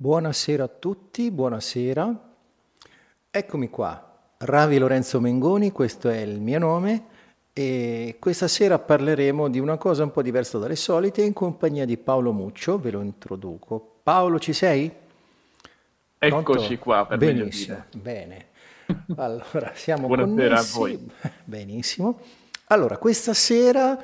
Buonasera a tutti, buonasera. Eccomi qua, Ravi Lorenzo Mengoni, questo è il mio nome e questa sera parleremo di una cosa un po' diversa dalle solite in compagnia di Paolo Muccio, ve lo introduco. Paolo, ci sei? Eccoci Pronto? qua per Benissimo, bene. Allora, siamo Buonasera a voi. connessi. Benissimo. Allora, questa sera,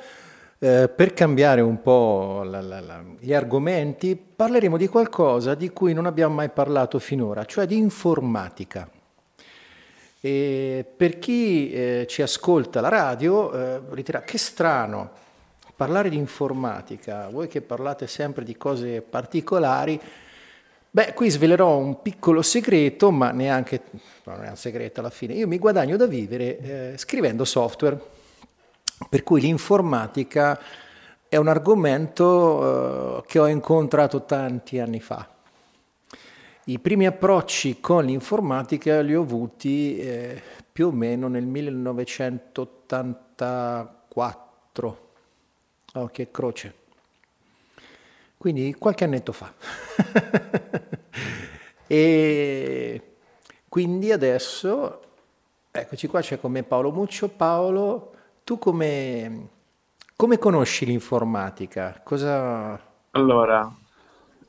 eh, per cambiare un po' la- la- la- gli argomenti, parleremo di qualcosa di cui non abbiamo mai parlato finora, cioè di informatica. E per chi eh, ci ascolta la radio, eh, dirà che strano parlare di informatica, voi che parlate sempre di cose particolari. Beh, qui svelerò un piccolo segreto, ma neanche, no, non è un segreto alla fine. Io mi guadagno da vivere eh, scrivendo software, per cui l'informatica è un argomento eh, che ho incontrato tanti anni fa. I primi approcci con l'informatica li ho avuti eh, più o meno nel 1984. Oh, che croce. Quindi qualche annetto fa. e quindi adesso, eccoci qua, c'è con me Paolo Muccio. Paolo, tu come, come conosci l'informatica? Cosa... Allora,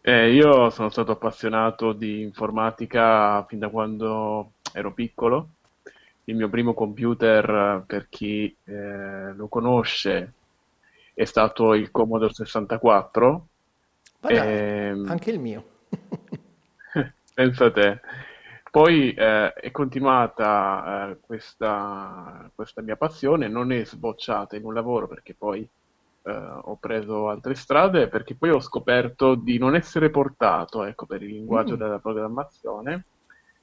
eh, io sono stato appassionato di informatica fin da quando ero piccolo. Il mio primo computer, per chi eh, lo conosce, è stato il Commodore 64. Ma dai, Ehm, anche il mio. Pensa te. Poi eh, è continuata eh, questa, questa mia passione, non è sbocciata in un lavoro perché poi eh, ho preso altre strade, perché poi ho scoperto di non essere portato, ecco, per il linguaggio Mm, della programmazione,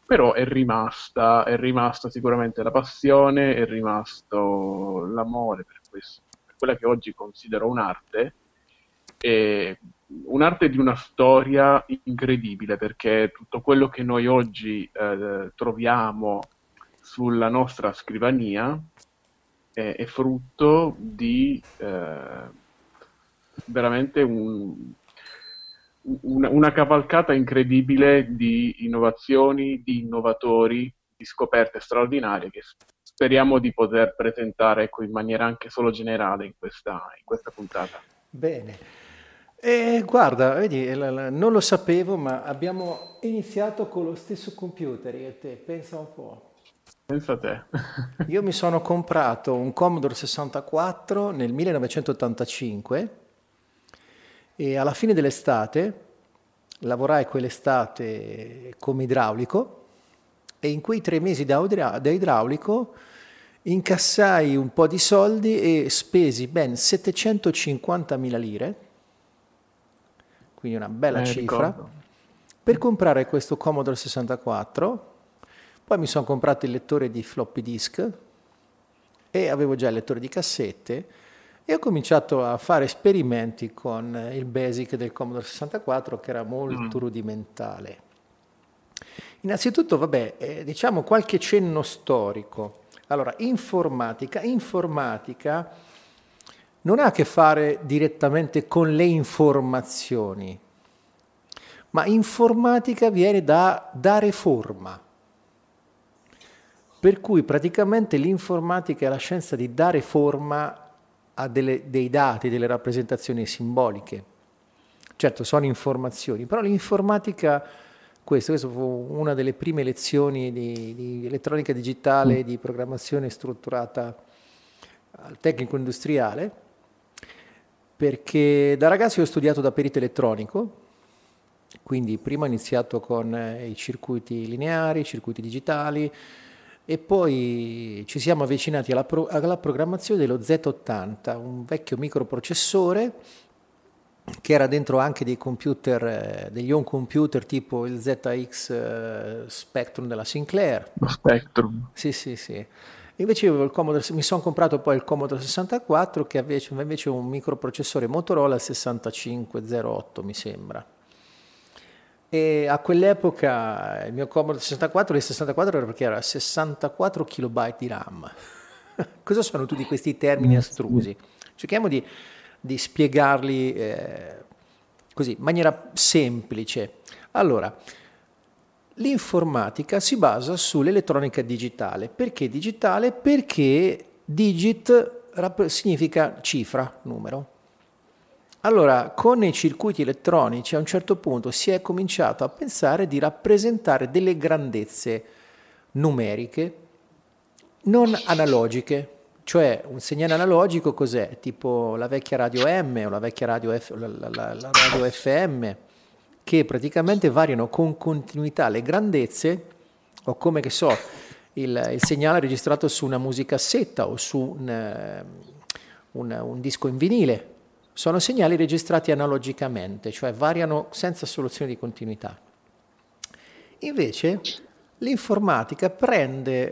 però è rimasta, è rimasta sicuramente la passione, è rimasto l'amore per questo, per quella che oggi considero un'arte è un'arte di una storia incredibile perché tutto quello che noi oggi eh, troviamo sulla nostra scrivania è, è frutto di eh, veramente un- una, una cavalcata incredibile di innovazioni, di innovatori, di scoperte straordinarie che speriamo di poter presentare ecco, in maniera anche solo generale in questa in questa puntata. Bene. E guarda, vedi, la- non lo sapevo, ma abbiamo iniziato con lo stesso computer, io e te, pensa un po'. Pensa a te. Io mi sono comprato un Commodore 64 nel 1985 e alla fine dell'estate lavorai quell'estate come idraulico e in quei tre mesi da da idraulico incassai un po' di soldi e spesi ben 750.000 lire, quindi una bella Eh, cifra, ricordo. per comprare questo Commodore 64. Poi mi sono comprato il lettore di floppy disk e avevo già il lettore di cassette e ho cominciato a fare esperimenti con eh, il basic del Commodore 64 che era molto Mm. rudimentale. Innanzitutto, vabbè, eh, diciamo qualche cenno storico. Allora, informatica. Informatica non ha a che fare direttamente con le informazioni, ma informatica viene da dare forma. Per cui praticamente l'informatica è la scienza di dare forma a delle- dei dati, delle rappresentazioni simboliche. Certo, sono informazioni, però l'informatica, questo, questa fu una delle prime lezioni di, di elettronica digitale, di programmazione strutturata al tecnico industriale, perché da ragazzo io ho studiato da perito elettronico, quindi prima ho iniziato con eh, i circuiti lineari, i circuiti digitali e poi ci siamo avvicinati alla, pro- alla programmazione dello Z80, un vecchio microprocessore che era dentro anche dei computer, eh, degli home computer tipo il ZX eh, Spectrum della Sinclair. Lo Spectrum. Sì, sì, sì. Invece io avevo il Commodore, mi sono comprato poi il Commodore 64 che invece, invece è un microprocessore Motorola 6508 mi sembra. E a quell'epoca il mio Commodore 64, il 64 era perché era 64 kilobyte di RAM. Cosa sono tutti questi termini sì. astrusi? Cerchiamo di, di spiegarli eh, così, in maniera semplice. Allora, l'informatica si basa sull'elettronica digitale. Perché digitale? Perché digit significa cifra, numero. Allora, con i circuiti elettronici a un certo punto si è cominciato a pensare di rappresentare delle grandezze numeriche non analogiche, cioè un segnale analogico cos'è? Tipo la vecchia radio M o la vecchia radio, F, la, la, la, radio FM, che praticamente variano con continuità le grandezze, o come che so, il, il segnale registrato su una musicassetta o su un, eh, un, un disco in vinile. Sono segnali registrati analogicamente, cioè variano senza soluzione di continuità. Invece l'informatica prende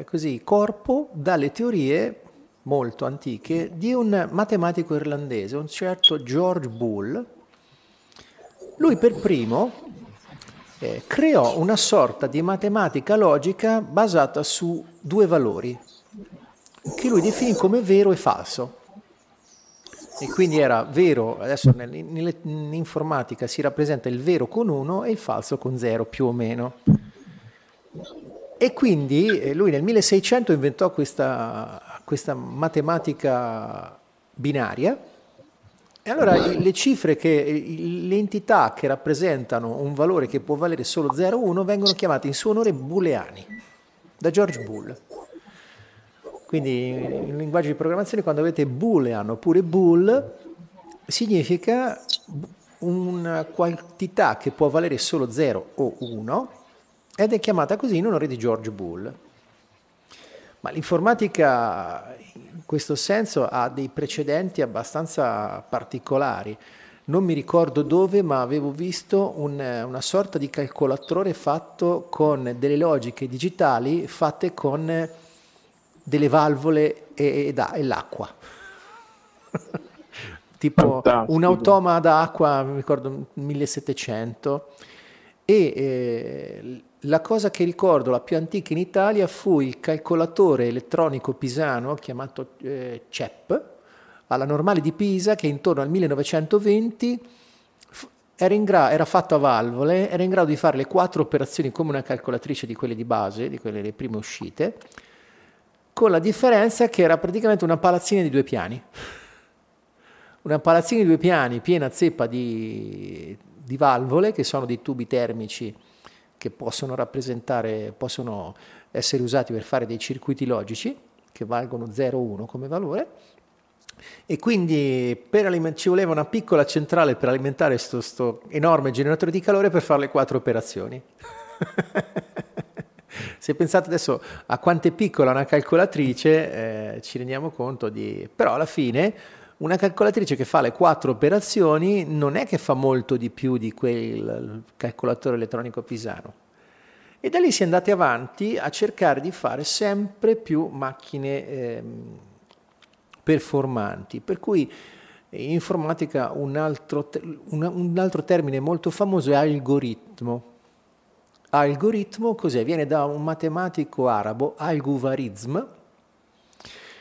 eh, così corpo dalle teorie molto antiche di un matematico irlandese, un certo George Bull. Lui per primo eh, creò una sorta di matematica logica basata su due valori, che lui definì come vero e falso. E quindi era vero, adesso nell'informatica si rappresenta il vero con 1 e il falso con 0 più o meno. E quindi eh, lui nel 1600 inventò questa, questa matematica binaria e allora le cifre, che, le entità che rappresentano un valore che può valere solo 0 o 1 vengono chiamate in suo onore booleani, da George Bull. Quindi in linguaggio di programmazione quando avete boolean oppure bool significa una quantità che può valere solo 0 o 1 ed è chiamata così in onore di George Bull. Ma l'informatica in questo senso ha dei precedenti abbastanza particolari. Non mi ricordo dove, ma avevo visto un, una sorta di calcolatore fatto con delle logiche digitali fatte con delle valvole e, e, e l'acqua. tipo Fantastico. un automa d'acqua, mi ricordo 1700. E eh, la cosa che ricordo, la più antica in Italia, fu il calcolatore elettronico pisano chiamato eh, CEP, alla Normale di Pisa, che intorno al 1920 era, gra- era, fatto a valvole, era in grado di fare le quattro operazioni come una calcolatrice di quelle di base, di quelle le prime uscite, con la differenza che era praticamente una palazzina di due piani. Una palazzina di due piani piena zeppa di, di valvole, che sono dei tubi termici che possono rappresentare, possono essere usati per fare dei circuiti logici che valgono 0,1 come valore. E quindi aliment- ci voleva una piccola centrale per alimentare questo enorme generatore di calore per fare le quattro operazioni. Se pensate adesso a quanto è piccola una calcolatrice, eh, ci rendiamo conto di... però alla fine una calcolatrice che fa le quattro operazioni non è che fa molto di più di quel calcolatore elettronico pisano. E da lì si è andati avanti a cercare di fare sempre più macchine eh, performanti, per cui in informatica un altro, un, un altro termine molto famoso è algoritmo. Algoritmo cos'è? Viene da un matematico arabo, Al-Guvarizm,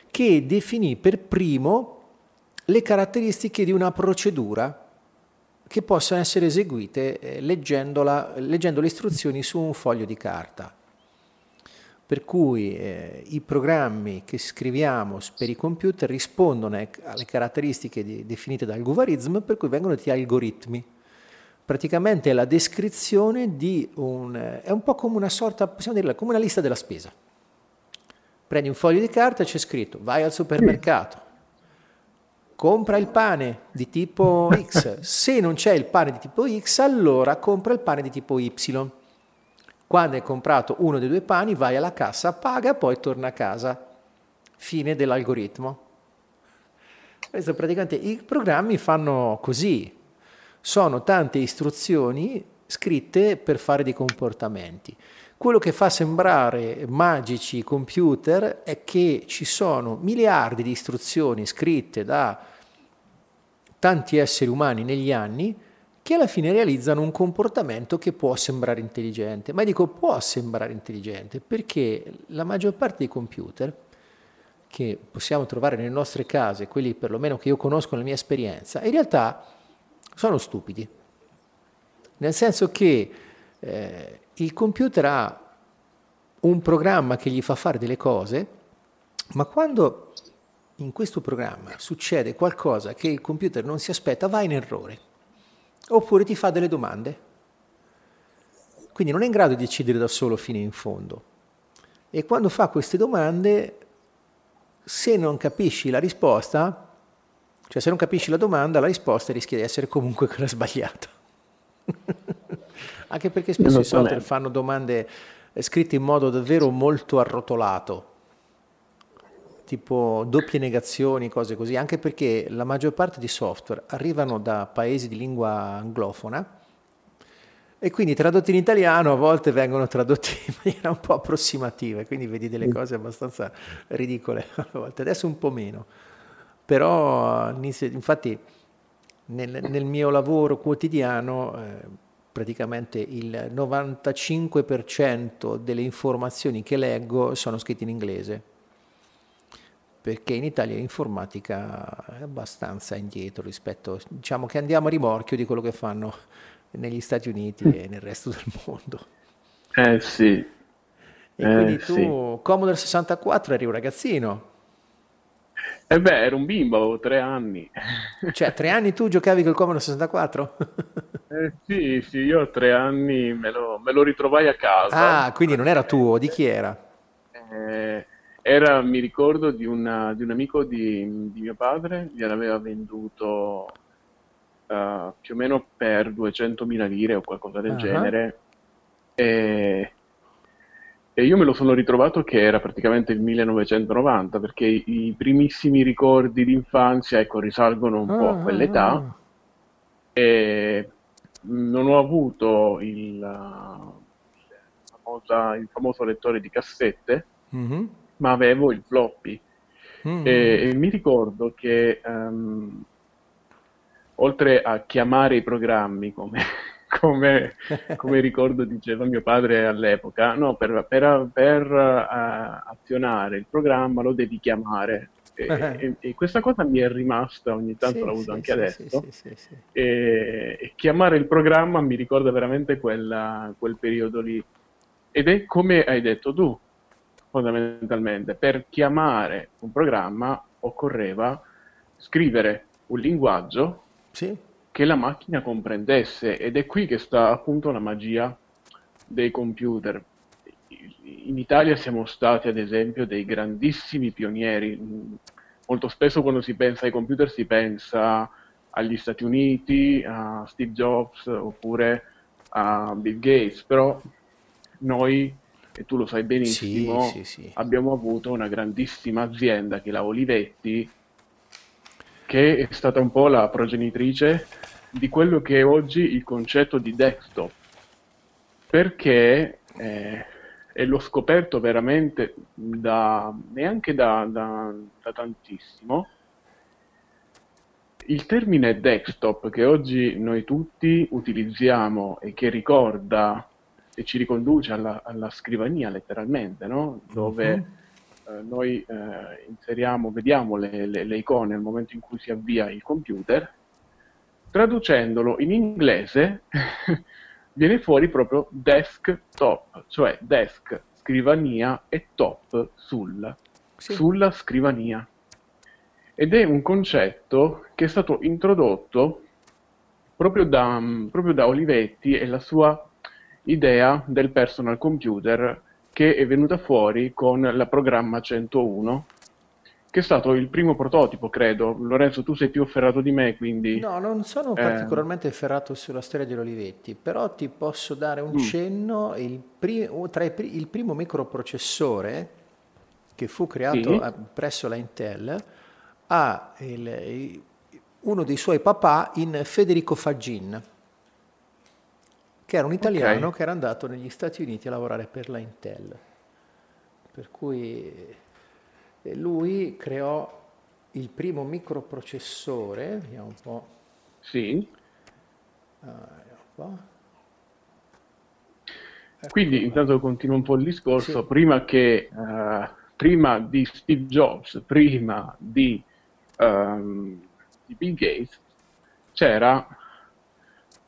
che definì per primo le caratteristiche di una procedura che possano essere eseguite eh, leggendo le istruzioni su un foglio di carta. Per cui eh, i programmi che scriviamo per i computer rispondono alle caratteristiche di, definite dal Guvarizm, per cui vengono detti algoritmi. Praticamente è la descrizione di un... è un po' come una sorta, possiamo dirla, come una lista della spesa. Prendi un foglio di carta e c'è scritto vai al supermercato, compra il pane di tipo X, se non c'è il pane di tipo X, allora compra il pane di tipo Y. Quando hai comprato uno dei due pani, vai alla cassa, paga, poi torna a casa. Fine dell'algoritmo. Questo praticamente i programmi fanno così. Sono tante istruzioni scritte per fare dei comportamenti. Quello che fa sembrare magici i computer è che ci sono miliardi di istruzioni scritte da tanti esseri umani negli anni che alla fine realizzano un comportamento che può sembrare intelligente. Ma dico può sembrare intelligente perché la maggior parte dei computer che possiamo trovare nelle nostre case, quelli perlomeno che io conosco nella mia esperienza, in realtà sono stupidi. Nel senso che eh, il computer ha un programma che gli fa fare delle cose, ma quando in questo programma succede qualcosa che il computer non si aspetta, va in errore. Oppure ti fa delle domande. Quindi non è in grado di decidere da solo fino in fondo. E quando fa queste domande, se non capisci la risposta, cioè se non capisci la domanda, la risposta rischia di essere comunque quella sbagliata. Anche perché spesso i software fanno domande scritte in modo davvero molto arrotolato. Tipo doppie negazioni, cose così, anche perché la maggior parte di software arrivano da paesi di lingua anglofona e quindi tradotti in italiano a volte vengono tradotti in maniera un po' approssimativa, quindi vedi delle cose abbastanza ridicole a volte, adesso un po' meno. Però infatti nel, nel mio lavoro quotidiano eh, praticamente il 95% delle informazioni che leggo sono scritte in inglese perché in Italia l'informatica è abbastanza indietro rispetto, diciamo che andiamo a rimorchio di quello che fanno negli Stati Uniti e nel resto del mondo. Eh sì. E eh, quindi tu, sì. Commodore 64, eri un ragazzino. Eh beh, ero un bimbo, avevo tre anni. Cioè, tre anni tu giocavi col Commodore 64? Eh, sì, sì, io a tre anni me lo, me lo ritrovai a casa. Ah, quindi non era tuo, di chi era? Eh, era, mi ricordo, di, una, di un amico di, di, mio padre, gliel'aveva venduto uh, più o meno per 200.000 lire o qualcosa del uh-huh. genere. E, e, io me lo sono ritrovato che era praticamente il 1990, perché i, primissimi ricordi di infanzia ecco, risalgono un uh-huh. po' a quell'età. Ah. E non ho avuto il, famosa, il famoso lettore di cassette. Uh-huh ma avevo il floppy. Mm. E, e, mi ricordo che um, oltre a chiamare i programmi come, come, come, ricordo diceva mio padre all'epoca, no, per, per, per uh, azionare il programma lo devi chiamare. E, e, e, questa cosa mi è rimasta, ogni tanto sì, la uso sì, anche sì, adesso. E, chiamare il programma mi ricorda veramente quella, quel periodo lì. Ed è come hai detto tu, fondamentalmente. Per chiamare un programma occorreva scrivere un linguaggio sì. Che la macchina comprendesse ed è qui che sta appunto la magia dei computer. In Italia siamo stati ad esempio dei grandissimi pionieri. Molto spesso quando si pensa ai computer si pensa agli Stati Uniti, a Steve Jobs oppure a Bill Gates, però noi e tu lo sai benissimo, sì, sì, sì. abbiamo avuto una grandissima azienda che è la Olivetti, che è stata un po' la progenitrice di quello che è oggi il concetto di desktop, perché eh, e l'ho scoperto veramente da, neanche da, da, da tantissimo, il termine desktop che oggi noi tutti utilizziamo e che ricorda e ci riconduce alla, alla scrivania letteralmente, no? dove. Eh, noi eh, inseriamo, vediamo le, le, le, icone nel momento in cui si avvia il computer, traducendolo in inglese viene fuori proprio desktop, cioè desk, scrivania e top sul, sì. sulla scrivania. Ed è un concetto che è stato introdotto proprio da, proprio da Olivetti e la sua idea del personal computer che è venuta fuori con la programma 101 che è stato il primo prototipo, credo. Lorenzo, tu sei più ferrato di me, quindi... No, non sono eh... particolarmente ferrato sulla storia degli Olivetti, però ti posso dare un mm. cenno, il, pri- tra i pri- il primo microprocessore che fu creato sì. a- presso la Intel ha il, uno dei suoi papà in Federico Fagin che era un italiano okay. che era andato negli Stati Uniti a lavorare per la Intel. Per cui eh, lui creò il primo microprocessore, vediamo un po'. Sì. Un po'. Ecco Quindi intanto continuo un po' il discorso, sì. prima, che, uh, prima di Steve Jobs, prima di, um, di Bill Gates, c'era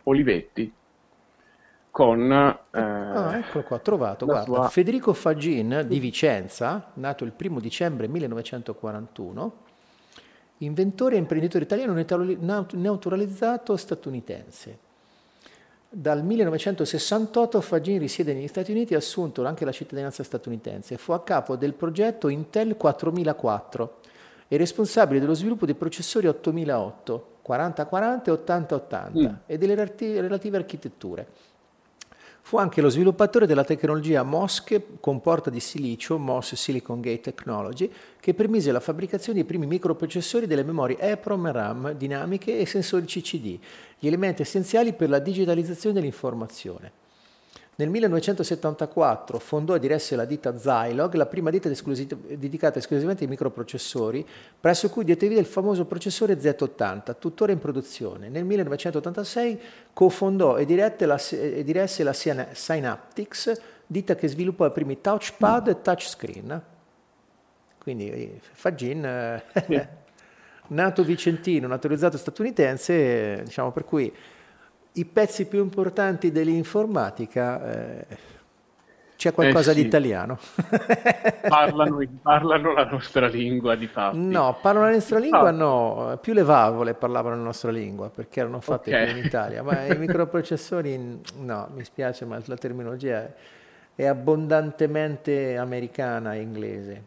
Olivetti con... Eh, ah, eccolo qua, trovato, guarda, sua... Federico Fagin di Vicenza, nato il primo dicembre 1941, inventore e imprenditore italiano naturalizzato statunitense. Dal 1968 Fagin risiede negli Stati Uniti e ha assunto anche la cittadinanza statunitense. Fu a capo del progetto Intel 4004 e responsabile dello sviluppo dei processori 8008, 4040 e 8080 mm. e delle relative architetture. Fu anche lo sviluppatore della tecnologia MOSC con porta di silicio, MOS Silicon Gate Technology, che permise la fabbricazione dei primi microprocessori delle memorie EPROM RAM dinamiche e sensori CCD, gli elementi essenziali per la digitalizzazione dell'informazione. Nel 1974 fondò e diresse la ditta Zilog, la prima ditta dedicata esclusivamente ai microprocessori, presso cui diede vita il famoso processore Z80, tuttora in produzione. Nel 1986 cofondò e, la, e diresse la Synaptics, ditta che sviluppò i primi touchpad e touchscreen. Quindi eh, Fagin, eh, nato vicentino, naturalizzato statunitense, diciamo per cui i pezzi più importanti dell'informatica eh, c'è qualcosa eh sì. di italiano. parlano, parlano, la nostra lingua di fatto. No, parlano la nostra lingua no, più le valvole parlavano la nostra lingua perché erano fatte okay. in Italia, ma i microprocessori no, mi spiace ma la terminologia è, è abbondantemente americana e inglese.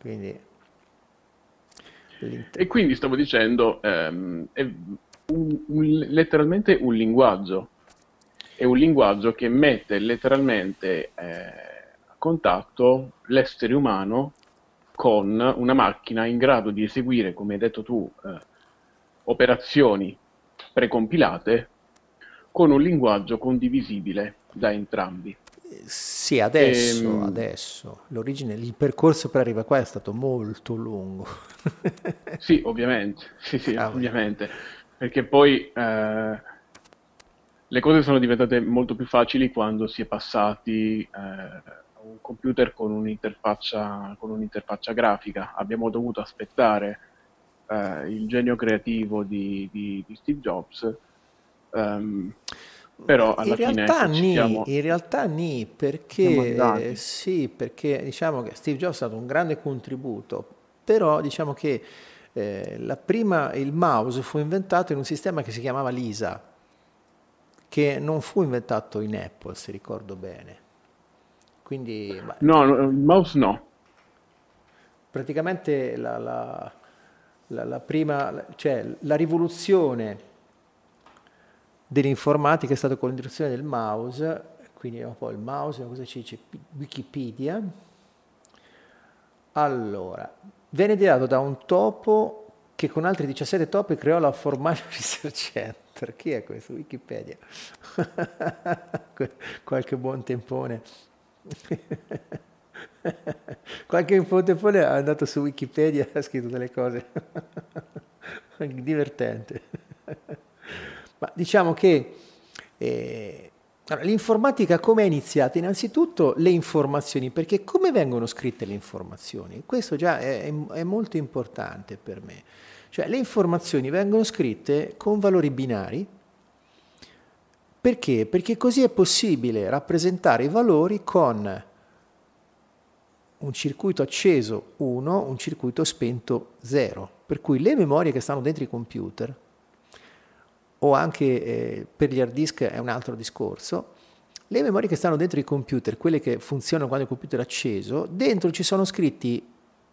Quindi, e quindi stavo dicendo, ehm, è un, un, letteralmente un linguaggio. È un linguaggio che mette letteralmente eh, a contatto l'essere umano con una macchina in grado di eseguire, come hai detto tu, eh, operazioni precompilate con un linguaggio condivisibile da entrambi. Sì, adesso, ehm... adesso. L'origine, il percorso per arrivare qua è stato molto lungo. sì, ovviamente, sì, sì, ah, ovviamente perché poi eh, le cose sono diventate molto più facili quando si è passati eh, a un computer con un'interfaccia, con un'interfaccia grafica. Abbiamo dovuto aspettare eh, il genio creativo di, di, di Steve Jobs. Um, però alla in fine realtà, siamo... in realtà nì, perché sì, perché diciamo che Steve Jobs ha dato un grande contributo, però diciamo che eh, prima, il mouse fu inventato in un sistema che si chiamava Lisa, che non fu inventato in Apple, se ricordo bene. Quindi, no, il mouse no. Praticamente la, la, la, la prima, cioè la rivoluzione dell'informatica è stata con l'introduzione del mouse, quindi un po' il mouse, cosa ci dice Wikipedia. Allora, Venne ideato da un topo che con altri 17 topi creò la Formaggio Research Center. Chi è questo? Wikipedia. Qualche buon tempone. Qualche buon tempone è andato su Wikipedia e ha scritto delle cose. Divertente. Ma diciamo che eh, allora, l'informatica come è iniziata? Innanzitutto le informazioni, perché come vengono scritte le informazioni? Questo già è, è, molto importante per me. Cioè le informazioni vengono scritte con valori binari, perché? Perché così è possibile rappresentare i valori con un circuito acceso 1, un circuito spento 0. Per cui le memorie che stanno dentro i computer o anche eh, per gli hard disk è un altro discorso, le memorie che stanno dentro i computer, quelle che funzionano quando il computer è acceso, dentro ci sono scritti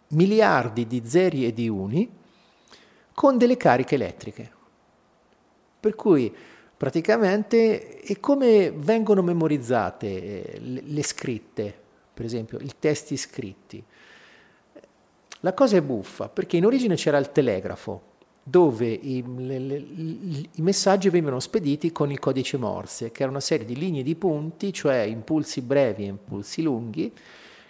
miliardi di zeri e di uni con delle cariche elettriche. Per cui praticamente è come vengono memorizzate eh, le, le scritte, per esempio i testi scritti. La cosa è buffa perché in origine c'era il telegrafo, dove i, le, le, i, messaggi venivano spediti con il codice Morse, che era una serie di linee di punti, cioè impulsi brevi e impulsi lunghi,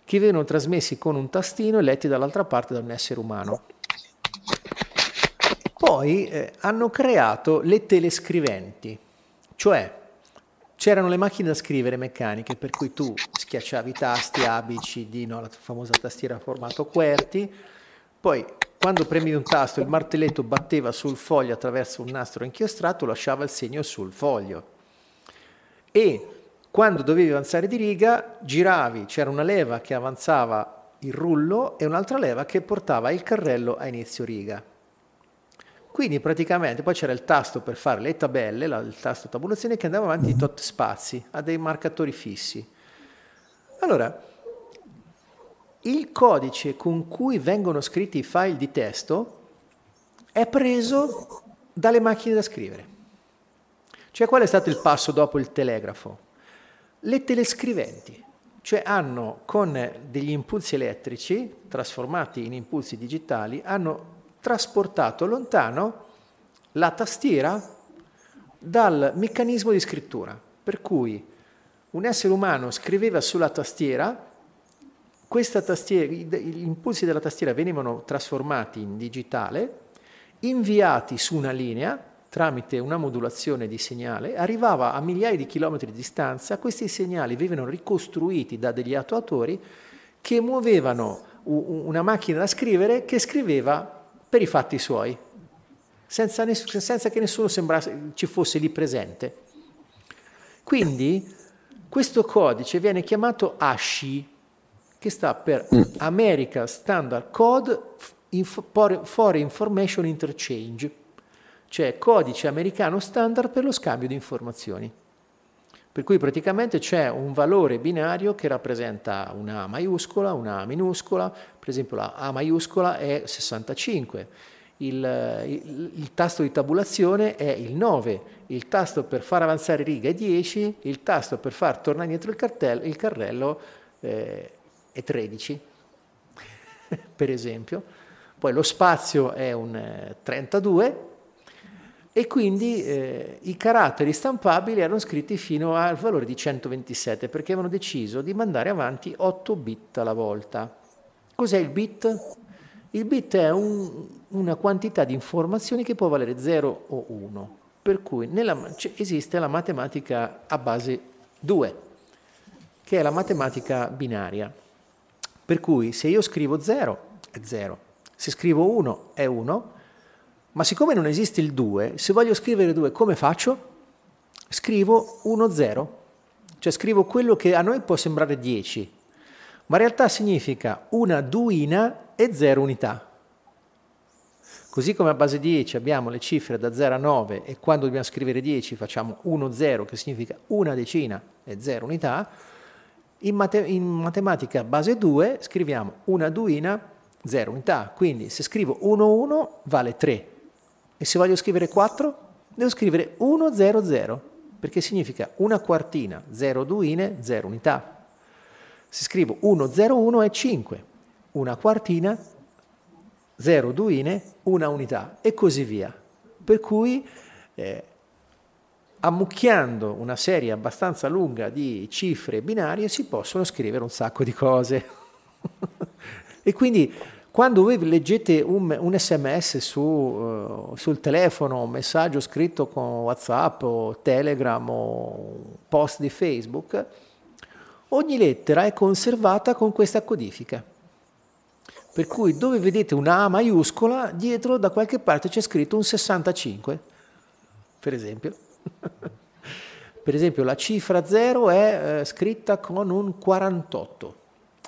che venivano trasmessi con un tastino e letti dall'altra parte da un essere umano. Poi eh, hanno creato le telescriventi, cioè c'erano le macchine da scrivere meccaniche, per cui tu schiacciavi i tasti A, B, C, D, no, la famosa tastiera formato QWERTY, poi quando premi un tasto il martelletto batteva sul foglio attraverso un nastro inchiostrato, lasciava il segno sul foglio. E quando dovevi avanzare di riga, giravi, c'era una leva che avanzava il rullo e un'altra leva che portava il carrello a inizio riga. Quindi praticamente poi c'era il tasto per fare le tabelle, il tasto tabulazione che andava avanti di tot spazi, a dei marcatori fissi. Allora, il codice con cui vengono scritti i file di testo è preso dalle macchine da scrivere. Cioè qual è stato il passo dopo il telegrafo? Le telescriventi, cioè hanno con degli impulsi elettrici trasformati in impulsi digitali, hanno trasportato lontano la tastiera dal meccanismo di scrittura, per cui un essere umano scriveva sulla tastiera, tastiera gli impulsi della tastiera venivano trasformati in digitale, inviati su una linea tramite una modulazione di segnale, arrivava a migliaia di chilometri di distanza, questi segnali venivano ricostruiti da degli attuatori che muovevano una macchina da scrivere che scriveva per i fatti suoi, senza, ness- senza che nessuno sembrasse, ci fosse lì presente. Quindi questo codice viene chiamato ASCII, che sta per mm. American Standard Code for Information Interchange, cioè codice americano standard per lo scambio di informazioni. Per cui praticamente c'è un valore binario che rappresenta una A maiuscola, una A minuscola, per esempio la A maiuscola è 65, il, il, il, tasto di tabulazione è il 9, il tasto per far avanzare riga è 10, il tasto per far tornare indietro il, cartello, il carrello eh, è 13, per esempio. Poi lo spazio è un eh, 32 e quindi eh, i caratteri stampabili erano scritti fino al valore di 127 perché avevano deciso di mandare avanti 8 bit alla volta. Cos'è il bit? Il bit è un, una quantità di informazioni che può valere 0 o 1, per cui nella, esiste la matematica a base 2, che è la matematica binaria. Per cui se io scrivo 0 è 0, se scrivo 1 è 1, ma siccome non esiste il 2, se voglio scrivere 2 come faccio? Scrivo 1, 0, cioè scrivo quello che a noi può sembrare 10, ma in realtà significa una duina e 0 unità. Così come a base 10 abbiamo le cifre da 0 a 9 e quando dobbiamo scrivere 10 facciamo 1, 0 che significa una decina e 0 unità, in, mate- in matematica base 2 scriviamo una duina, 0 unità. Quindi se scrivo 1, 1 vale 3, e se voglio scrivere 4, devo scrivere 1, 0, 0, perché significa una quartina, 0 duine, 0 unità. Se scrivo 1, 0, 1 è 5, una quartina, 0 duine, una unità e così via. Per cui eh, ammucchiando una serie abbastanza lunga di cifre binarie si possono scrivere un sacco di cose. e quindi quando voi leggete un, un sms su, uh, sul telefono, un messaggio scritto con WhatsApp o Telegram o post di Facebook, ogni lettera è conservata con questa codifica. Per cui dove vedete una A maiuscola, dietro da qualche parte c'è scritto un 65, per esempio. per esempio la cifra 0 è eh, scritta con un 48,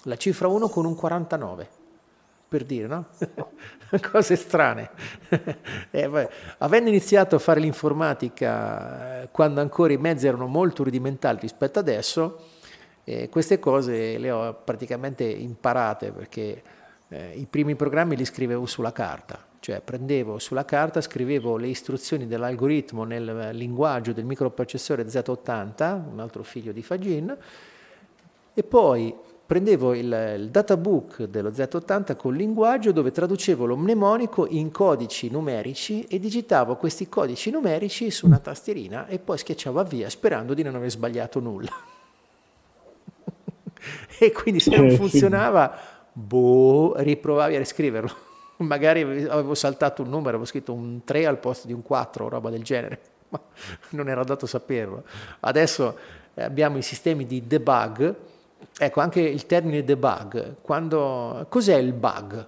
la cifra 1 con un 49 per dire, no? Cose strane. eh, avendo iniziato a fare l'informatica eh, quando ancora i mezzi erano molto rudimentali rispetto adesso, eh, queste cose le ho praticamente imparate perché eh, i primi programmi li scrivevo sulla carta, cioè prendevo sulla carta, scrivevo le istruzioni dell'algoritmo nel linguaggio del microprocessore Z80, un altro figlio di Fagin, e poi prendevo il, il databook dello Z80 col linguaggio dove traducevo lo mnemonico in codici numerici e digitavo questi codici numerici su una tastierina e poi schiacciavo via sperando di non aver sbagliato nulla. e quindi se non funzionava, boh, riprovavi a riscriverlo. Magari avevo saltato un numero, avevo scritto un 3 al posto di un 4 o roba del genere, ma non era dato saperlo. Adesso abbiamo i sistemi di debug Ecco, anche il termine debug, quando, cos'è il bug?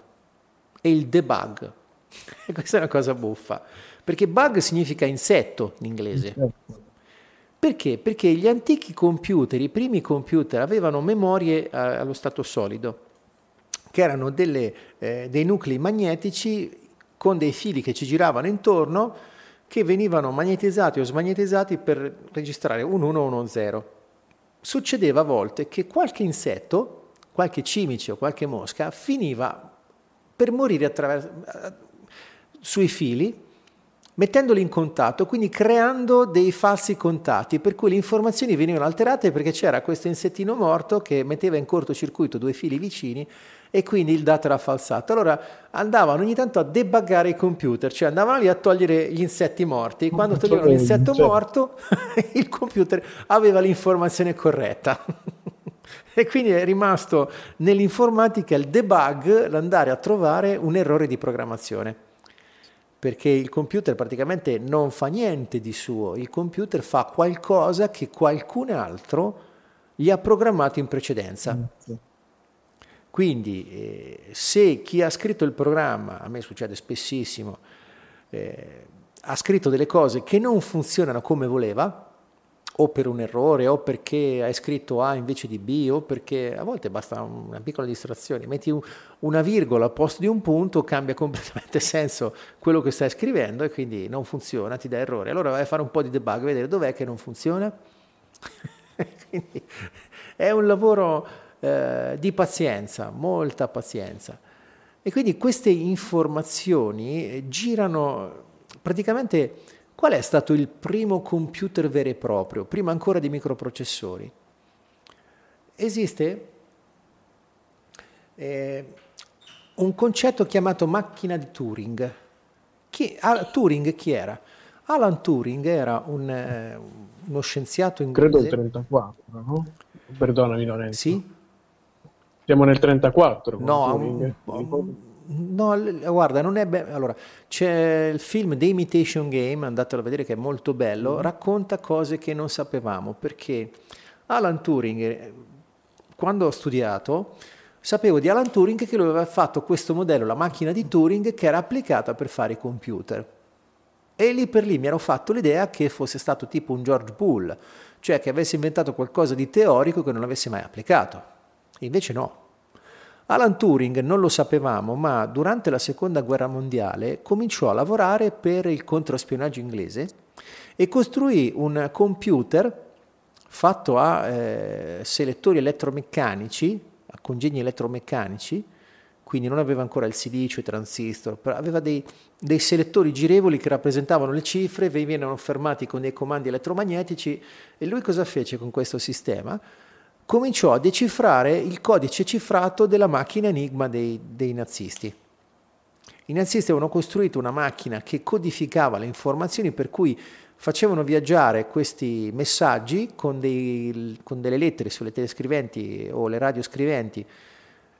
e il debug. E questa è una cosa buffa, perché bug significa insetto in inglese. Perché? Perché gli antichi computer, i primi computer, avevano memorie eh, allo stato solido, che erano delle, eh, dei nuclei magnetici con dei fili che ci giravano intorno, che venivano magnetizzati o smagnetizzati per registrare un 1 o un 0. Succedeva a volte che qualche insetto, qualche cimice o qualche mosca, finiva per morire attraverso, eh, sui fili mettendoli in contatto, quindi creando dei falsi contatti, per cui le informazioni venivano alterate perché c'era questo insettino morto che metteva in cortocircuito due fili vicini e quindi il dato era falsato. Allora andavano ogni tanto a debuggare i computer, cioè andavano lì a togliere gli insetti morti, quando toglievano l'insetto morto il computer aveva l'informazione corretta. e quindi è rimasto nell'informatica il debug, l'andare a trovare un errore di programmazione perché il computer praticamente non fa niente di suo, il computer fa qualcosa che qualcun altro gli ha programmato in precedenza. Quindi eh, se chi ha scritto il programma, a me succede spessissimo, eh, ha scritto delle cose che non funzionano come voleva, o per un errore, o perché hai scritto A invece di B, o perché a volte basta una piccola distrazione, metti una virgola al posto di un punto, cambia completamente senso quello che stai scrivendo e quindi non funziona, ti dà errore. Allora vai a fare un po' di debug, vedere dov'è che non funziona. quindi è un lavoro eh, di pazienza, molta pazienza. E quindi queste informazioni girano praticamente Qual è stato il primo computer vero e proprio, prima ancora di microprocessori? Esiste eh, un concetto chiamato macchina di Turing. Chi, ah, Turing chi era? Alan Turing era un, eh, uno scienziato inglese. Credo il 34, no? Perdonami Lorenzo. Sì? Siamo nel 34. No, un, un, No, guarda, non è bello. Allora, c'è il film The Imitation Game, andatelo a vedere che è molto bello, mm. racconta cose che non sapevamo, perché Alan Turing, eh, quando ho studiato, sapevo di Alan Turing che lui aveva fatto questo modello, la macchina di Turing, che era applicata per fare i computer. E lì per lì mi ero fatto l'idea che fosse stato tipo un George Bull, cioè che avesse inventato qualcosa di teorico che non avesse mai applicato. Invece no, Alan Turing non lo sapevamo, ma durante la seconda guerra mondiale cominciò a lavorare per il controspionaggio inglese e costruì un computer fatto a eh, selettori elettromeccanici, a congegni elettromeccanici, quindi non aveva ancora il silicio, i transistor, aveva dei, dei, selettori girevoli che rappresentavano le cifre, venivano fermati con dei comandi elettromagnetici e lui cosa fece con questo sistema? Cominciò a decifrare il codice cifrato della macchina Enigma dei, dei nazisti. I nazisti avevano costruito una macchina che codificava le informazioni per cui facevano viaggiare questi messaggi con, dei, con delle lettere sulle telescriventi o le radioscriventi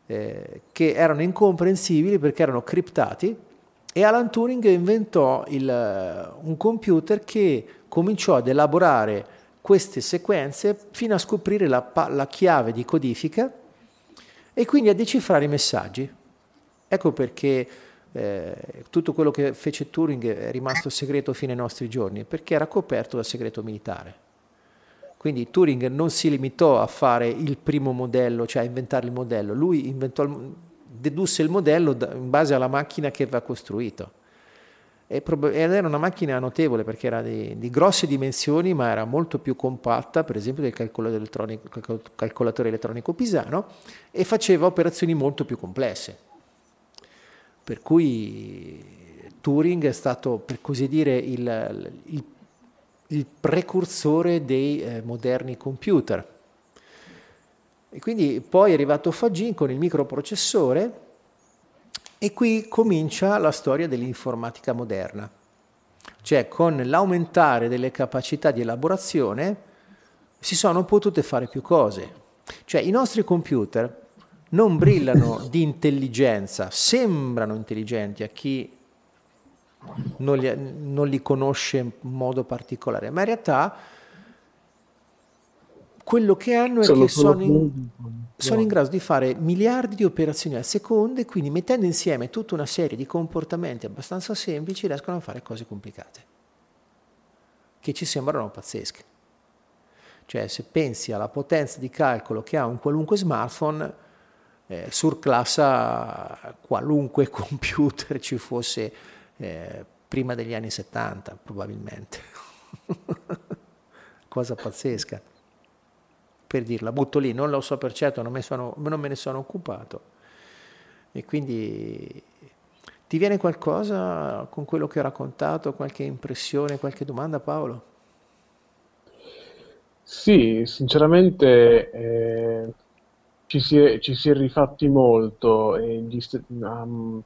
eh, che erano incomprensibili perché erano criptati e Alan Turing inventò il, un computer che cominciò ad elaborare queste sequenze fino a scoprire la, la chiave di codifica e quindi a decifrare i messaggi. Ecco perché eh, tutto quello che fece Turing è rimasto segreto fino ai nostri giorni, perché era coperto dal segreto militare. Quindi Turing non si limitò a fare il primo modello, cioè a inventare il modello, lui inventò, dedusse il modello in base alla macchina che aveva costruito ed era una macchina notevole perché era di, di, grosse dimensioni ma era molto più compatta per esempio del calcolatore elettronico, calcolatore elettronico pisano e faceva operazioni molto più complesse. Per cui Turing è stato per così dire il, il, il precursore dei eh, moderni computer. E quindi poi è arrivato Fagin con il microprocessore e qui comincia la storia dell'informatica moderna, cioè con l'aumentare delle capacità di elaborazione si sono potute fare più cose. Cioè i nostri computer non brillano di intelligenza, sembrano intelligenti a chi non li, non li conosce in modo particolare, ma in realtà quello che hanno è sono che sono in, sono in, grado di fare miliardi di operazioni al secondo e quindi mettendo insieme tutta una serie di comportamenti abbastanza semplici riescono a fare cose complicate, che ci sembrano pazzesche. Cioè se pensi alla potenza di calcolo che ha un qualunque smartphone, eh, surclassa qualunque computer ci fosse eh, prima degli anni 70 probabilmente. Cosa pazzesca per dirla, butto lì, non lo so per certo, non me, sono, non me ne sono occupato. E quindi ti viene qualcosa con quello che ho raccontato, qualche impressione, qualche domanda Paolo? Sì, sinceramente eh, ci, si è, ci, si è, rifatti molto, e gli, um,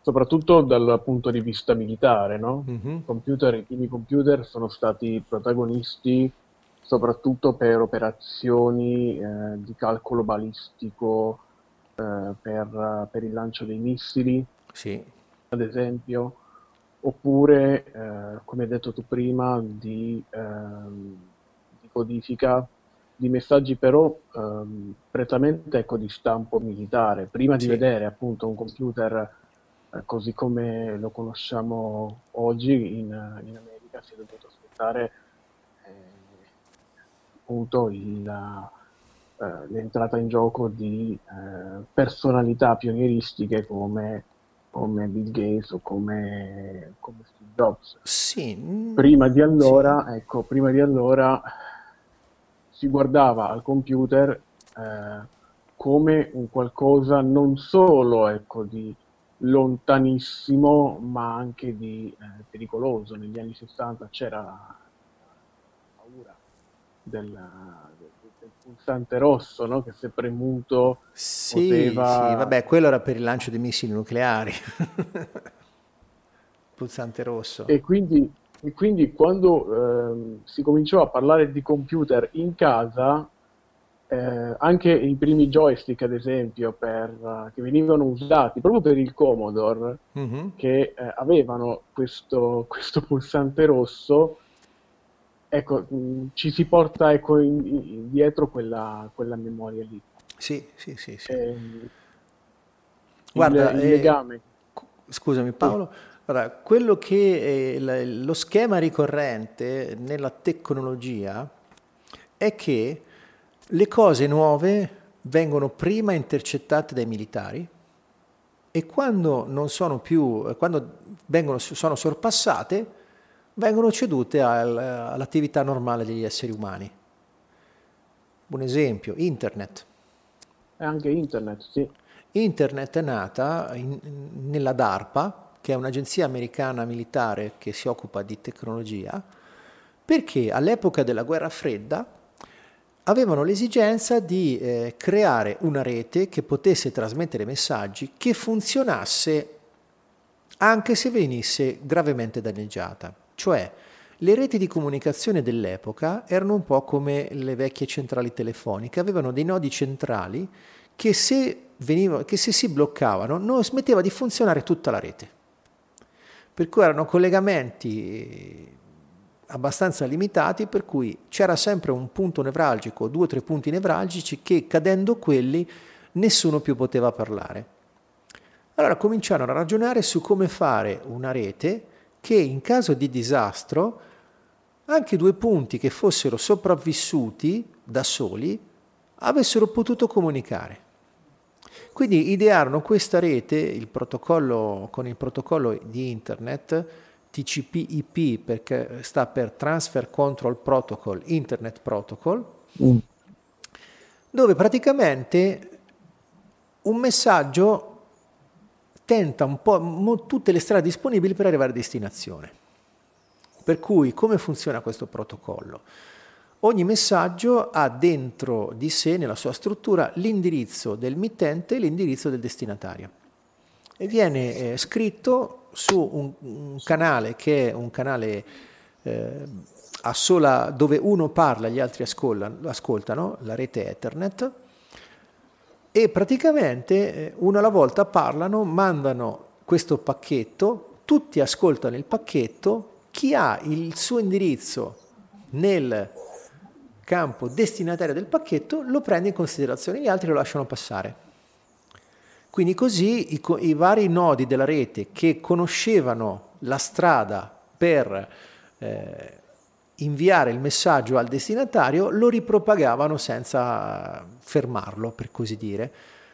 soprattutto dal punto di vista militare, no? Mm-hmm. Computer, I primi computer sono stati protagonisti soprattutto per operazioni eh, di calcolo balistico eh, per, per, il lancio dei missili, sì. ad esempio, oppure, eh, come hai detto tu prima, di, ehm, di codifica di messaggi però ehm, prettamente ecco, di stampo militare. Prima sì. di vedere appunto un computer eh, così come lo conosciamo oggi in, in America si è dovuto aspettare appunto il, eh, l'entrata in gioco di eh, personalità pionieristiche come, come, Bill Gates o come, come Steve Jobs. Sì. Prima di allora, sì. ecco, prima di allora si guardava al computer eh, come un qualcosa non solo ecco, di lontanissimo ma anche di eh, pericoloso. Negli anni 60 c'era del, del pulsante rosso no? che se premuto sì, poteva... Sì, vabbè, quello era per il lancio dei missili nucleari. pulsante rosso. E quindi, e quindi quando eh, si cominciò a parlare di computer in casa, eh, anche i primi joystick, ad esempio, per, uh, che venivano usati proprio per il Commodore, mm-hmm. che eh, avevano questo, questo, pulsante rosso, ecco, mh, ci si porta ecco, in, in, dietro quella, quella, memoria lì. Sì, sì, sì. sì. Eh, Guarda, il, il eh, legame. Scusami Paolo, Guarda, quello che è lo schema ricorrente nella tecnologia è che le cose nuove vengono prima intercettate dai militari e quando non sono più, quando vengono, sono sorpassate, vengono cedute al, all'attività normale degli esseri umani. Un esempio, internet. E anche internet, sì. Internet è nata in, nella DARPA, che è un'agenzia americana militare che si occupa di tecnologia, perché all'epoca della guerra fredda avevano l'esigenza di eh, creare una rete che potesse trasmettere messaggi che funzionasse anche se venisse gravemente danneggiata. Cioè, le reti di comunicazione dell'epoca erano un po' come le vecchie centrali telefoniche, avevano dei nodi centrali che se, veniva, che se si bloccavano non smetteva di funzionare tutta la rete. Per cui erano collegamenti abbastanza limitati, per cui c'era sempre un punto nevralgico, due o tre punti nevralgici che cadendo quelli nessuno più poteva parlare. Allora cominciarono a ragionare su come fare una rete che in caso di disastro anche due punti che fossero sopravvissuti da soli avessero potuto comunicare. Quindi idearono questa rete il con il protocollo di internet TCP/IP perché sta per Transfer Control Protocol, Internet Protocol, mm. dove praticamente un messaggio tenta un po' mo, tutte le strade disponibili per arrivare a destinazione. Per cui come funziona questo protocollo? Ogni messaggio ha dentro di sé, nella sua struttura, l'indirizzo del mittente e l'indirizzo del destinatario. E viene eh, scritto su un, un, canale che è un canale eh, sola, dove uno parla e gli altri ascoltano, ascoltano, la rete Ethernet, e praticamente eh, uno alla volta parlano, mandano questo pacchetto, tutti ascoltano il pacchetto, chi ha il suo indirizzo nel campo destinatario del pacchetto lo prende in considerazione, gli altri lo lasciano passare. Quindi così i, i vari nodi della rete che conoscevano la strada per eh, inviare il messaggio al destinatario lo ripropagavano senza fermarlo, per così dire.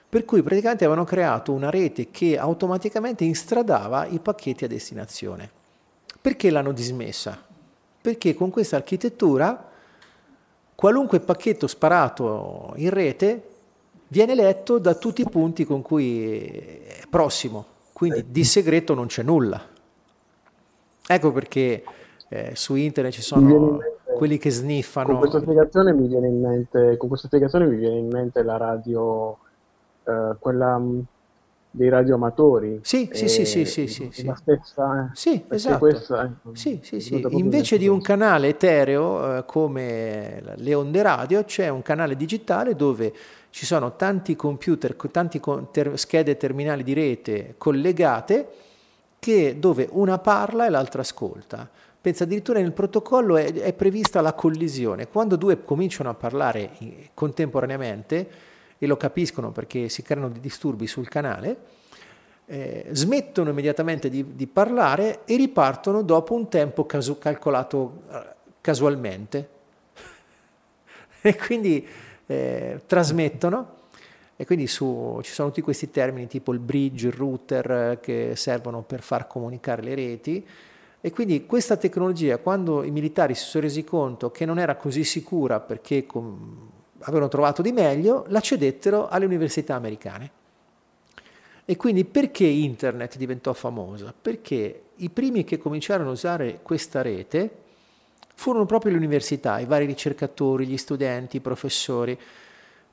Per cui praticamente avevano creato una rete che automaticamente instradava i pacchetti a destinazione. Perché l'hanno dismessa? Perché con questa architettura qualunque pacchetto sparato in rete viene letto da tutti i punti con cui è prossimo, quindi di segreto non c'è nulla. Ecco perché eh, su internet ci sono quelli che sniffano. Con questa spiegazione mi viene in mente, con questa spiegazione mi viene in mente la radio, eh, quella mm, dei radioamatori. Sì, sì, sì, sì, sì, sì, sì. La stessa, eh, sì, esatto. Questa, eh, sì, sì, sì. Invece di un canale etereo eh, come le onde radio, c'è un canale digitale dove ci sono tanti computer, tanti ter- schede terminali di rete collegate che, dove una parla e l'altra ascolta. Pensa addirittura nel protocollo è, è prevista la collisione. Quando due cominciano a parlare contemporaneamente, e lo capiscono perché si creano dei disturbi sul canale, eh, smettono immediatamente di, di, parlare e ripartono dopo un tempo casu- calcolato eh, casualmente. e quindi eh, trasmettono e quindi su, ci sono tutti questi termini tipo il bridge, il router eh, che servono per far comunicare le reti e quindi questa tecnologia quando i militari si sono resi conto che non era così sicura perché com- avevano trovato di meglio, la cedettero alle università americane. E quindi perché internet diventò famosa? Perché i primi che cominciarono a usare questa rete furono proprio le università, i vari ricercatori, gli studenti, i professori.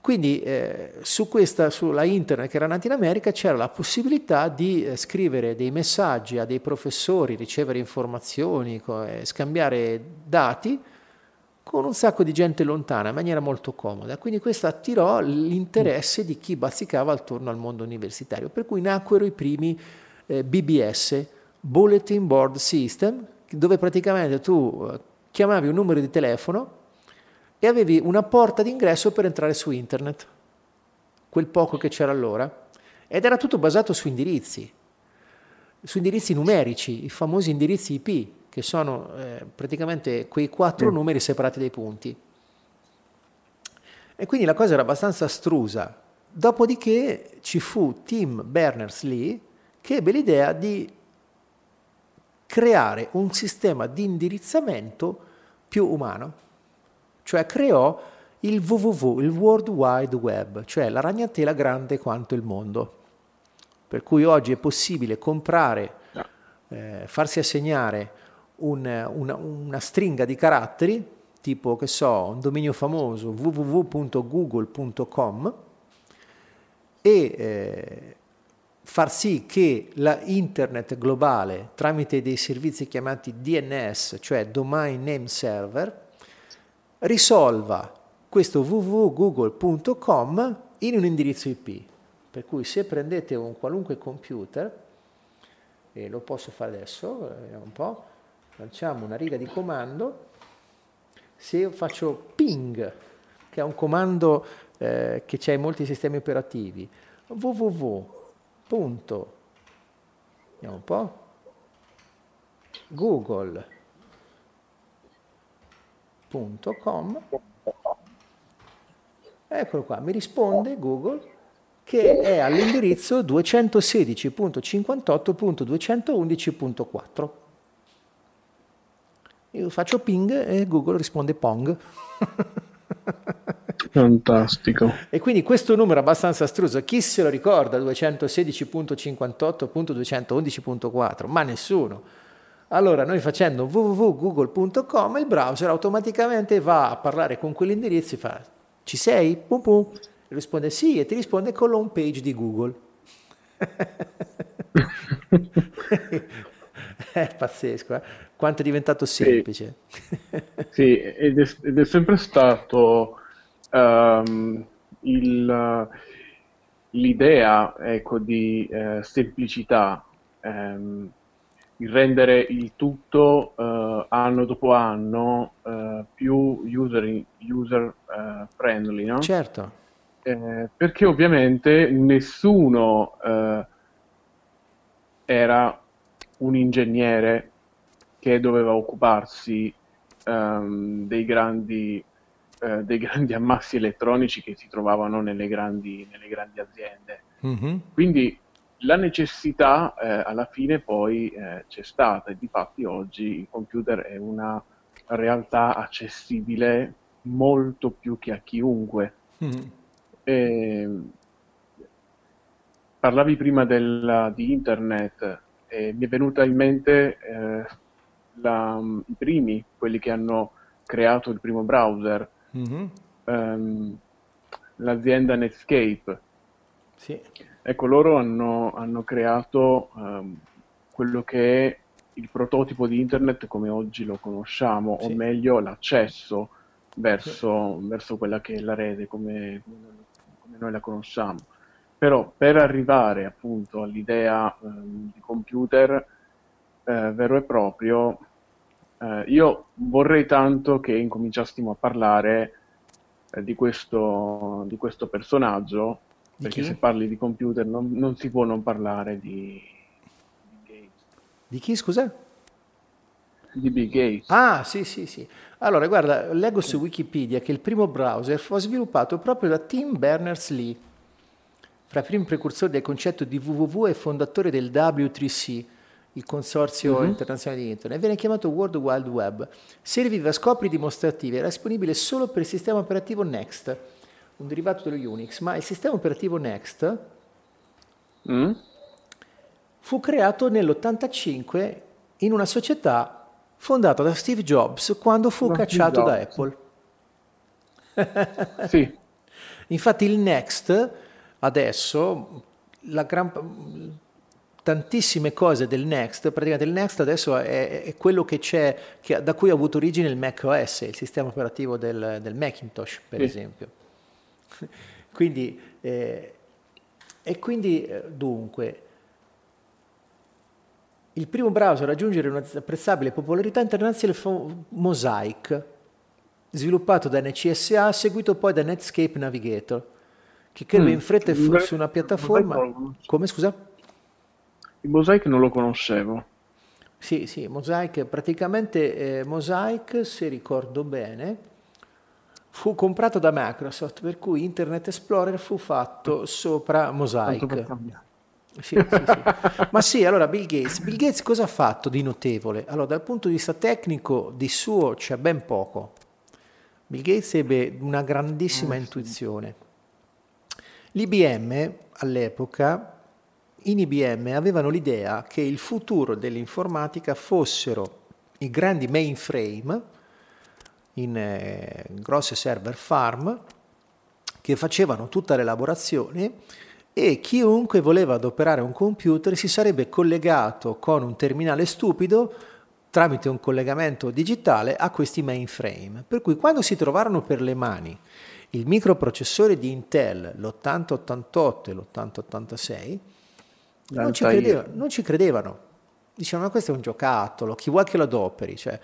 Quindi eh, su questa, sulla internet che era nata in America c'era la possibilità di eh, scrivere dei messaggi a dei professori, ricevere informazioni, co- eh, scambiare dati con un sacco di gente lontana in maniera molto comoda. Quindi questo attirò l'interesse di chi bazzicava attorno al mondo universitario, per cui nacquero i primi eh, BBS, Bulletin Board System, dove praticamente tu eh, chiamavi un numero di telefono e avevi una porta d'ingresso per entrare su internet, quel poco che c'era allora, ed era tutto basato su indirizzi, su indirizzi numerici, i famosi indirizzi IP, che sono eh, praticamente quei quattro mm. numeri separati dai punti. E quindi la cosa era abbastanza astrusa. Dopodiché ci fu Tim Berners-Lee che ebbe l'idea di creare un sistema di indirizzamento più umano, cioè creò il www, il World Wide Web, cioè la ragnatela grande quanto il mondo. Per cui oggi è possibile comprare, eh, farsi assegnare un, una, una, stringa di caratteri, tipo che so, un dominio famoso www.google.com e eh, far sì che la internet globale tramite dei servizi chiamati DNS, cioè Domain Name Server, risolva questo www.google.com in un indirizzo IP. Per cui se prendete un qualunque computer, e lo posso fare adesso, vediamo un po', lanciamo una riga di comando, se io faccio ping, che è un comando eh, che c'è in molti sistemi operativi, www vediamo un po', google.com, eccolo qua, mi risponde Google che è all'indirizzo 216.58.211.4. Io faccio ping e Google risponde pong. Fantastico. E quindi questo numero abbastanza astruso, chi se lo ricorda 216.58.211.4? Ma nessuno. Allora noi facendo www.google.com il browser automaticamente va a parlare con quell'indirizzo e fa ci sei? Pum pum. Risponde sì e ti risponde con l'home page di Google. è pazzesco, eh? quanto è diventato semplice. Sì, sì ed, è, ed, è, sempre stato um, il, l'idea ecco, di eh, semplicità um, il rendere il tutto uh, anno dopo anno uh, più user, user uh, friendly, no? Certo. Eh, perché ovviamente nessuno era un ingegnere che doveva occuparsi um, dei, grandi, dei grandi ammassi elettronici che si trovavano nelle grandi, nelle grandi aziende. Mm-hmm. Quindi la necessità eh, alla fine poi eh, c'è stata e di fatti oggi il computer è una realtà accessibile molto più che a chiunque. Mm. E, parlavi prima del, di internet e mi è venuta in mente eh, la, i primi, quelli che hanno creato il primo browser, mm-hmm. um, l'azienda Netscape. Sì Ecco, loro hanno, hanno creato um, quello che è il prototipo di internet come oggi lo conosciamo, sì. o meglio l'accesso verso, sì. verso, quella che è la rete come, come, noi la conosciamo. Però per arrivare appunto all'idea um, di computer eh, vero e proprio, eh, io vorrei tanto che incominciassimo a parlare eh, di, questo, di questo personaggio perché se parli di computer non, non, si può non parlare di, di. Di chi, scusa? Di Bill Gates. Ah, sì, sì, sì. Allora, guarda, leggo su Wikipedia che il primo browser fu sviluppato proprio da Tim Berners-Lee, fra i primi precursori del concetto di www e fondatore del W3C, il consorzio uh-huh. internazionale di Internet, viene chiamato World Wide Web. Serviva a scopi dimostrativi, era disponibile solo per il sistema operativo Next un derivato dello Unix, ma il sistema operativo Next mm. fu creato nell'85 in una società fondata da Steve Jobs quando fu no, cacciato da Apple. sì. Infatti il Next adesso, gran, tantissime cose del Next, praticamente il Next adesso è, è quello che c'è, che, da cui ha avuto origine il Mac OS, il sistema operativo del, del Macintosh per sì. esempio. quindi, eh, e quindi, eh, dunque, il primo browser a raggiungere un'apprezzabile popolarità internazionale fu Mosaic, sviluppato da NCSA, seguito poi da Netscape Navigator, che crebbe mm. in fretta fosse una piattaforma... Come scusa? Il Mosaic non lo conoscevo. Sì, sì, Mosaic, praticamente eh, Mosaic, se ricordo bene, fu comprato da Microsoft, per cui Internet Explorer fu fatto sopra Mosaic. Sì, sì, sì. Ma sì, allora Bill Gates. Bill Gates cosa ha fatto di notevole? Allora, dal punto di vista tecnico, di suo c'è ben poco. Bill Gates ebbe una grandissima oh, intuizione. L'IBM all'epoca, in IBM avevano l'idea che il futuro dell'informatica fossero i grandi mainframe, in eh, grosse server farm che facevano tutta l'elaborazione e chiunque voleva adoperare un computer si sarebbe collegato con un terminale stupido tramite un collegamento digitale a questi mainframe. Per cui quando si trovarono per le mani il microprocessore di Intel, l'8088 e l'8086, non ci, credevano, non ci credevano. Dicevano, ma questo è un giocattolo, chi vuole che lo adoperi? Cioè,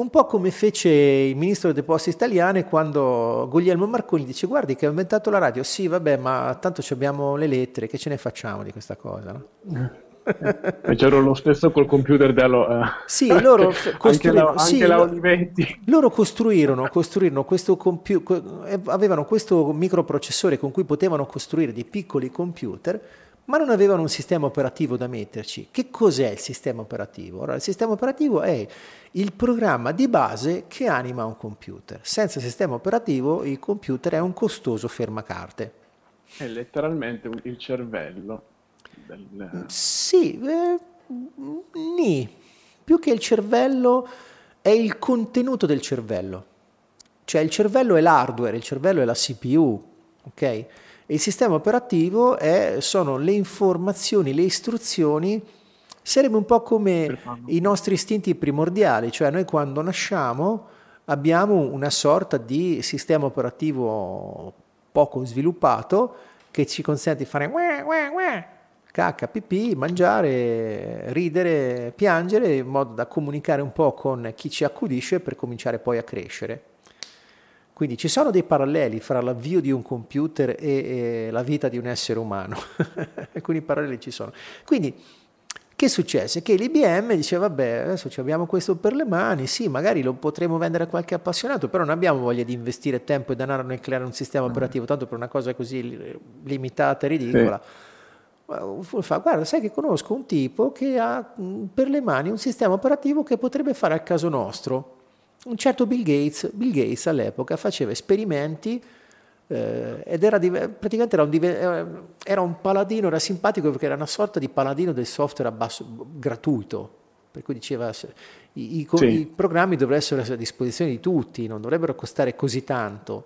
un po' come fece il ministro delle poste italiane quando Guglielmo Marconi dice guardi che ha inventato la radio, sì vabbè ma tanto abbiamo le lettere, che ce ne facciamo di questa cosa? No? e c'era lo stesso col computer dello... Uh, sì, loro costruirono, anche la, anche sì, loro costruirono, costruirono questo computer, avevano questo microprocessore con cui potevano costruire dei piccoli computer ma non avevano un sistema operativo da metterci. Che cos'è il sistema operativo? Allora, il sistema operativo è il programma di base che anima un computer. Senza sistema operativo il computer è un costoso fermacarte. È letteralmente il cervello. Del... Sì, eh, nì. Più che il cervello è il contenuto del cervello. Cioè il cervello è l'hardware, il cervello è la CPU, ok? Il sistema operativo è, sono le informazioni, le istruzioni, sarebbe un po' come i nostri istinti primordiali, cioè noi quando nasciamo abbiamo una sorta di sistema operativo poco sviluppato che ci consente di fare cacca, pipì, mangiare, ridere, piangere, in modo da comunicare un po' con chi ci accudisce per cominciare poi a crescere. Quindi ci sono dei paralleli fra l'avvio di un computer e, e la vita di un essere umano, alcuni paralleli ci sono. Quindi che successe? Che l'IBM diceva, vabbè, adesso abbiamo questo per le mani, sì, magari lo potremo vendere a qualche appassionato, però non abbiamo voglia di investire tempo e denaro nel creare un sistema mm. operativo, tanto per una cosa così limitata e ridicola. Sì. Fa, guarda, sai che conosco un tipo che ha per le mani un sistema operativo che potrebbe fare al caso nostro. Un certo Bill Gates, Bill Gates all'epoca faceva esperimenti eh, ed era praticamente era un, eh, era un, paladino, era simpatico perché era una sorta di paladino del software a basso, gratuito, per cui diceva i, i, sì. i programmi dovrebbero essere a disposizione di tutti, non dovrebbero costare così tanto.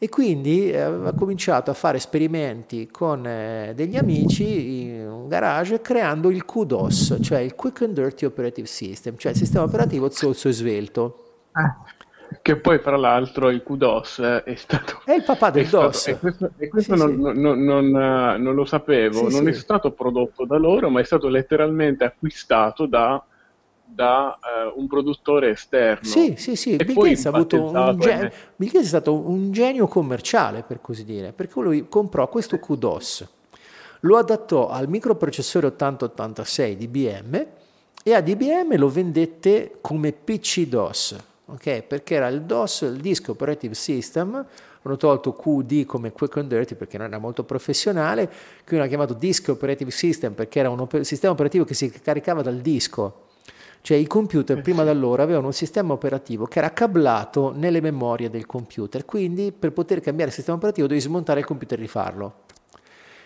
E quindi eh, aveva cominciato a fare esperimenti con eh, degli amici in un garage creando il QDOS, cioè il Quick and Dirty Operative System, cioè il sistema operativo zozzo e svelto. Ah. Che poi, fra l'altro, il QDOS è stato. È il papà del DOS. Stato, e questo, e questo sì, non, sì. Non, non, non, lo sapevo. Sì, non è stato prodotto da loro, ma è stato letteralmente acquistato da, da uh, un produttore esterno. Sì, sì, sì. Bill Gates, gen- Bill Gates è stato un genio commerciale, per così dire, perché lui comprò questo QDOS, lo adattò al microprocessore 8086 di IBM e ad IBM lo vendette come PC DOS ok? Perché era il DOS, il Disk Operative System, hanno tolto QD come Quick and Dirty perché non era molto professionale, qui hanno chiamato Disk Operative System perché era un op- sistema operativo che si caricava dal disco. Cioè i computer prima da allora avevano un sistema operativo che era cablato nelle memorie del computer, quindi per poter cambiare il sistema operativo dovevi smontare il computer e rifarlo.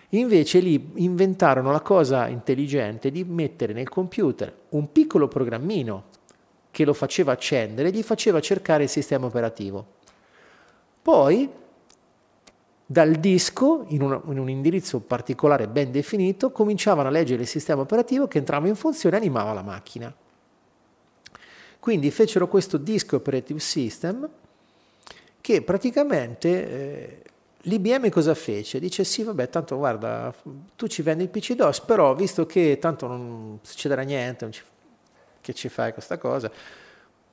Invece lì inventarono la cosa intelligente di mettere nel computer un piccolo programmino che lo faceva accendere, gli faceva cercare il sistema operativo. Poi, dal disco, in un, in un indirizzo particolare ben definito, cominciavano a leggere il sistema operativo che entrava in funzione e animava la macchina. Quindi fecero questo Disk Operative System che praticamente eh, l'IBM cosa fece? Dice sì, vabbè, tanto guarda, tu ci vendi il PC DOS, però visto che tanto non succederà niente, non ci che ci fai questa cosa?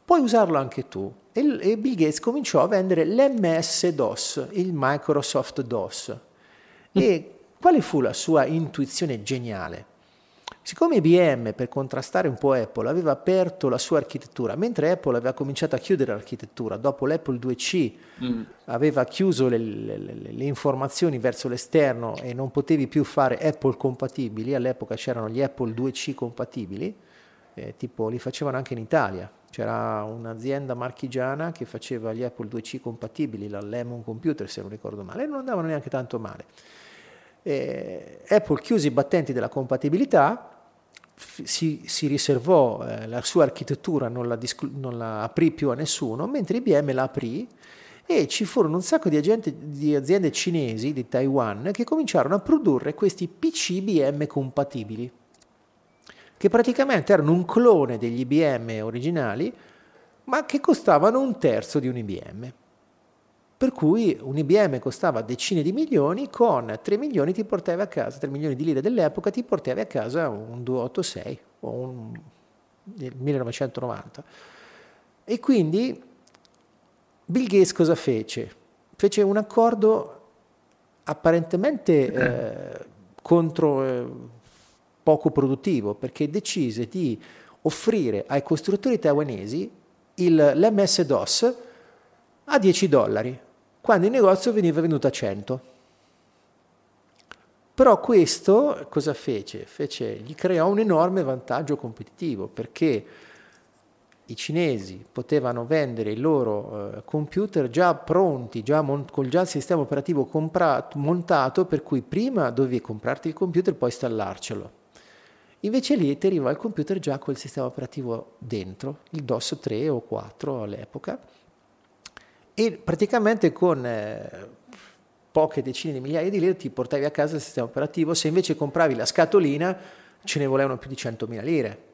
Puoi usarlo anche tu. E, e Bill Gates cominciò a vendere l'MS DOS, il Microsoft DOS. E quale fu la sua intuizione geniale? Siccome IBM per contrastare un po' Apple aveva aperto la sua architettura, mentre Apple aveva cominciato a chiudere l'architettura, dopo l'Apple 2C mm. aveva chiuso le, le, le, informazioni verso l'esterno e non potevi più fare Apple compatibili, all'epoca c'erano gli Apple 2C compatibili, eh, tipo li facevano anche in Italia. C'era un'azienda marchigiana che faceva gli Apple 2C compatibili, la Lemon Computer se non ricordo male, e non andavano neanche tanto male. Eh, Apple chiuse i battenti della compatibilità, si, si, riservò eh, la sua architettura, non la, disclu- non la, aprì più a nessuno, mentre IBM la aprì e ci furono un sacco di, agenti, di aziende cinesi di Taiwan che cominciarono a produrre questi PC IBM compatibili che praticamente erano un clone degli IBM originali, ma che costavano un terzo di un IBM. Per cui un IBM costava decine di milioni, con 3 milioni ti portavi a casa, 3 milioni di lire dell'epoca ti portavi a casa un 286 o un 1990. E quindi Bill Gates cosa fece? Fece un accordo apparentemente eh, contro... Eh, poco produttivo perché decise di offrire ai costruttori taiwanesi il, l'MS-DOS a 10 dollari, quando in negozio veniva venduto a 100. Però questo cosa fece? fece? Gli creò un enorme vantaggio competitivo perché i cinesi potevano vendere i loro eh, computer già pronti, già mon- con già il sistema operativo comprato, montato, per cui prima dovevi comprarti il computer e poi installarcelo. Invece lì ti arriva il computer già col sistema operativo dentro, il DOS 3 o 4 all'epoca, e praticamente con eh, poche decine di migliaia di lire ti portavi a casa il sistema operativo, se invece compravi la scatolina ce ne volevano più di 100.000 lire.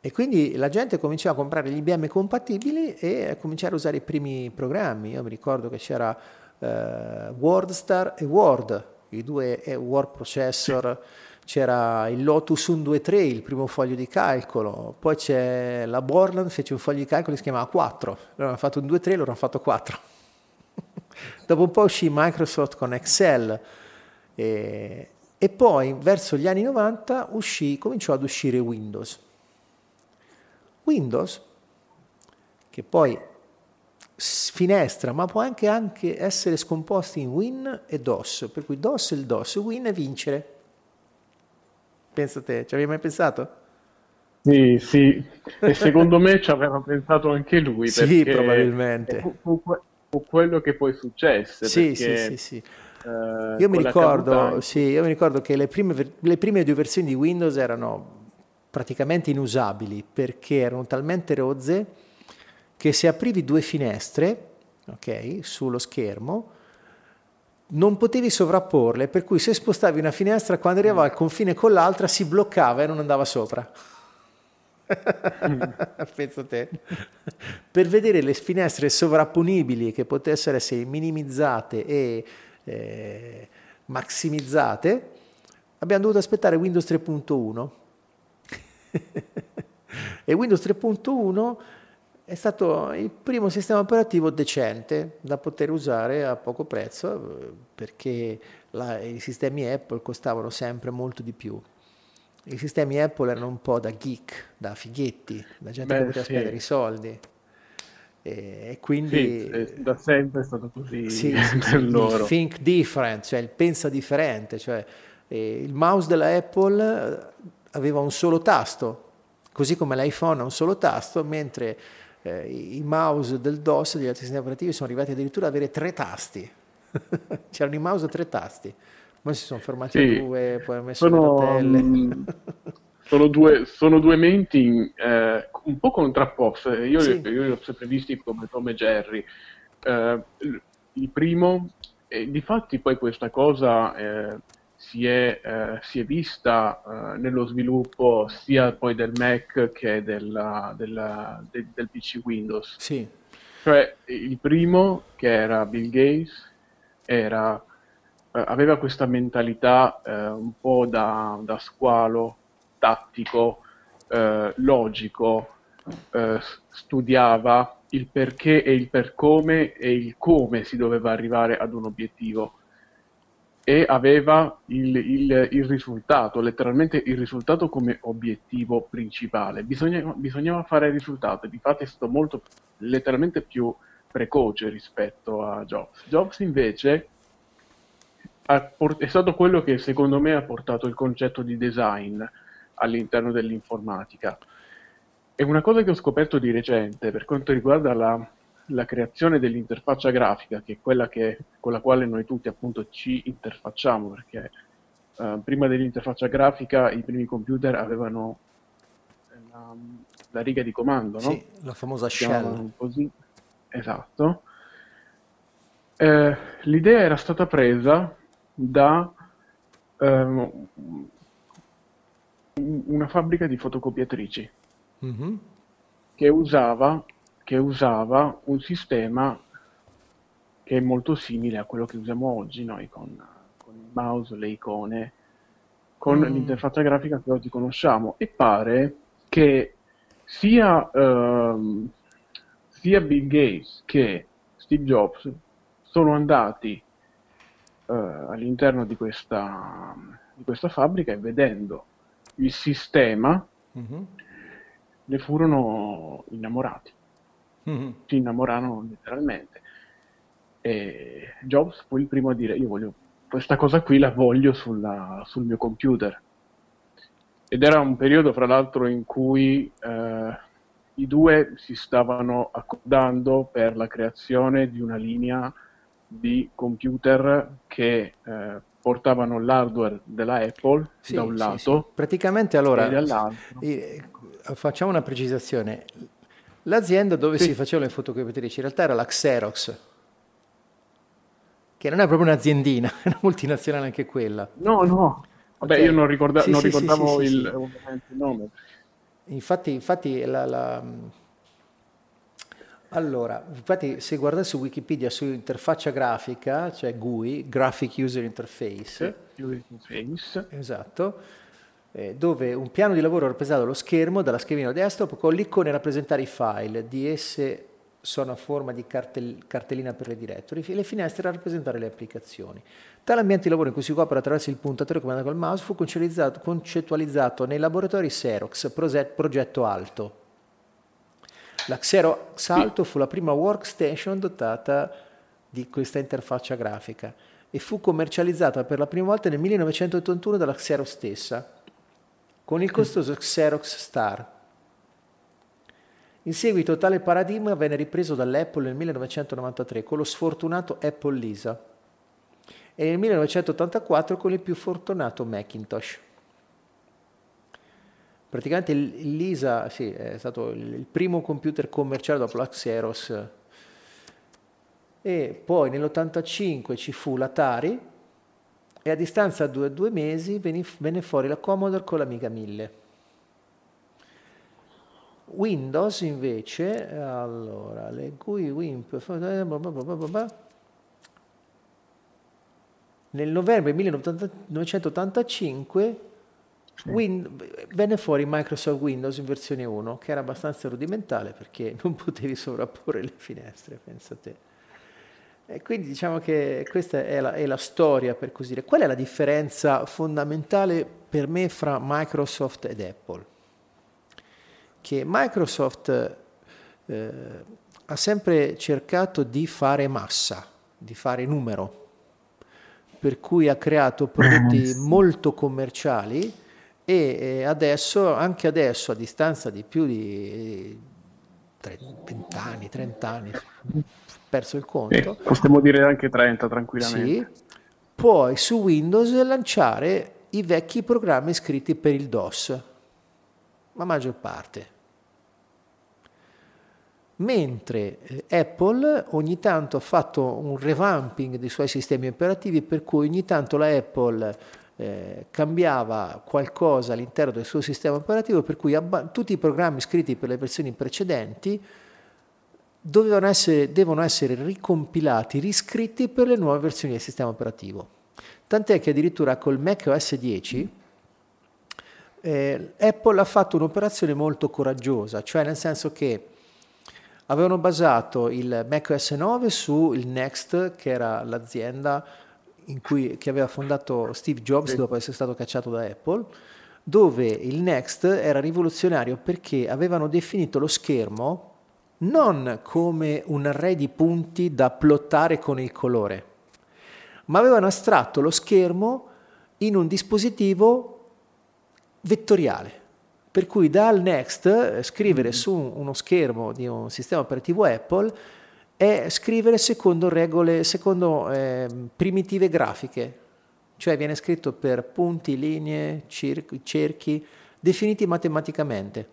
E quindi la gente cominciava a comprare gli IBM compatibili e a cominciare a usare i primi programmi. Io mi ricordo che c'era eh, WordStar e Word, i due eh, word processor. Sì c'era il Lotus 123, il primo foglio di calcolo, poi c'è la Borland, fece un foglio di calcolo che si chiamava 4, loro hanno fatto un 2-3, loro hanno fatto 4. Dopo un po' uscì Microsoft con Excel e, e poi verso gli anni 90 uscì, cominciò ad uscire Windows. Windows, che poi finestra, ma può anche, anche essere scomposto in Win e DOS, per cui DOS e il DOS, Win e vincere. Pensa te, ci avevi mai pensato? Sì, sì, e secondo me ci aveva pensato anche lui. Sì, probabilmente. Fu, fu, fu, quello che poi successe. Sì, perché, sì, sì, sì. Eh, io, mi ricordo, sì, io mi ricordo che le prime, le prime due versioni di Windows erano praticamente inusabili perché erano talmente rozze che se aprivi due finestre okay, sullo schermo non potevi sovrapporle, per cui se spostavi una finestra quando arrivava al confine con l'altra si bloccava e non andava sopra. Penso te. per vedere le finestre sovrapponibili che potessero essere minimizzate e eh, maximizzate, abbiamo dovuto aspettare Windows 3.1. e Windows 3.1 è stato il primo sistema operativo decente da poter usare a poco prezzo perché la, i sistemi Apple costavano sempre molto di più. I sistemi Apple erano un po' da geek, da fighetti, da gente Beh, che poteva sì. spendere i soldi. E, quindi sì, da sempre è stato così sì, per loro. think different, cioè il pensa differente, cioè eh, il mouse della Apple eh, aveva un solo tasto, così come l'iPhone ha un solo tasto, mentre eh, i mouse del DOS degli altri sistemi operativi sono arrivati addirittura ad avere tre tasti. C'erano i mouse a tre tasti, poi si sono fermati sì, a due, poi hanno messo sono, le rotelle. Mm, sono, due, sono due menti eh, un po' contrapposte. Io, sì. io, li ho sempre visti come Tom e Jerry. Eh, il primo, e difatti poi questa cosa eh, si è, eh, si è vista eh, nello sviluppo sia poi del Mac che della, della, de, del PC Windows. Sì. Cioè, il primo, che era Bill Gates, era, eh, aveva questa mentalità eh, un po' da, da squalo, tattico, eh, logico, eh, studiava il perché e il per come e il come si doveva arrivare ad un obiettivo e aveva il, il, il, risultato, letteralmente il risultato come obiettivo principale. Bisognava, bisognava fare il risultato, infatti è stato molto, letteralmente più precoce rispetto a Jobs. Jobs invece port- è stato quello che secondo me ha portato il concetto di design all'interno dell'informatica. E una cosa che ho scoperto di recente per quanto riguarda la la creazione dell'interfaccia grafica, che è quella che, con la quale noi tutti appunto ci interfacciamo, perché uh, prima dell'interfaccia grafica i primi computer avevano la, la riga di comando, no? Sì, la famosa shell. Così. Esatto. Eh, l'idea era stata presa da um, una fabbrica di fotocopiatrici mm-hmm. che usava che usava un sistema che è molto simile a quello che usiamo oggi noi con, con il mouse, le icone, con mm. l'interfaccia grafica che oggi conosciamo e pare che sia, uh, sia Bill Gates che Steve Jobs sono andati uh, all'interno di questa, di questa, fabbrica e vedendo il sistema mm-hmm. ne furono innamorati mm-hmm. si innamorarono letteralmente. E Jobs fu il primo a dire io voglio questa cosa qui la voglio sulla, sul mio computer. Ed era un periodo, fra l'altro, in cui eh, i due si stavano accordando per la creazione di una linea di computer che eh, portavano l'hardware della Apple sì, da un lato. Sì, sì. Praticamente allora facciamo una precisazione. L'azienda dove sì. si facevano le fotocopiatrici in realtà era la Xerox, che non è proprio un'aziendina, è una multinazionale anche quella. No, no. Vabbè, okay. io non, ricorda- sì, non sì, ricordavo il, il, nome. Infatti, infatti la, la... Allora, infatti se guardate su Wikipedia su interfaccia grafica, cioè GUI, Graphic User Interface, user interface. esatto, eh, dove un piano di lavoro rappresenta lo schermo dalla schermina desktop con l'icona a rappresentare i file, di esse sono a forma di cartel- cartellina per le directory, e le finestre a rappresentare le applicazioni. Tale ambiente di lavoro in cui si copre attraverso il puntatore comandato col mouse fu concettualizzato nei laboratori Xerox, progetto Alto la Xerox Alto fu la prima workstation dotata di questa interfaccia grafica e fu commercializzata per la prima volta nel 1981 dalla Xerox stessa, con il costoso Xerox Star. In seguito tale paradigma venne ripreso dall'Apple nel 1993 con lo sfortunato Apple Lisa e nel 1984 con il più fortunato Macintosh praticamente il Lisa sì, è stato il primo computer commerciale dopo la Xerox e poi nell'85 ci fu l'Atari e a distanza di due, due mesi venne fuori la Commodore con l'Amiga 1000. Windows invece, allora, le GUI, WIMP, nel novembre 1985 Win- venne fuori Microsoft Windows in versione 1, che era abbastanza rudimentale perché non potevi sovrapporre le finestre, pensa te. E quindi diciamo che questa è la, è la, storia, per così dire. Qual è la differenza fondamentale per me fra Microsoft ed Apple? Che Microsoft eh, ha sempre cercato di fare massa, di fare numero, per cui ha creato prodotti eh, molto commerciali e adesso, anche adesso, a distanza di più di 20 anni, 30 anni, perso il conto. Eh, possiamo dire anche 30 tranquillamente. Sì, puoi su Windows lanciare i vecchi programmi scritti per il DOS, la maggior parte. Mentre eh, Apple ogni tanto ha fatto un revamping dei suoi sistemi operativi per cui ogni tanto la Apple eh, cambiava qualcosa all'interno del suo sistema operativo per cui abba- tutti i programmi scritti per le versioni precedenti essere, devono essere ricompilati, riscritti per le nuove versioni del sistema operativo. Tant'è che addirittura col Mac OS 10 eh, Apple ha fatto un'operazione molto coraggiosa, cioè nel senso che avevano basato il Mac OS 9 sul Next, che era l'azienda cui, che aveva fondato Steve Jobs dopo essere stato cacciato da Apple, dove il Next era rivoluzionario perché avevano definito lo schermo non come un array di punti da plottare con il colore, ma avevano astratto lo schermo in un dispositivo vettoriale. Per cui dal Next eh, scrivere mm-hmm. su uno schermo di un sistema operativo Apple è scrivere secondo regole, secondo eh, primitive grafiche, cioè viene scritto per punti, linee, cerchi, cerchi definiti matematicamente,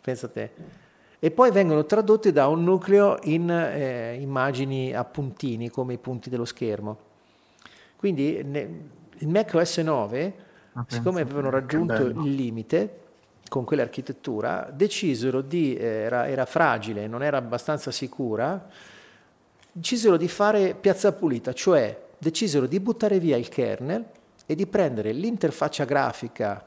pensate. E poi vengono tradotti da un nucleo in eh, immagini a puntini, come i punti dello schermo. Quindi ne, il Mac OS 9, ah, siccome avevano raggiunto il limite con quell'architettura, decisero di, eh, era, era fragile, non era abbastanza sicura, decisero di fare piazza pulita, cioè decisero di buttare via il kernel e di prendere l'interfaccia grafica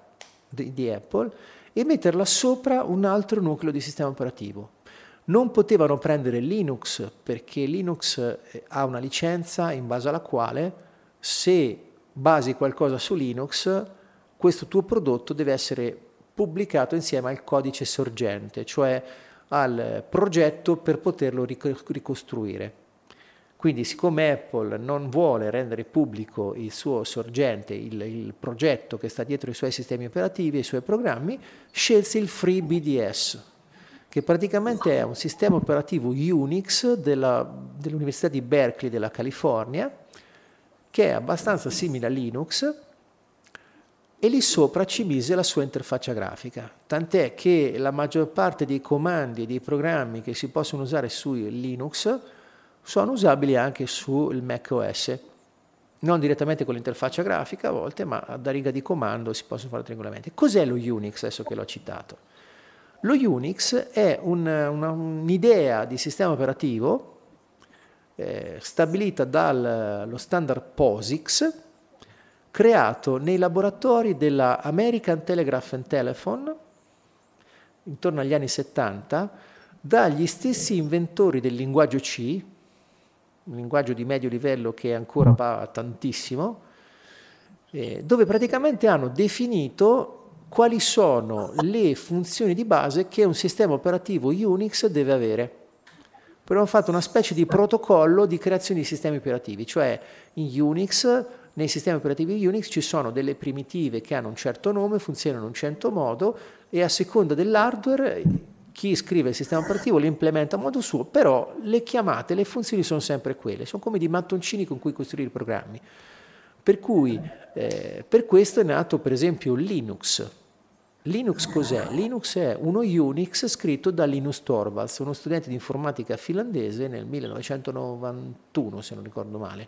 di, di Apple e metterla sopra un altro nucleo di sistema operativo. Non potevano prendere Linux perché Linux eh, ha una licenza in base alla quale se basi qualcosa su Linux, questo tuo prodotto deve essere pubblicato insieme al codice sorgente, cioè al progetto per poterlo ricostruire. Quindi siccome Apple non vuole rendere pubblico il suo sorgente, il, il, progetto che sta dietro i suoi sistemi operativi e i suoi programmi, scelse il FreeBDS, che praticamente è un sistema operativo Unix della, dell'Università di Berkeley della California, che è abbastanza simile a Linux, e lì sopra ci mise la sua interfaccia grafica, tant'è che la maggior parte dei comandi e dei programmi che si possono usare su Linux sono usabili anche sul Mac OS, non direttamente con l'interfaccia grafica a volte, ma da riga di comando si possono fare triangolamenti. Cos'è lo Unix, adesso che l'ho citato? Lo Unix è un, una, un'idea di sistema operativo eh, stabilita dallo standard POSIX, creato nei laboratori della American Telegraph and Telephone intorno agli anni 70 dagli stessi inventori del linguaggio C, un linguaggio di medio livello che ancora va tantissimo, eh, dove praticamente hanno definito quali sono le funzioni di base che un sistema operativo Unix deve avere. Abbiamo fatto una specie di protocollo di creazione di sistemi operativi, cioè in Unix, nei sistemi operativi Unix ci sono delle primitive che hanno un certo nome, funzionano in un certo modo e a seconda dell'hardware chi scrive il sistema operativo lo implementa a modo suo, però le chiamate, le funzioni sono sempre quelle, sono come dei mattoncini con cui costruire i programmi. Per cui eh, per questo è nato per esempio Linux. Linux cos'è? Linux è uno Unix scritto da Linus Torvalds, uno studente di informatica finlandese nel 1991, se non ricordo male.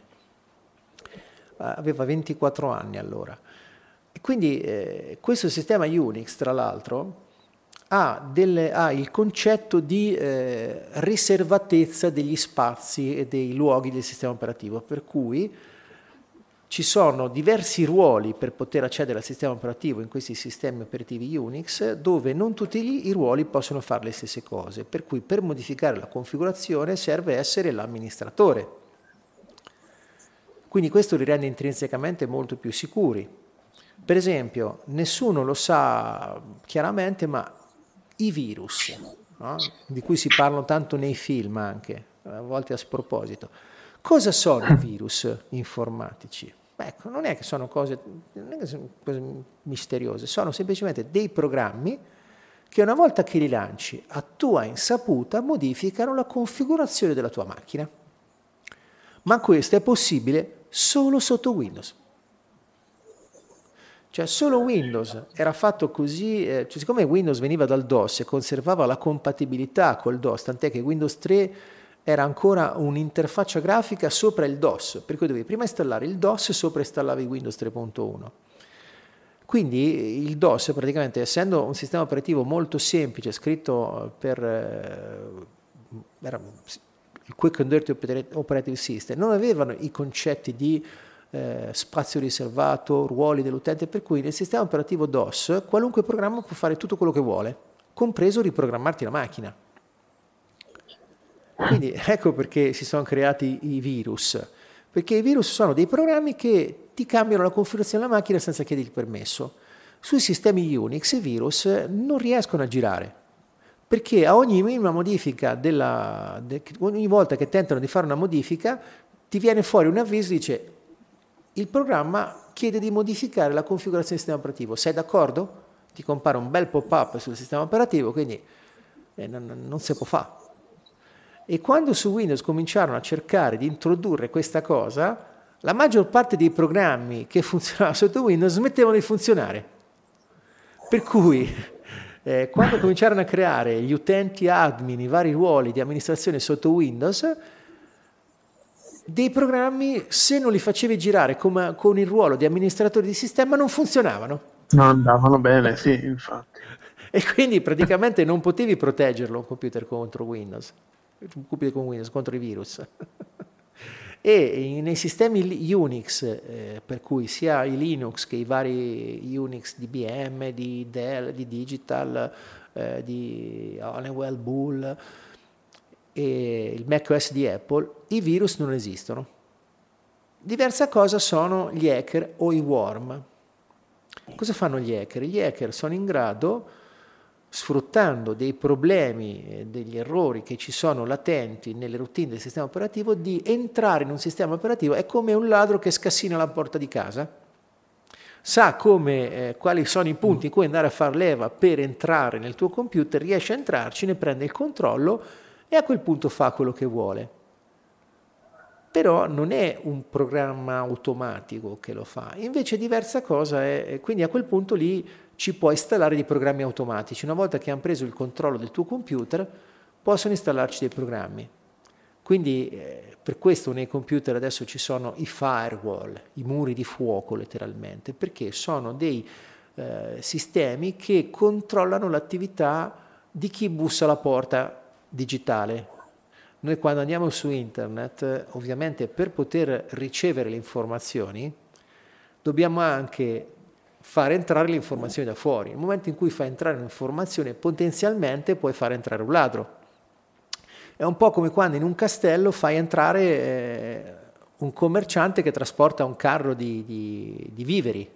Aveva 24 anni allora. E quindi eh, questo sistema Unix, tra l'altro, ha, delle, ha il concetto di eh, riservatezza degli spazi e dei luoghi del sistema operativo, per cui ci sono diversi ruoli per poter accedere al sistema operativo in questi sistemi operativi Unix, dove non tutti i ruoli possono fare le stesse cose, per cui per modificare la configurazione serve essere l'amministratore. Quindi questo li rende intrinsecamente molto più sicuri. Per esempio, nessuno lo sa chiaramente, ma i virus, no? di cui si parlano tanto nei film anche, a volte a sproposito. Cosa sono i virus informatici? Ecco, non è che sono cose, che sono cose misteriose, sono semplicemente dei programmi che una volta che li lanci a tua insaputa modificano la configurazione della tua macchina. Ma questo è possibile solo sotto Windows. Cioè solo Windows era fatto così, eh, cioè, siccome Windows veniva dal DOS e conservava la compatibilità col DOS, tant'è che Windows 3 era ancora un'interfaccia grafica sopra il DOS, per cui dovevi prima installare il DOS e sopra installavi Windows 3.1. Quindi il DOS praticamente essendo un sistema operativo molto semplice, scritto per eh, era il Quick and Dirty Operating System, non avevano i concetti di eh, spazio riservato, ruoli dell'utente, per cui nel sistema operativo DOS qualunque programma può fare tutto quello che vuole, compreso riprogrammarti la macchina. Quindi ecco perché si sono creati i virus, perché i virus sono dei programmi che ti cambiano la configurazione della macchina senza chiedergli permesso. Sui sistemi Unix i virus non riescono a girare, perché a ogni minima modifica, della, de, ogni volta che tentano di fare una modifica, ti viene fuori un avviso che dice il programma chiede di modificare la configurazione del sistema operativo. Sei d'accordo? Ti compare un bel pop-up sul sistema operativo, quindi eh, non, non si può fare. E quando su Windows cominciarono a cercare di introdurre questa cosa, la maggior parte dei programmi che funzionavano sotto Windows smettevano di funzionare. Per cui eh, quando cominciarono a creare gli utenti admin, i vari ruoli di amministrazione sotto Windows, dei programmi, se non li facevi girare come, con il ruolo di amministratore di sistema, non funzionavano. Non andavano bene, sì, infatti. E quindi praticamente non potevi proteggerlo un computer contro Windows con Windows contro i virus. e nei sistemi Unix, eh, per cui sia i Linux che i vari Unix di IBM, di Dell, di Digital, eh, di Honeywell, Bull e il macOS di Apple, i virus non esistono. Diversa cosa sono gli hacker o i worm. Cosa fanno gli hacker? Gli hacker sono in grado sfruttando dei problemi, degli errori che ci sono latenti nelle routine del sistema operativo, di entrare in un sistema operativo. È come un ladro che scassina la porta di casa. Sa come, eh, quali sono i punti in cui andare a far leva per entrare nel tuo computer, riesce a entrarci, ne prende il controllo e a quel punto fa quello che vuole. Però non è un programma automatico che lo fa, invece diversa cosa è, quindi a quel punto lì ci puoi installare dei programmi automatici. Una volta che hanno preso il controllo del tuo computer, possono installarci dei programmi. Quindi eh, per questo nei computer adesso ci sono i firewall, i muri di fuoco letteralmente, perché sono dei eh, sistemi che controllano l'attività di chi bussa alla porta digitale. Noi quando andiamo su internet, ovviamente per poter ricevere le informazioni, dobbiamo anche far entrare le informazioni da fuori. Nel momento in cui fai entrare un'informazione, potenzialmente puoi far entrare un ladro. È un po' come quando in un castello fai entrare eh, un commerciante che trasporta un carro di, di, di viveri.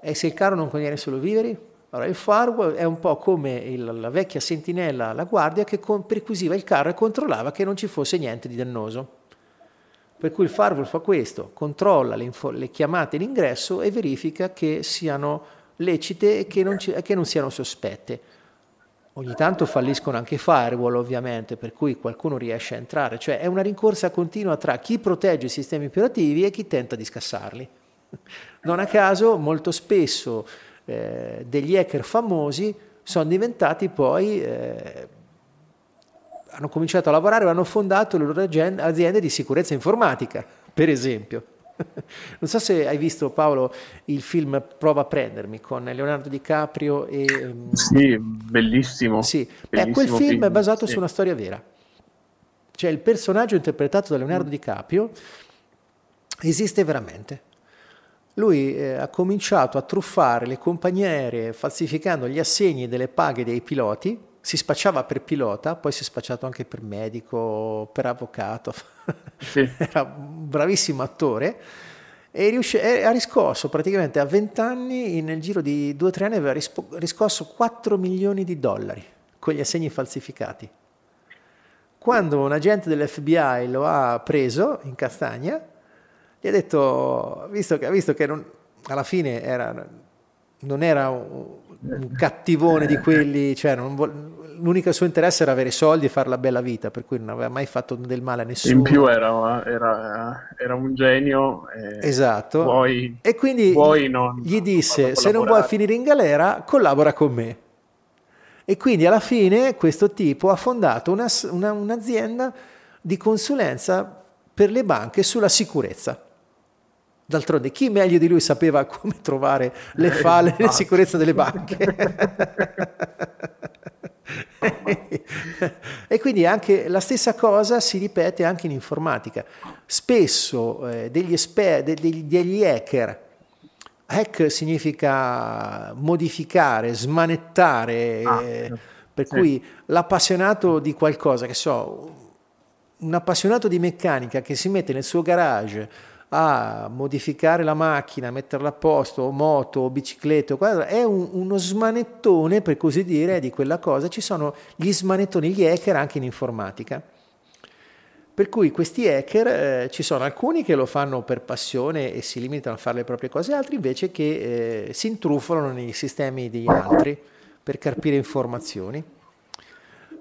E se il carro non contiene solo viveri? Allora, il firewall è un po' come il, la vecchia sentinella, la guardia, che con, perquisiva il carro e controllava che non ci fosse niente di dannoso. Per cui il firewall fa questo, controlla le, info, le chiamate in ingresso e verifica che siano lecite e che non, ci, che non siano sospette. Ogni tanto falliscono anche i firewall ovviamente, per cui qualcuno riesce a entrare, cioè è una rincorsa continua tra chi protegge i sistemi operativi e chi tenta di scassarli. Non a caso molto spesso eh, degli hacker famosi sono diventati poi eh, hanno cominciato a lavorare hanno fondato le loro aziende di sicurezza informatica, per esempio. Non so se hai visto Paolo il film Prova a prendermi con Leonardo DiCaprio e... Ehm, sì, bellissimo. Sì, bellissimo eh, quel film, film, è basato sì. su una storia vera. Cioè il personaggio interpretato da Leonardo mm. DiCaprio esiste veramente. Lui eh, ha cominciato a truffare le compagnie aeree falsificando gli assegni delle paghe dei piloti si spacciava per pilota, poi si è spacciato anche per medico, per avvocato, sì. era un bravissimo attore e riusci- ha riscosso praticamente a 20 anni, nel giro di 2-3 anni aveva rispo- riscosso 4 milioni di dollari con gli assegni falsificati. Quando un agente dell'FBI lo ha preso in castagna, gli ha detto, visto che, visto che non, alla fine era, non era un, un cattivone di quelli, cioè vol- l'unico suo interesse era avere soldi e fare la bella vita, per cui non aveva mai fatto del male a nessuno. In più era, era, era un genio. E esatto. Vuoi, e quindi non, gli disse, se non vuoi finire in galera, collabora con me. E quindi alla fine questo tipo ha fondato una, una, un'azienda di consulenza per le banche sulla sicurezza. D'altronde chi meglio di lui sapeva come trovare le falle nella sicurezza delle banche? e quindi anche la stessa cosa si ripete anche in informatica. Spesso eh, degli, esper- degli, degli hacker, hack significa modificare, smanettare, ah, eh, per sì. cui l'appassionato di qualcosa, che so, un appassionato di meccanica che si mette nel suo garage a modificare la macchina, metterla a posto, moto, bicicletta, è un, uno smanettone, per così dire, di quella cosa. Ci sono gli smanettoni, gli hacker anche in informatica. Per cui questi hacker, eh, ci sono alcuni che lo fanno per passione e si limitano a fare le proprie cose, altri invece che eh, si intrufolano nei sistemi degli altri per carpire informazioni.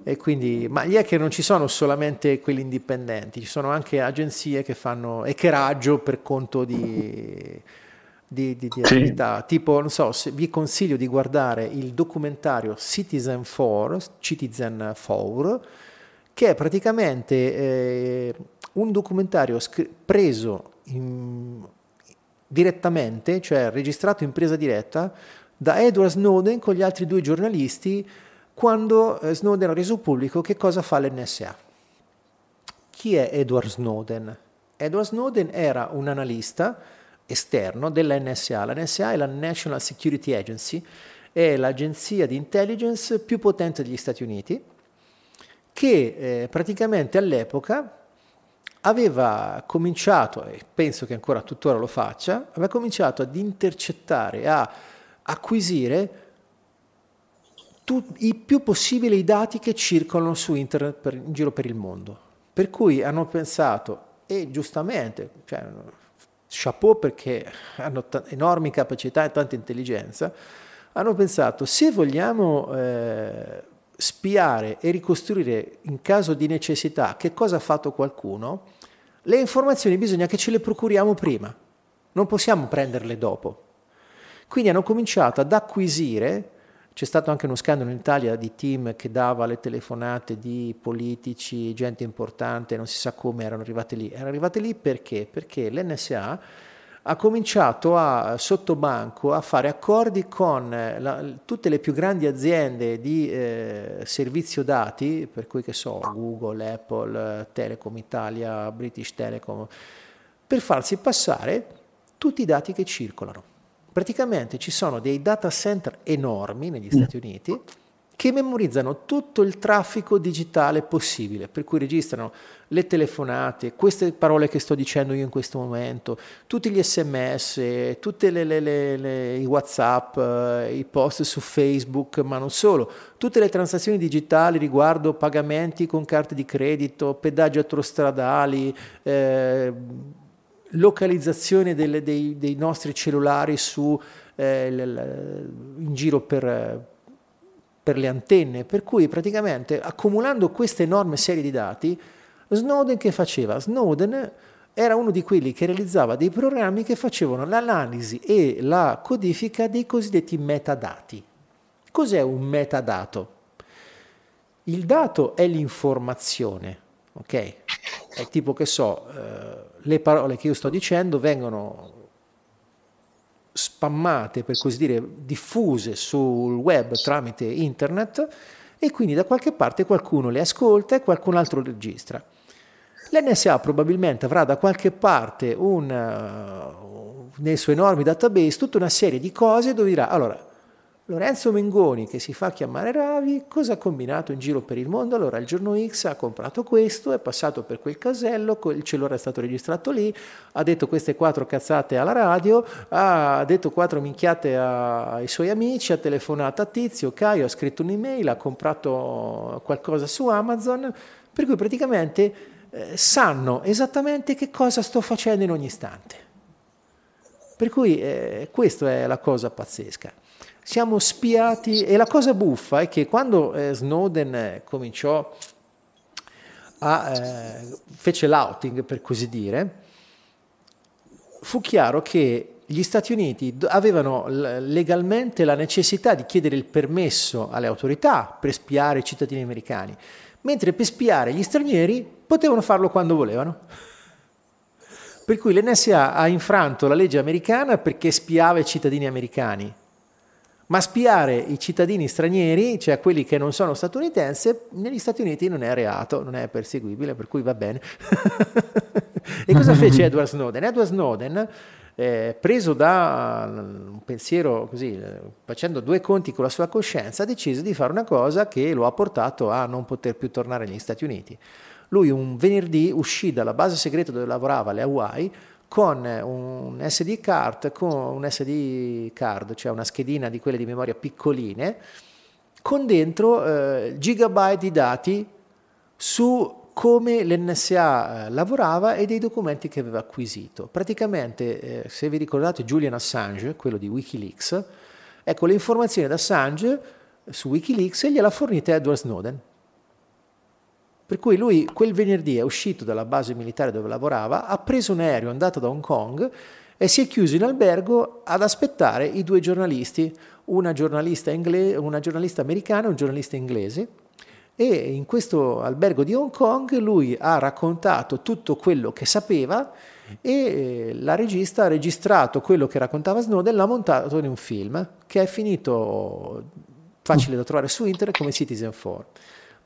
E quindi, ma gli hacker non ci sono solamente quelli indipendenti, ci sono anche agenzie che fanno hackeraggio per conto di, di, di, di attività. Tipo, non so, vi consiglio di guardare il documentario Citizen 4, Citizen 4 che è praticamente eh, un documentario scr- preso in, direttamente, cioè registrato in presa diretta, da Edward Snowden con gli altri due giornalisti quando eh, Snowden ha reso pubblico che cosa fa l'NSA. Chi è Edward Snowden? Edward Snowden era un analista esterno della NSA. La NSA è la National Security Agency, è l'agenzia di intelligence più potente degli Stati Uniti, che eh, praticamente all'epoca aveva cominciato, e penso che ancora tuttora lo faccia, aveva cominciato ad intercettare, a acquisire tu, i più possibile i dati che circolano su internet per, in giro per il mondo. Per cui hanno pensato, e giustamente, cioè, chapeau perché hanno t- enormi capacità e tanta intelligenza, hanno pensato se vogliamo eh, spiare e ricostruire in caso di necessità che cosa ha fatto qualcuno, le informazioni bisogna che ce le procuriamo prima, non possiamo prenderle dopo. Quindi hanno cominciato ad acquisire c'è stato anche uno scandalo in Italia di team che dava le telefonate di politici, gente importante, non si sa come erano arrivate lì. Erano arrivate lì perché? Perché l'NSA ha cominciato a, sotto banco a fare accordi con la, tutte le più grandi aziende di eh, servizio dati, per cui che so, Google, Apple, Telecom Italia, British Telecom, per farsi passare tutti i dati che circolano. Praticamente ci sono dei data center enormi negli. Stati Uniti che memorizzano tutto il traffico digitale possibile, per cui registrano le telefonate, queste parole che sto dicendo io in questo momento, tutti gli sms, tutti i whatsapp, eh, i post su Facebook, ma non solo, tutte le transazioni digitali riguardo pagamenti con carte di credito, pedaggi autostradali, eh, localizzazione delle, dei, dei, nostri cellulari su, eh, in giro per per le antenne, per cui praticamente accumulando questa enorme serie di dati, Snowden che faceva? Snowden era uno di quelli che realizzava dei programmi che facevano l'analisi e la codifica dei cosiddetti metadati. Cos'è un metadato? Il dato è l'informazione, ok? È tipo che so, eh, le parole che io sto dicendo vengono spammate, per così dire, diffuse sul web tramite internet e quindi da qualche parte qualcuno le ascolta e qualcun altro le registra. L'NSA probabilmente avrà da qualche parte un, uh, nei suoi enormi database tutta una serie di cose dove dirà allora Lorenzo Mengoni, che si fa chiamare Ravi, cosa ha combinato in giro per il mondo? Allora, il giorno X ha comprato questo, è passato per quel casello, il cellulare è stato registrato lì, ha detto queste quattro cazzate alla radio, ha detto quattro minchiate ai suoi amici, ha telefonato a Tizio, Caio, ha scritto un'email, ha comprato qualcosa su Amazon, per cui praticamente eh, sanno esattamente che cosa sto facendo in ogni istante. Per cui eh, questa è la cosa pazzesca siamo spiati e la cosa buffa è che quando eh, Snowden eh, cominciò a eh, fece l'outing per così dire fu chiaro che gli Stati Uniti avevano legalmente la necessità di chiedere il permesso alle autorità per spiare i cittadini americani, mentre per spiare gli stranieri potevano farlo quando volevano. Per cui l'NSA ha infranto la legge americana perché spiava i cittadini americani, ma spiare i cittadini stranieri, cioè quelli che non sono statunitensi, negli Stati Uniti non è reato, non è perseguibile, per cui va bene. e cosa fece Edward Snowden? Edward Snowden, eh, preso da un pensiero così, facendo due conti con la sua coscienza, decise di fare una cosa che lo ha portato a non poter più tornare negli Stati Uniti. Lui un venerdì uscì dalla base segreta dove lavorava alle Hawaii, con un SD card, con un SD card, cioè una schedina di quelle di memoria piccoline, con dentro eh, gigabyte di dati su come l'NSA eh, lavorava e dei documenti che aveva acquisito. Praticamente, eh, se vi ricordate Julian Assange, quello di Wikileaks, ecco le informazioni da Assange su Wikileaks gliela fornite Edward Snowden. Per cui lui quel venerdì è uscito dalla base militare dove lavorava, ha preso un aereo, è andato da Hong Kong e si è chiuso in albergo ad aspettare i due giornalisti, una giornalista, ingle- una giornalista americana e un giornalista inglese. E in questo albergo di Hong Kong lui ha raccontato tutto quello che sapeva e eh, la regista ha registrato quello che raccontava Snowden e l'ha montato in un film che è finito facile da trovare su internet come Citizen 4.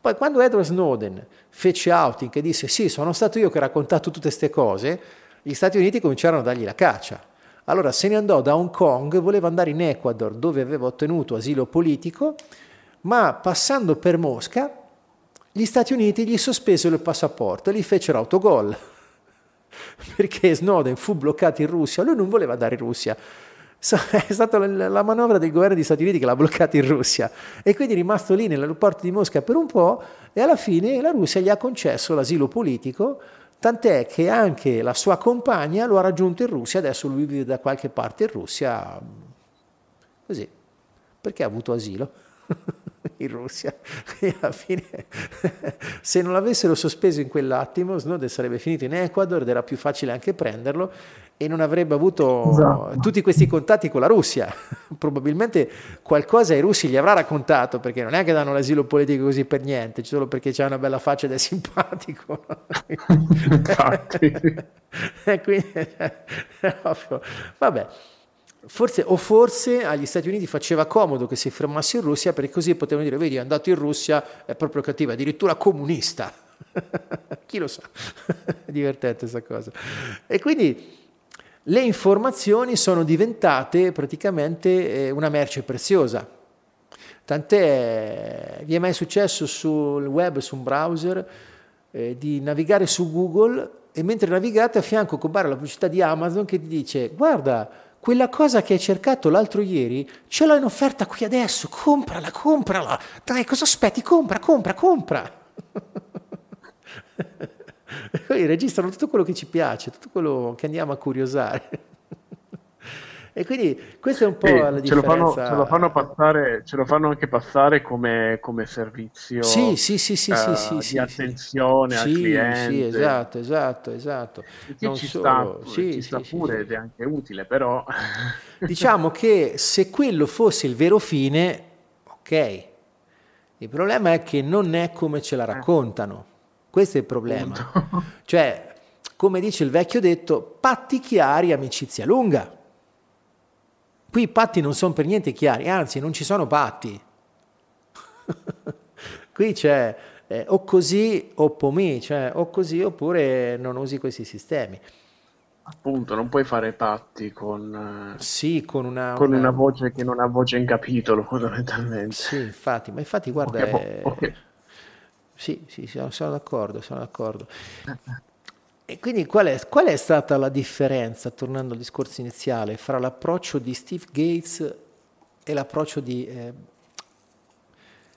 Poi quando Edward Snowden fece outing e disse sì, sono stato io che ho raccontato tutte queste cose, gli Stati Uniti cominciarono a dargli la caccia. Allora se ne andò da Hong Kong, voleva andare in Ecuador dove aveva ottenuto asilo politico, ma passando per Mosca, gli Stati Uniti gli sospesero il passaporto e gli fecero autogol. Perché Snowden fu bloccato in Russia, lui non voleva andare in Russia, è stata la manovra del governo degli Stati Uniti che l'ha bloccato in Russia e quindi è rimasto lì nell'aeroporto di Mosca per un po' e alla fine la Russia gli ha concesso l'asilo politico, tant'è che anche la sua compagna lo ha raggiunto in Russia, adesso lui vive da qualche parte in Russia, così, perché ha avuto asilo. in Russia. E alla fine, se non l'avessero sospeso in quell'attimo, Snowden sarebbe finito in Ecuador ed era più facile anche prenderlo e non avrebbe avuto esatto. tutti questi contatti con la Russia. Probabilmente qualcosa ai russi gli avrà raccontato, perché non è che danno l'asilo politico così per niente, solo perché c'è una bella faccia ed è simpatico. E quindi, vabbè. Forse, o forse agli Stati Uniti faceva comodo che si fermasse in Russia perché così potevano dire, vedi, è andato in Russia, è proprio cattiva, addirittura comunista. Chi lo sa? è divertente questa cosa. E quindi le informazioni sono diventate praticamente eh, una merce preziosa. Tant'è, vi è mai successo sul web, su un browser, eh, di navigare su Google e mentre navigate a fianco compare la pubblicità di Amazon che ti dice guarda, quella cosa che hai cercato l'altro ieri ce l'ho in offerta qui adesso, comprala, comprala, dai cosa aspetti, compra, compra, compra. Poi registrano tutto quello che ci piace, tutto quello che andiamo a curiosare. E quindi questa è un po' sì, la differenza. Ce lo, fanno, ce lo fanno, passare, ce lo fanno anche passare come, come servizio sì, sì, sì, sì, uh, sì, di sì, attenzione al cliente. Sì, esatto, esatto, esatto. Non ci solo, sta, sì, ci sta pure ed è anche utile, però... Diciamo che se quello fosse il vero fine, ok. Il problema è che non è come ce la eh. raccontano. Questo è il problema. Cioè, come dice il vecchio detto, patti chiari, amicizia lunga. Qui i patti non sono per niente chiari, anzi non ci sono patti. Qui c'è eh, o così o pomì, cioè o così oppure non usi questi sistemi. Appunto, non puoi fare patti con, eh, sì, con, una, con una... una, voce che non ha voce in capitolo, fondamentalmente. Sì, infatti, ma infatti guarda... Okay, è... okay. Sì, sì, sono, sono d'accordo, sono d'accordo. E quindi qual è, qual è, stata la differenza, tornando al discorso iniziale, fra l'approccio di Steve Gates e l'approccio di eh,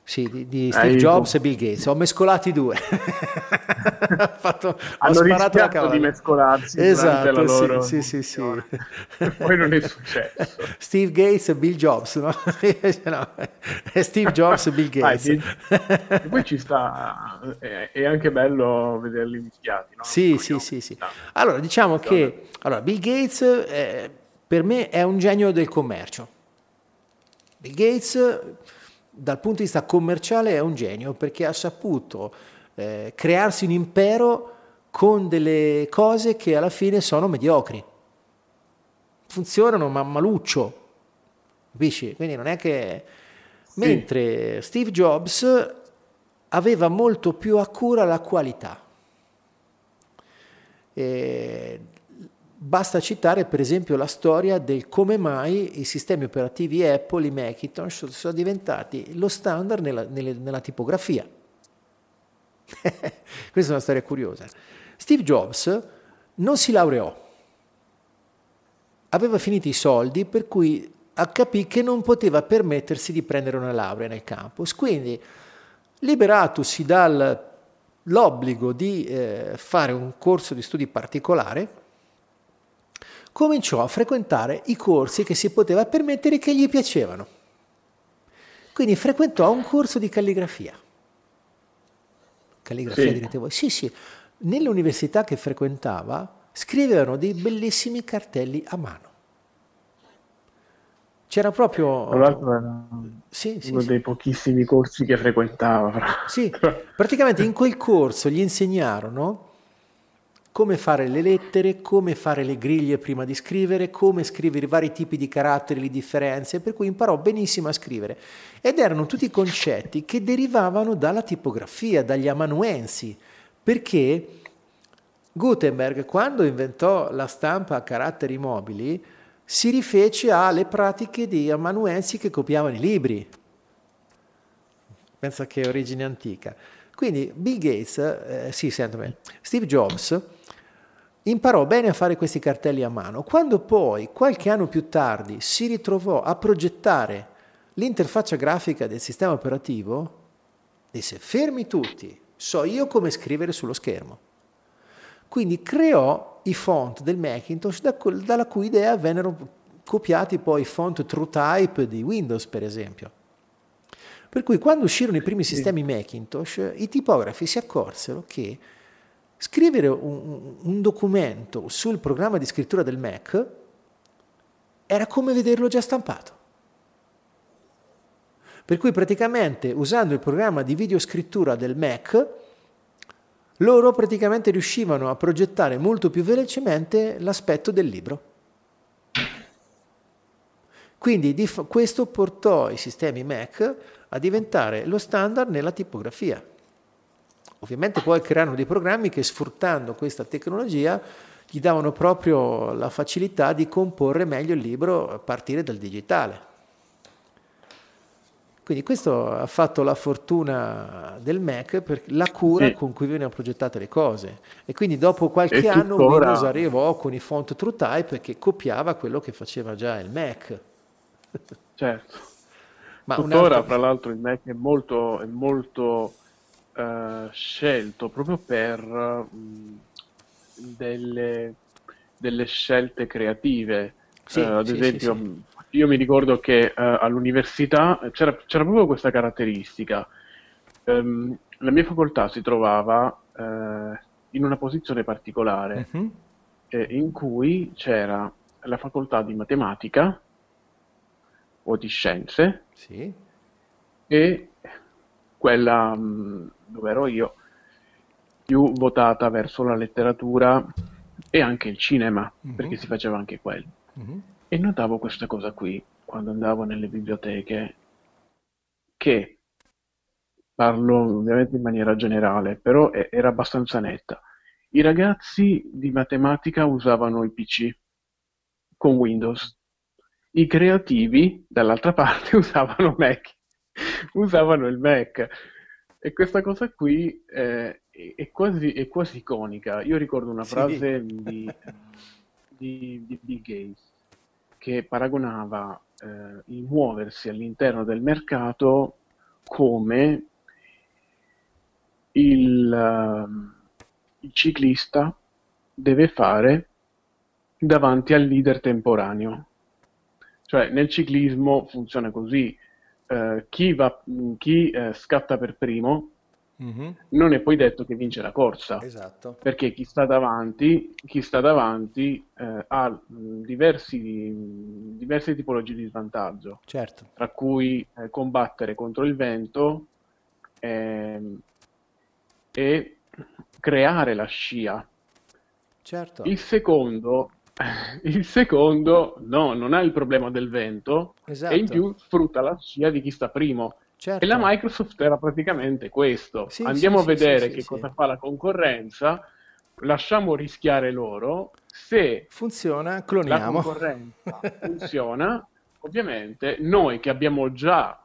sì, di, di Steve Jobs e Bill Gates. Ho mescolati i due. fatto, Hanno ho sparato la cavalla. di mescolarsi esatto, la loro sì, sì, sì, Poi non è successo. Steve Gates e Bill Jobs, no? no è Steve Jobs e Bill Gates. Ah, e poi ci sta, è, è, anche bello vederli mischiati, no? Sì, sì, sì, sì. Allora, diciamo che allora, Bill Gates eh, per me è un genio del commercio. Bill Gates dal punto di vista commerciale è un genio perché ha saputo eh, crearsi un impero con delle cose che alla fine sono mediocri. Funzionano ma maluccio, capisci? Quindi non è che... Sì. Mentre Steve Jobs aveva molto più a cura la qualità. E Basta citare per esempio la storia del come mai i sistemi operativi Apple, i Macintosh, sono diventati lo standard nella, nella, tipografia. Questa è una storia curiosa. Steve Jobs non si laureò, aveva finito i soldi per cui capì che non poteva permettersi di prendere una laurea nel campus. Quindi, liberatosi dall'obbligo di eh, fare un corso di studi particolare, cominciò a frequentare i corsi che si poteva permettere e che gli piacevano. Quindi frequentò un corso di calligrafia. Calligrafia sì. direte voi? Sì, sì. Nell'università che frequentava scrivevano dei bellissimi cartelli a mano. C'era proprio... Tra l'altro era sì, sì, uno sì. dei pochissimi corsi che frequentava. Sì, praticamente in quel corso gli insegnarono come fare le lettere, come fare le griglie prima di scrivere, come scrivere i vari tipi di caratteri, le differenze, per cui imparò benissimo a scrivere. Ed erano tutti concetti che derivavano dalla tipografia, dagli amanuensi, perché Gutenberg, quando inventò la stampa a caratteri mobili, si rifece alle pratiche dei amanuensi che copiavano i libri. Pensa che origine antica. Quindi Bill Gates, eh, sì, sentami, Steve Jobs imparò bene a fare questi cartelli a mano. Quando poi, qualche anno più tardi, si ritrovò a progettare l'interfaccia grafica del sistema operativo, disse fermi tutti, so io come scrivere sullo schermo. Quindi creò i font del Macintosh da, dalla cui idea vennero copiati poi i font TrueType di Windows, per esempio. Per cui quando uscirono i primi sistemi Macintosh, i tipografi si accorsero che scrivere un, un, documento sul programma di scrittura del Mac era come vederlo già stampato. Per cui praticamente usando il programma di videoscrittura del Mac, loro praticamente riuscivano a progettare molto più velocemente l'aspetto del libro. Quindi questo portò i sistemi Mac a diventare lo standard nella tipografia. Ovviamente poi crearono dei programmi che sfruttando questa tecnologia gli davano proprio la facilità di comporre meglio il libro a partire dal digitale. Quindi questo ha fatto la fortuna del Mac per la cura sì. con cui venivano progettate le cose. E quindi dopo qualche e anno tuttora... Windows arrivò con i font TrueType che copiava quello che faceva già il Mac. Certo. Ma tuttora, altro... fra l'altro, il Mac è molto, è molto uh, scelto proprio per uh, delle, delle, scelte creative. Sì, uh, ad sì, esempio, sì, io mi ricordo che uh, all'università c'era, c'era, proprio questa caratteristica. Um, la mia facoltà si trovava uh, in una posizione particolare uh-huh. eh, in cui c'era la facoltà di matematica o di scienze sì. e quella um, dove ero io più votata verso la letteratura e anche il cinema, uh-huh. perché si faceva anche quello. Uh-huh. E notavo questa cosa qui quando andavo nelle biblioteche, che parlo ovviamente in maniera generale, però era abbastanza netta. I ragazzi di matematica usavano i PC con Windows, i creativi dall'altra parte usavano Mac, usavano il Mac. E questa cosa qui eh, è, quasi, è, quasi, iconica. Io ricordo una frase sì. di, di, di Bill Gates che paragonava eh, il muoversi all'interno del mercato come il, uh, il ciclista deve fare davanti al leader temporaneo. Cioè nel ciclismo funziona così, uh, chi, va, chi uh, scatta per primo Mm-hmm. Non è poi detto che vince la corsa, esatto. perché chi sta davanti, chi sta davanti eh, ha diversi, diverse tipologie di svantaggio, certo. tra cui eh, combattere contro il vento eh, e creare la scia. Certo. Il secondo il secondo no, non ha il problema del vento esatto. e in più sfrutta la scia di chi sta primo. Certo. E la Microsoft era praticamente questo. Sì, Andiamo sì, a vedere sì, che cosa fa la concorrenza, lasciamo rischiare loro. Se funziona, cloniamo. La concorrenza funziona, ovviamente noi che abbiamo già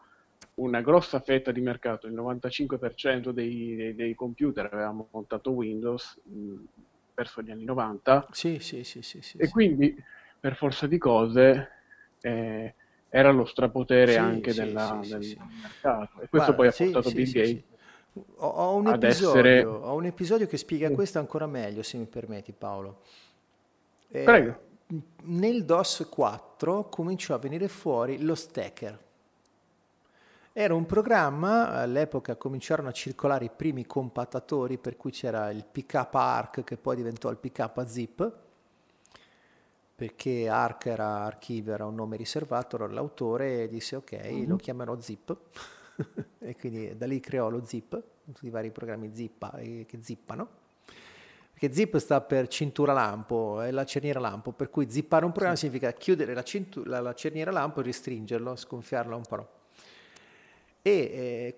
una grossa fetta di mercato, il 95% dei, dei, dei computer avevamo montato Windows mh, verso gli anni 90. Sì, sì, sì, sì, sì e quindi per forza di cose eh, era lo strapotere sì, anche sì, della, sì, del mercato. E questo Guarda, poi ha portato Bill Gates. Ho, un episodio, essere... ho, un episodio, che spiega questo ancora meglio, se mi permetti Paolo. Eh, Prego. Nel DOS 4 cominciò a venire fuori lo stacker. Era un programma, all'epoca cominciarono a circolare i primi compattatori, per cui c'era il pickup ARC che poi diventò il pickup zip, perché ARC era archivio, era un nome riservato, allora l'autore disse ok, mm-hmm. lo chiamerò zip e quindi da lì creò lo zip, tutti i vari programmi zippa, che zippano. Perché zip sta per cintura lampo, è la cerniera lampo, per cui zippare un programma sì. significa chiudere la, cintu- la, la, cerniera lampo e restringerlo, sgonfiarlo un po'. E eh,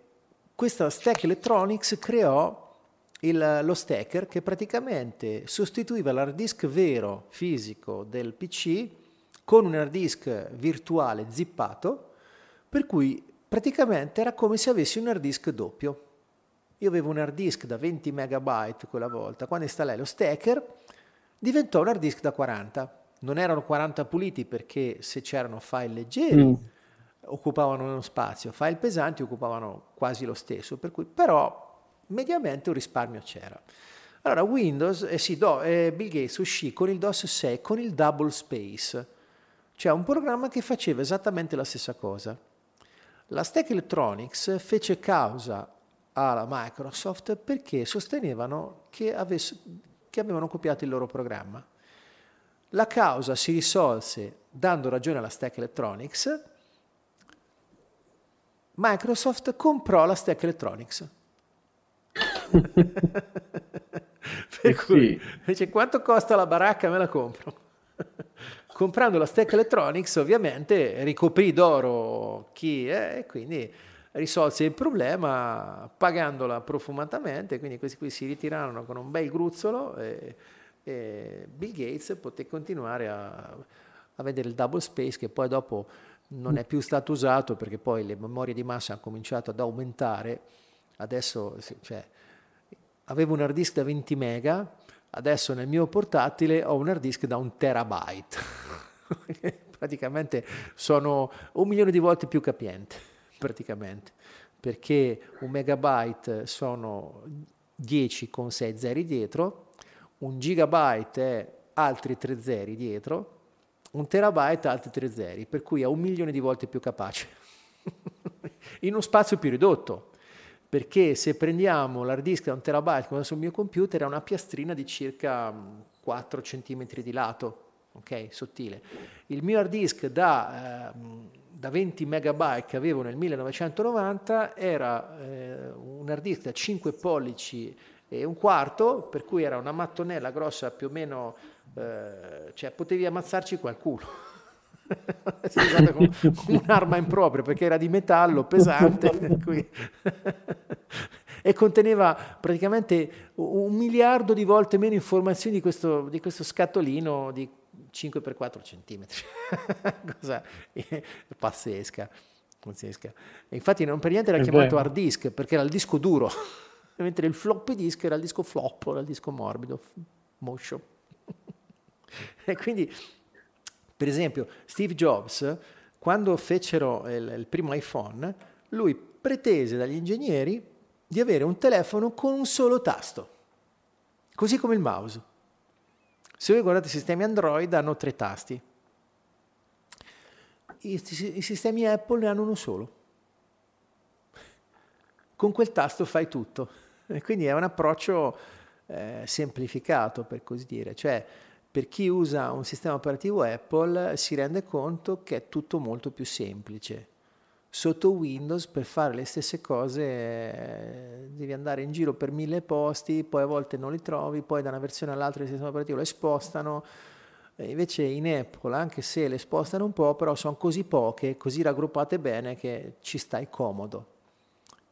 questa Stack Electronics creò il, lo stacker che praticamente sostituiva l'hard disk vero fisico del PC con un hard disk virtuale zippato, per cui praticamente era come se avessi un hard disk doppio. Io avevo un hard disk da 20 MB quella volta, quando installai lo stacker diventò un hard disk da 40. Non erano 40 puliti perché se c'erano file leggeri mm. Occupavano uno spazio, file pesanti occupavano quasi lo stesso, per cui però mediamente un risparmio c'era. Allora Windows, eh sì, do, eh, Bill Gates uscì con il DOS 6 con il Double Space, cioè un programma che faceva esattamente la stessa cosa. La Stack Electronics fece causa alla Microsoft perché sostenevano che, avesse, che avevano copiato il loro programma. La causa si risolse dando ragione alla Stack Electronics. Microsoft comprò la Stack Electronics. per eh cui dice quanto costa la baracca? Me la compro. Comprando la Stack Electronics ovviamente ricoprì d'oro chi è e quindi risolse il problema pagandola profumatamente, quindi questi qui si ritirarono con un bel gruzzolo e, e Bill Gates poté continuare a, a, vedere il double space che poi dopo non è più stato usato perché poi le memorie di massa hanno cominciato ad aumentare, adesso cioè, avevo un hard disk da 20 mega, adesso nel mio portatile ho un hard disk da un terabyte, praticamente sono un milione di volte più capiente praticamente, perché un megabyte sono 10 con 6 zeri dietro, un gigabyte è altri 3 zeri dietro, un terabyte altri 3 zeri, per cui è un milione di volte più capace, in uno spazio più ridotto, perché se prendiamo l'hard disk da un terabyte come sul mio computer è una piastrina di circa 4 cm di lato, ok, sottile. Il mio hard disk da... Eh, da 20 megabyte che avevo nel 1990 era eh, un hard disk da 5 pollici e un quarto, per cui era una mattonella grossa più o meno, eh, cioè potevi ammazzarci qualcuno. si è usata come un'arma impropria perché era di metallo pesante e conteneva praticamente un miliardo di volte meno informazioni di questo, di questo scatolino di 5 x 4 centimetri, cosa pazzesca, pazzesca. E infatti non per niente era chiamato hard disk, perché era il disco duro, mentre il floppy disk era il disco flop, era il disco morbido, moscio. e quindi, per esempio, Steve Jobs, quando fecero il, il primo iPhone, lui pretese dagli ingegneri di avere un telefono con un solo tasto, così come il mouse. Se voi guardate i sistemi Android hanno tre tasti, i, i sistemi Apple ne hanno uno solo. Con quel tasto fai tutto. E quindi è un approccio eh, semplificato, per così dire. Cioè, per chi usa un sistema operativo Apple si rende conto che è tutto molto più semplice sotto Windows per fare le stesse cose eh, devi andare in giro per mille posti, poi a volte non li trovi, poi da una versione all'altra del sistema operativo le spostano. E invece in Apple, anche se le spostano un po', però sono così poche, così raggruppate bene che ci stai comodo.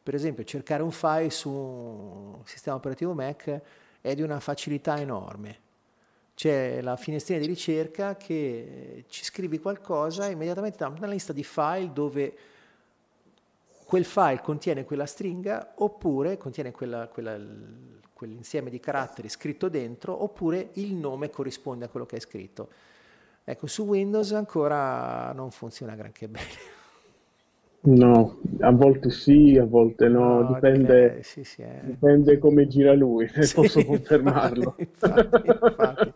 Per esempio, cercare un file su un sistema operativo Mac è di una facilità enorme. C'è la finestrina di ricerca che ci scrivi qualcosa e immediatamente dà una lista di file dove quel file contiene quella stringa oppure contiene quella, quella, quell'insieme di caratteri scritto dentro oppure il nome corrisponde a quello che è scritto. Ecco, su Windows ancora non funziona granché bene. No, a volte sì, a volte no, no dipende, eh, sì, sì, eh. dipende, come gira lui, sì, posso confermarlo. infatti, infatti,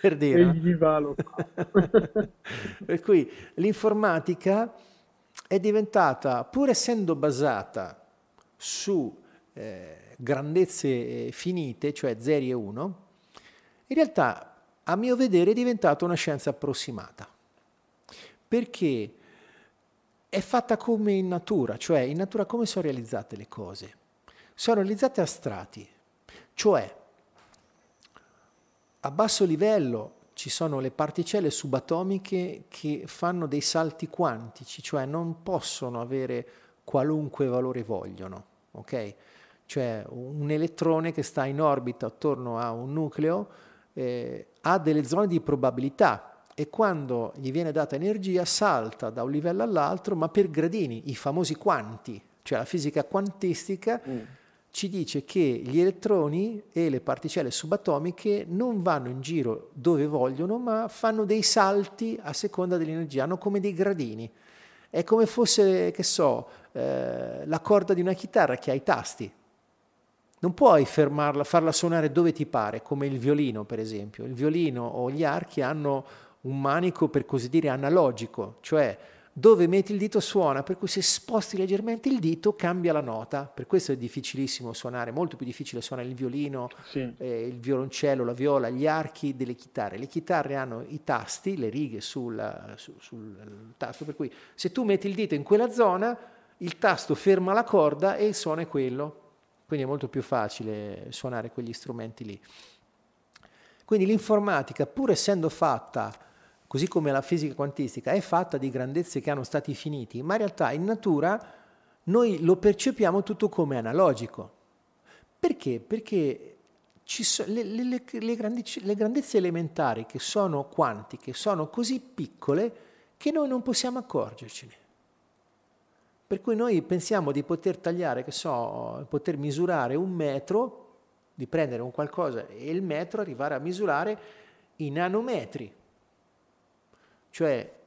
per dire. E gli va lo Per cui l'informatica è diventata, pur essendo basata su eh, grandezze eh, finite, cioè 0 e 1, in realtà a mio vedere è diventata una scienza approssimata, perché è fatta come in natura, cioè in natura come sono realizzate le cose? Sono realizzate a strati, cioè a basso livello ci sono le particelle subatomiche che fanno dei salti quantici, cioè non possono avere qualunque valore vogliono, ok? Cioè un elettrone che sta in orbita attorno a un nucleo eh, ha delle zone di probabilità e quando gli viene data energia salta da un livello all'altro, ma per gradini, i famosi quanti, cioè la fisica quantistica. Mm ci dice che gli elettroni e le particelle subatomiche non vanno in giro dove vogliono, ma fanno dei salti a seconda dell'energia, hanno come dei gradini. È come fosse, che so, eh, la corda di una chitarra che ha i tasti. Non puoi fermarla, farla suonare dove ti pare, come il violino, per esempio. Il violino o gli archi hanno un manico, per così dire, analogico, cioè dove metti il dito suona, per cui se sposti leggermente il dito cambia la nota, per questo è difficilissimo suonare, molto più difficile suonare il violino, sì. eh, il violoncello, la viola, gli archi delle chitarre. Le chitarre hanno i tasti, le righe sul, su, sul tasto, per cui se tu metti il dito in quella zona, il tasto ferma la corda e il suono è quello, quindi è molto più facile suonare quegli strumenti lì. Quindi l'informatica, pur essendo fatta così come la fisica quantistica, è fatta di grandezze che hanno stati finiti, ma in realtà in natura noi lo percepiamo tutto come analogico. Perché? Perché so, le, le, le, grandici, le grandezze elementari che sono quantiche sono così piccole che noi non possiamo accorgercene. Per cui noi pensiamo di poter tagliare, che so, poter misurare un metro, di prendere un qualcosa e il metro arrivare a misurare i nanometri cioè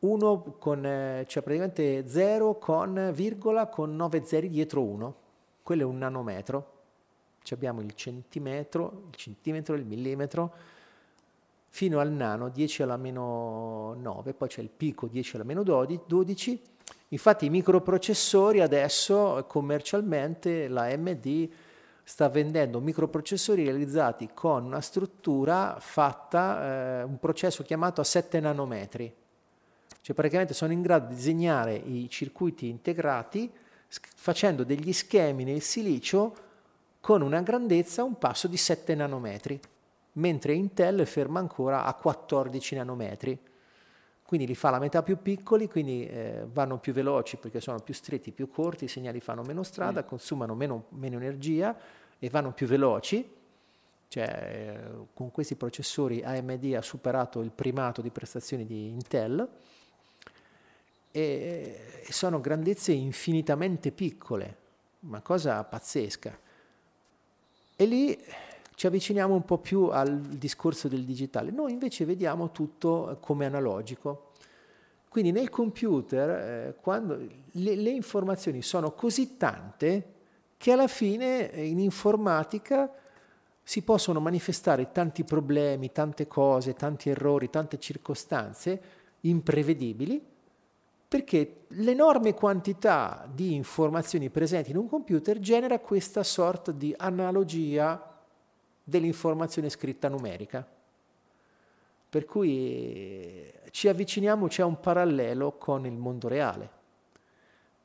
1 con, eh, cioè praticamente 0 con virgola con 9 zeri dietro 1, quello è un nanometro, Ci abbiamo il centimetro, il centimetro, il millimetro, fino al nano 10 alla meno 9, poi c'è il picco 10 alla meno 12, infatti i microprocessori adesso commercialmente la AMD sta vendendo microprocessori realizzati con una struttura fatta, eh, un processo chiamato a 7 nanometri. Cioè praticamente sono in grado di disegnare i circuiti integrati facendo degli schemi nel silicio con una grandezza un passo di 7 nanometri, mentre Intel è ferma ancora a 14 nanometri. Quindi li fa la metà più piccoli, quindi eh, vanno più veloci perché sono più stretti, più corti, i segnali fanno meno strada, mm. consumano meno, meno energia e vanno più veloci, cioè eh, con questi processori AMD ha superato il primato di prestazioni di Intel e, e sono grandezze infinitamente piccole, una cosa pazzesca. E lì ci avviciniamo un po' più al discorso del digitale. Noi invece vediamo tutto come analogico. Quindi nel computer, eh, quando le, le, informazioni sono così tante che alla fine eh, in informatica si possono manifestare tanti problemi, tante cose, tanti errori, tante circostanze imprevedibili, perché l'enorme quantità di informazioni presenti in un computer genera questa sorta di analogia dell'informazione scritta numerica. Per cui eh, ci avviciniamo, c'è un parallelo con il mondo reale.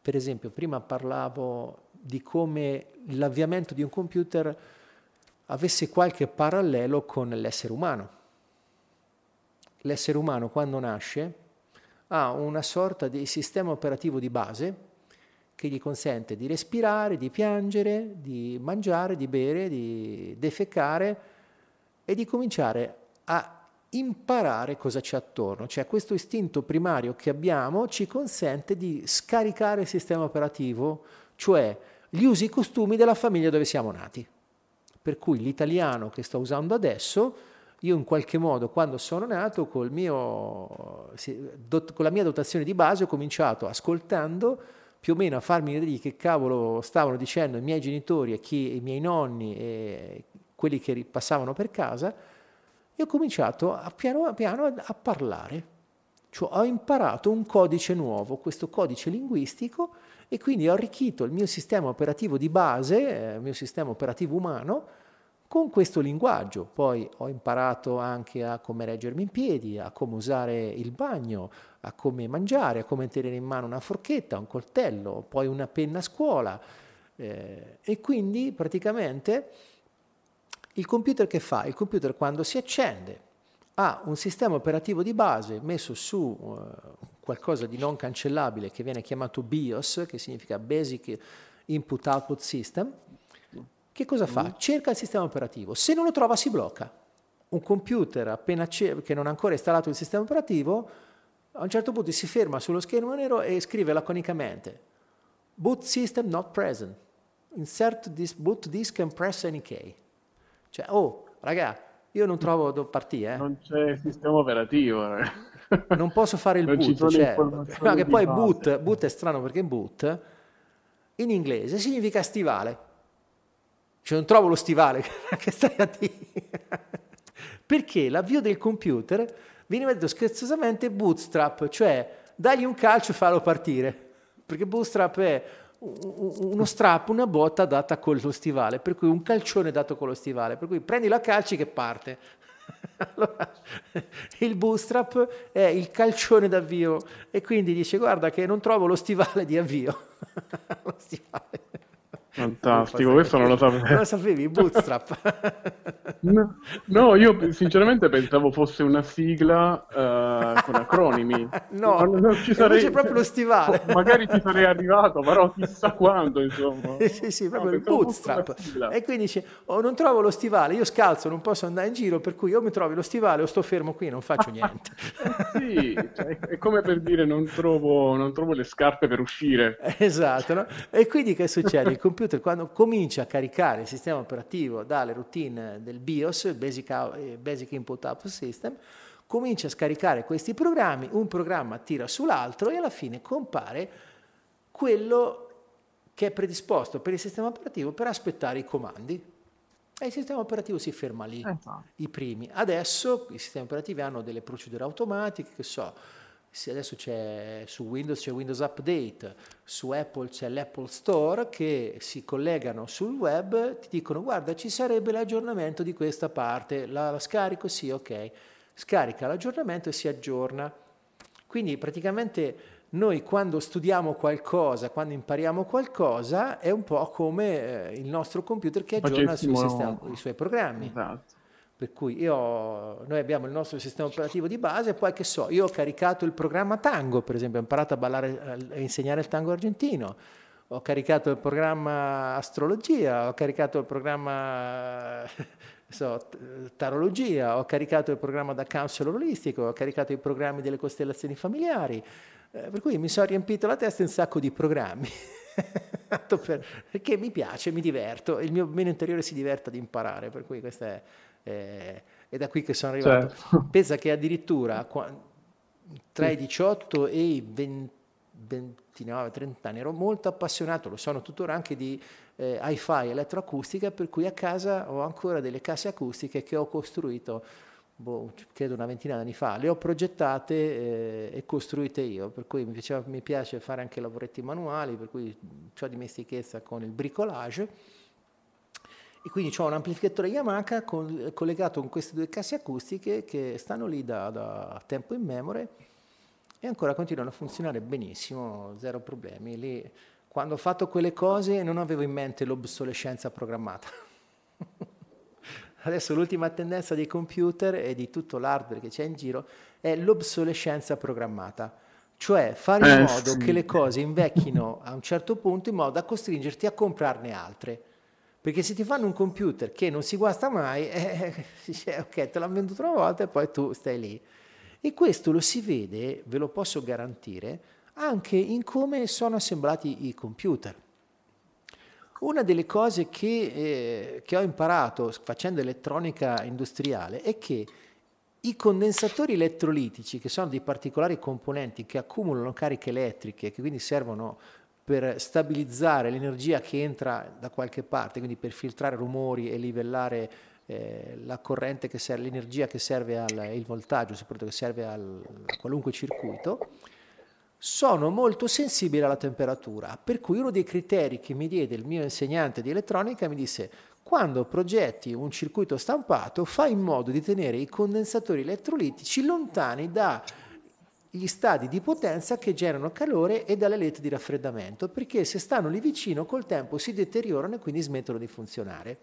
Per esempio, prima parlavo di come l'avviamento di un computer avesse qualche parallelo con l'essere umano. L'essere umano quando nasce ha una sorta di sistema operativo di base che gli consente di respirare, di piangere, di mangiare, di bere, di defecare e di cominciare a imparare cosa c'è attorno. Cioè questo istinto primario che abbiamo ci consente di scaricare il sistema operativo, cioè gli usi e costumi della famiglia dove siamo nati. Per cui l'italiano che sto usando adesso, io in qualche modo quando sono nato col mio, con la mia dotazione di base ho cominciato ascoltando più o meno a farmi vedere di che cavolo stavano dicendo i miei genitori e chi, i miei nonni e quelli che passavano per casa e ho cominciato a piano piano a parlare. Cioè ho imparato un codice nuovo, questo codice linguistico e quindi ho arricchito il mio sistema operativo di base, eh, il mio sistema operativo umano, con questo linguaggio. Poi ho imparato anche a come reggermi in piedi, a come usare il bagno, a come mangiare, a come tenere in mano una forchetta, un coltello, poi una penna a scuola. Eh, e quindi praticamente il computer che fa? Il computer quando si accende ha un sistema operativo di base messo su uh, qualcosa di non cancellabile che viene chiamato BIOS, che significa Basic Input Output System, che cosa fa? Mm. Cerca il sistema operativo. Se non lo trova si blocca. Un computer appena ce- che non ha ancora installato il sistema operativo, a un certo punto si ferma sullo schermo nero e scrive laconicamente boot system not present. Insert this boot disk and press any key. Cioè, oh, raga, io non trovo partire. Eh. Non c'è sistema operativo. Eh non posso fare il boot, cioè, no, che poi boot, boot, è strano perché boot in inglese significa stivale. Cioè non trovo lo stivale che stai a dire. perché l'avvio del computer viene detto scherzosamente bootstrap, cioè dagli un calcio e fallo partire, perché bootstrap è uno strappo, una botta data con lo stivale, per cui un calcione dato con lo stivale, per cui prendi la calci che parte. Allora, il bootstrap è il calcione d'avvio e quindi dice guarda che non trovo lo stivale di avvio. lo stivale. Fantastico, questo non lo sapevo. Non lo sapevi, Bootstrap? no, no, io sinceramente pensavo fosse una sigla uh, con acronimi. no, non, non ci sarei... c'è proprio lo stivale. Magari ci sarei arrivato, però chissà quando, insomma. sì, sì, proprio no, il Bootstrap. E quindi dice, oh, non trovo lo stivale, io scalzo, non posso andare in giro, per cui o mi trovi lo stivale o sto fermo qui, non faccio niente. sì, cioè, è come per dire non trovo, non trovo le scarpe per uscire. Esatto, no? E quindi che succede? Il computer computer quando comincia a caricare il sistema operativo dalle routine del BIOS, il Basic, eh, Basic Input Output System, comincia a scaricare questi programmi, un programma tira sull'altro e alla fine compare quello che è predisposto per il sistema operativo per aspettare i comandi. E il sistema operativo si ferma lì, esatto. i primi. Adesso i sistemi operativi hanno delle procedure automatiche, che so, adesso c'è su Windows c'è Windows Update, su Apple c'è l'Apple Store che si collegano sul web, ti dicono guarda ci sarebbe l'aggiornamento di questa parte, la, la scarico? Sì, ok. Scarica l'aggiornamento e si aggiorna. Quindi praticamente noi quando studiamo qualcosa, quando impariamo qualcosa, è un po' come eh, il nostro computer che aggiorna il sistema, i suoi programmi. Esatto. Per cui io, noi abbiamo il nostro sistema operativo di base, poi che so, io ho caricato il programma tango, per esempio, ho imparato a ballare e insegnare il tango argentino, ho caricato il programma astrologia, ho caricato il programma so, tarologia, ho caricato il programma da counselor olistico, ho caricato i programmi delle costellazioni familiari, eh, per cui mi sono riempito la testa in un sacco di programmi. perché mi piace, mi diverto, il mio meno interiore si diverte ad imparare, per cui questa è eh, è da qui che sono arrivato. Certo. Pensa che addirittura tra i 18 e i 20, 29, 30 anni ero molto appassionato, lo sono tuttora anche di eh, hi-fi elettroacustica, per cui a casa ho ancora delle casse acustiche che ho costruito, boh, credo una ventina di anni fa, le ho progettate eh, e costruite io, per cui mi, piaceva, mi piace fare anche lavoretti manuali, per cui ho dimestichezza con il bricolage e quindi ho un amplificatore Yamaha con, collegato con queste due casse acustiche che stanno lì da, da tempo in memoria e ancora continuano a funzionare benissimo, zero problemi. Lì, quando ho fatto quelle cose non avevo in mente l'obsolescenza programmata. Adesso l'ultima tendenza dei computer e di tutto l'hardware che c'è in giro è l'obsolescenza programmata, cioè fare in eh, modo che le cose invecchino a un certo punto in modo da costringerti a comprarne altre. Perché se ti fanno un computer che non si guasta mai, eh, ok, te l'hanno venduto una volta e poi tu stai lì. E questo lo si vede, ve lo posso garantire, anche in come sono assemblati i computer. Una delle cose che, eh, che ho imparato facendo elettronica industriale è che i condensatori elettrolitici, che sono dei particolari componenti che accumulano cariche elettriche, che quindi servono per stabilizzare l'energia che entra da qualche parte, quindi per filtrare rumori e livellare eh, la corrente che serve, l'energia che serve al il voltaggio, soprattutto che serve al, a qualunque circuito, sono molto sensibili alla temperatura. Per cui uno dei criteri che mi diede il mio insegnante di elettronica mi disse quando progetti un circuito stampato fai in modo di tenere i condensatori elettrolitici lontani da gli stadi di potenza che generano calore e dalle lette di raffreddamento, perché se stanno lì vicino col tempo si deteriorano e quindi smettono di funzionare.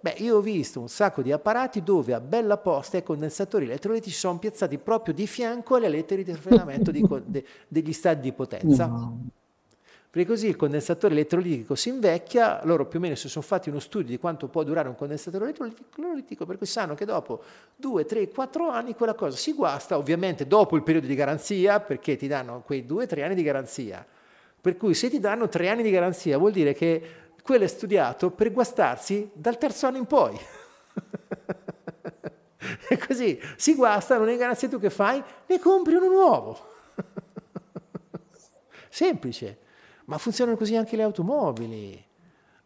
Beh, io ho visto un sacco di apparati dove a bella posta i condensatori elettrolitici sono piazzati proprio di fianco alle lettere di raffreddamento di, de, degli stadi di potenza. No perché così il condensatore elettrolitico si invecchia, loro più o meno si sono fatti uno studio di quanto può durare un condensatore elettrolitico, per cui sanno che dopo 2, 3, 4 anni quella cosa si guasta, ovviamente dopo il periodo di garanzia, perché ti danno quei 2, 3 anni di garanzia. Per cui se ti danno 3 anni di garanzia vuol dire che quello è studiato per guastarsi dal terzo anno in poi. e così si guasta, non hai garanzia tu che fai? Ne compri uno nuovo. Semplice. Ma funzionano così anche le automobili,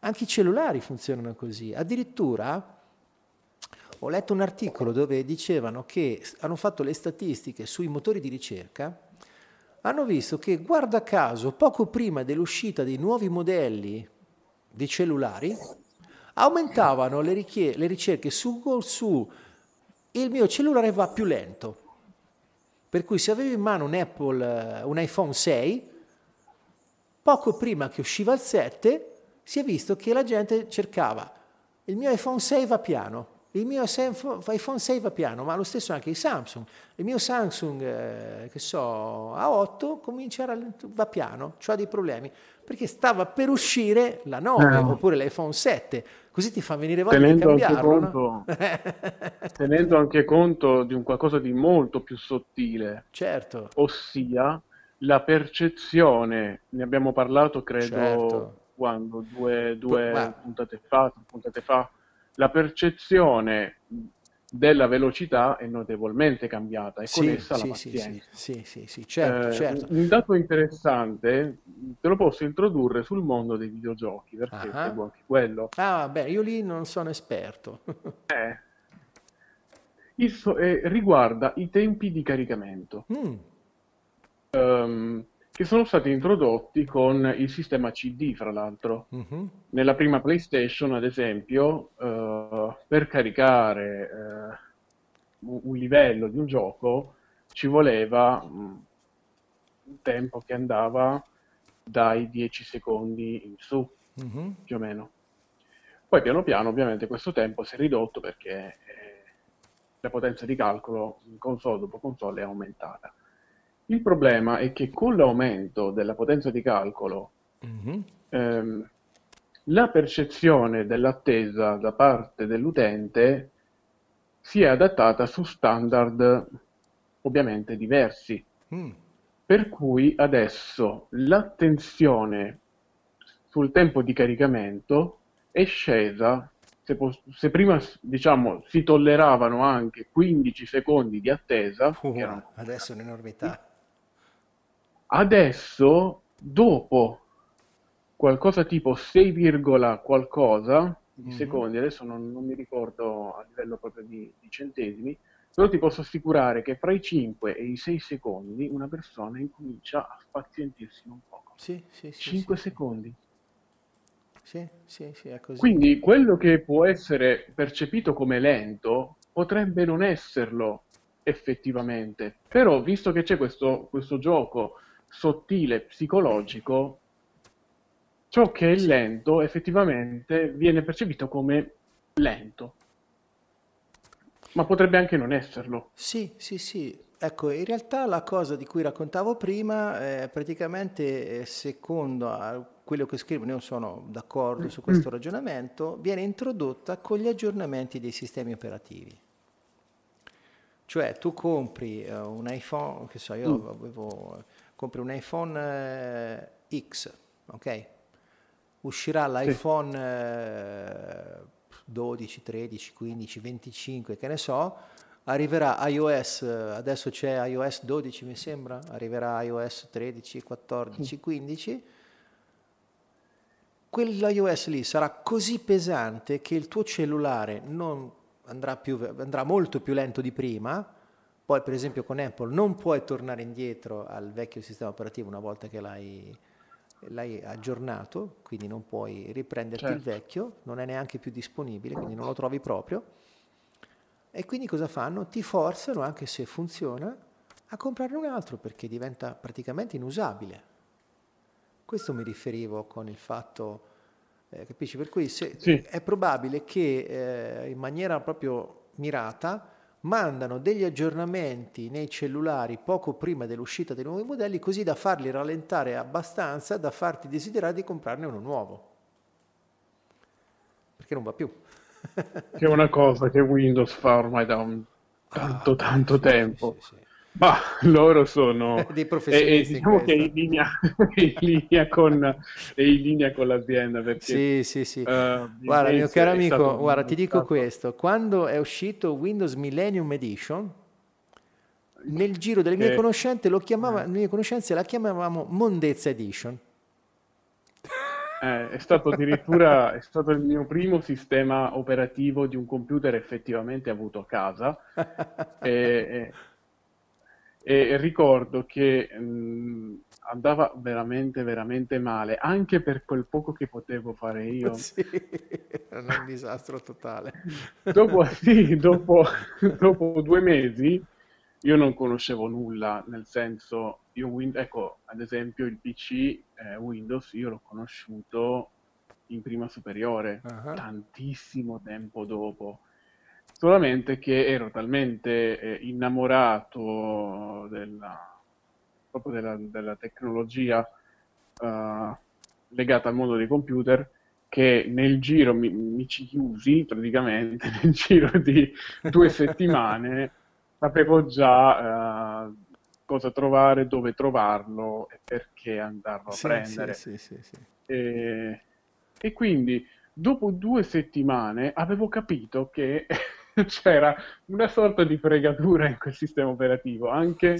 anche i cellulari funzionano così. Addirittura ho letto un articolo dove dicevano che hanno fatto le statistiche sui motori di ricerca hanno visto che, guarda caso, poco prima dell'uscita dei nuovi modelli di cellulari, aumentavano le, richie- le ricerche su Google su il mio cellulare va più lento. Per cui se avevi in mano un Apple, un iPhone 6, poco prima che usciva il 7, si è visto che la gente cercava il mio iPhone 6 va piano, il mio iPhone 6 va piano, ma lo stesso anche il Samsung. Il mio Samsung, eh, che so, A8 comincia a va piano, ha dei problemi, perché stava per uscire la 9 no. Eh. oppure l'iPhone 7, così ti fa venire voglia tenendo di cambiarlo. Anche conto, no? tenendo anche conto di un qualcosa di molto più sottile. Certo. Ossia la percezione, ne abbiamo parlato credo certo. quando, due, due Ma... puntate fa, puntate fa, la percezione della velocità è notevolmente cambiata e sì, con essa sì, la pazienza. Sì, sì, sì, certo, eh, certo. Un dato interessante te lo posso introdurre sul mondo dei videogiochi, perché uh-huh. seguo anche quello. Ah, beh, io lì non sono esperto. eh, so- eh, riguarda i tempi di caricamento. Mm. Um, che sono stati introdotti con il sistema CD, fra l'altro. Uh-huh. Nella prima PlayStation, ad esempio, uh, per caricare uh, un livello di un gioco ci voleva um, un tempo che andava dai 10 secondi in su, uh-huh. più o meno. Poi piano piano ovviamente questo tempo si è ridotto perché eh, la potenza di calcolo console dopo console è aumentata. Il problema è che con l'aumento della potenza di calcolo, mm-hmm. ehm, la percezione dell'attesa da parte dell'utente si è adattata su standard ovviamente diversi. Mm. Per cui adesso l'attenzione sul tempo di caricamento è scesa. Se, pos- se prima diciamo, si tolleravano anche 15 secondi di attesa, uh, erano... adesso è un'enormità Adesso, dopo qualcosa tipo 6, qualcosa di mm-hmm. secondi, adesso non, non, mi ricordo a livello proprio di, di, centesimi, però ti posso assicurare che fra i 5 e i 6 secondi una persona incomincia a spazientirsi un poco. Sì, sì, sì, 5 sì, secondi. Sì, sì, sì, è così. Quindi quello che può essere percepito come lento potrebbe non esserlo effettivamente. Però, visto che c'è questo, questo gioco sottile, psicologico, ciò che è lento effettivamente viene percepito come lento. Ma potrebbe anche non esserlo. Sì, sì, sì. Ecco, in realtà la cosa di cui raccontavo prima, eh, praticamente secondo quello che scrivo, io sono d'accordo su questo mm. ragionamento, viene introdotta con gli aggiornamenti dei sistemi operativi. Cioè tu compri uh, un iPhone, che so, io mm. avevo compri un iPhone eh, X, ok? Uscirà l'iPhone sì. eh, 12, 13, 15, 25, che ne so, arriverà iOS, adesso c'è iOS 12 mi sembra, arriverà iOS 13, 14, 15. Quell'iOS lì sarà così pesante che il tuo cellulare non andrà, più, andrà molto più lento di prima, poi per esempio con Apple non puoi tornare indietro al vecchio sistema operativo una volta che l'hai, l'hai aggiornato, quindi non puoi riprenderti certo. il vecchio, non è neanche più disponibile, quindi non lo trovi proprio. E quindi cosa fanno? Ti forzano, anche se funziona, a comprarne un altro perché diventa praticamente inusabile. Questo mi riferivo con il fatto, eh, capisci? Per cui se, sì. è probabile che eh, in maniera proprio mirata mandano degli aggiornamenti nei cellulari poco prima dell'uscita dei nuovi modelli così da farli rallentare abbastanza da farti desiderare di comprarne uno nuovo. Perché non va più. che è una cosa che Windows fa ormai da un tanto ah, tanto sì, tempo. Sì, sì, ma loro sono dei professionisti. E, diciamo che è in, linea, in, linea con, è in linea con l'azienda. Perché, sì, sì, sì. Uh, guarda, mio caro amico, guarda, ti dico questo: quando è uscito Windows Millennium Edition, nel giro delle mie, eh, conoscenze, lo chiamava, eh. mie conoscenze la chiamavamo Mondezza Edition. Eh, è stato addirittura è stato il mio primo sistema operativo di un computer effettivamente avuto a casa. e, e ricordo che mh, andava veramente, veramente male, anche per quel poco che potevo fare io. Sì, era un disastro totale. dopo, sì, dopo, dopo due mesi io non conoscevo nulla, nel senso, io, ecco, ad esempio il PC eh, Windows io l'ho conosciuto in prima superiore, uh-huh. tantissimo tempo dopo. Solamente che ero talmente eh, innamorato della, proprio della, della tecnologia uh, legata al mondo dei computer che nel giro mi, mi ci chiusi praticamente nel giro di due settimane sapevo già uh, cosa trovare, dove trovarlo e perché andarlo a sì, prendere. Sì, sì, e, e, quindi dopo due settimane avevo capito che c'era una sorta di fregatura in quel sistema operativo, anche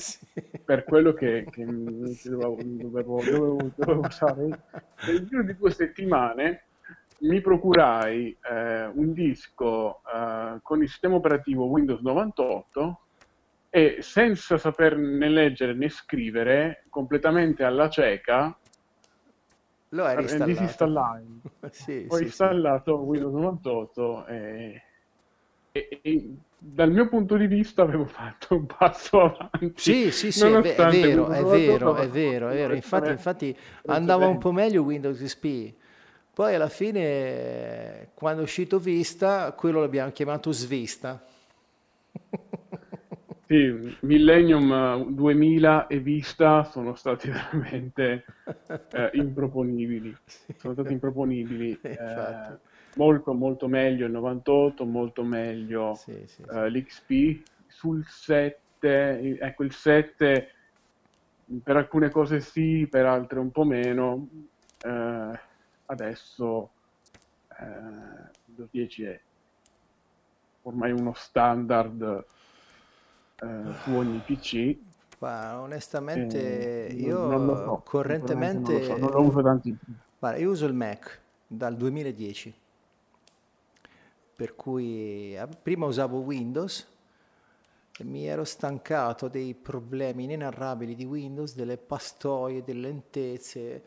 per quello che, che dovevo, dovevo, dovevo, dovevo usare. Nel giro di due settimane mi procurai eh, un disco eh, con il sistema operativo Windows 98 e senza saper né leggere né scrivere, completamente alla cieca, lo hai installato. Disinstallai. sì, Ho sì, installato sì. Windows 98 e, e, e, dal mio punto di vista avevo fatto un passo avanti. Sì, sì, sì, è, vero, è vero, è vero, è vero. Infatti, infatti andava un po' meglio Windows XP. Poi alla fine, quando è uscito Vista, quello l'abbiamo chiamato Svista. Sì, Millennium 2000 e Vista sono stati veramente eh, improponibili. Sono stati improponibili. Eh, molto, molto meglio il 98, molto meglio sì, sì, sì. Eh, l'XP. Sul 7, ecco il 7 per alcune cose sì, per altre un po' meno. Eh, adesso eh, Windows 10 è ormai uno standard eh, su ogni PC. Ma onestamente eh, io non, non so, correntemente non lo, so, non lo uso tanti. Guarda, io uso il Mac dal 2010, per cui eh, prima usavo Windows e mi ero stancato dei problemi inenarrabili di Windows, delle pastoie, delle lentezze.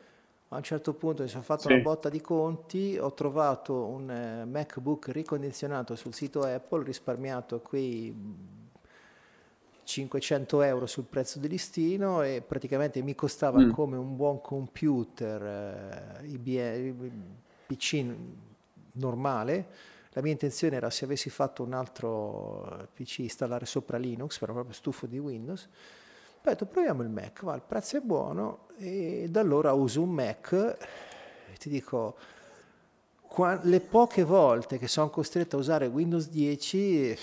A un certo punto mi sono fatto sì. una botta di conti, ho trovato un eh, MacBook ricondizionato sul sito Apple, risparmiato quei 500 euro sul prezzo di listino e praticamente mi costava mm. come un buon computer eh, IBM, PC normale. La mia intenzione era se avessi fatto un altro PC installare sopra Linux, però proprio stufo di Windows. Ho detto proviamo il Mac, va, il prezzo è buono e da allora uso un Mac e ti dico le poche volte che sono costretto a usare Windows 10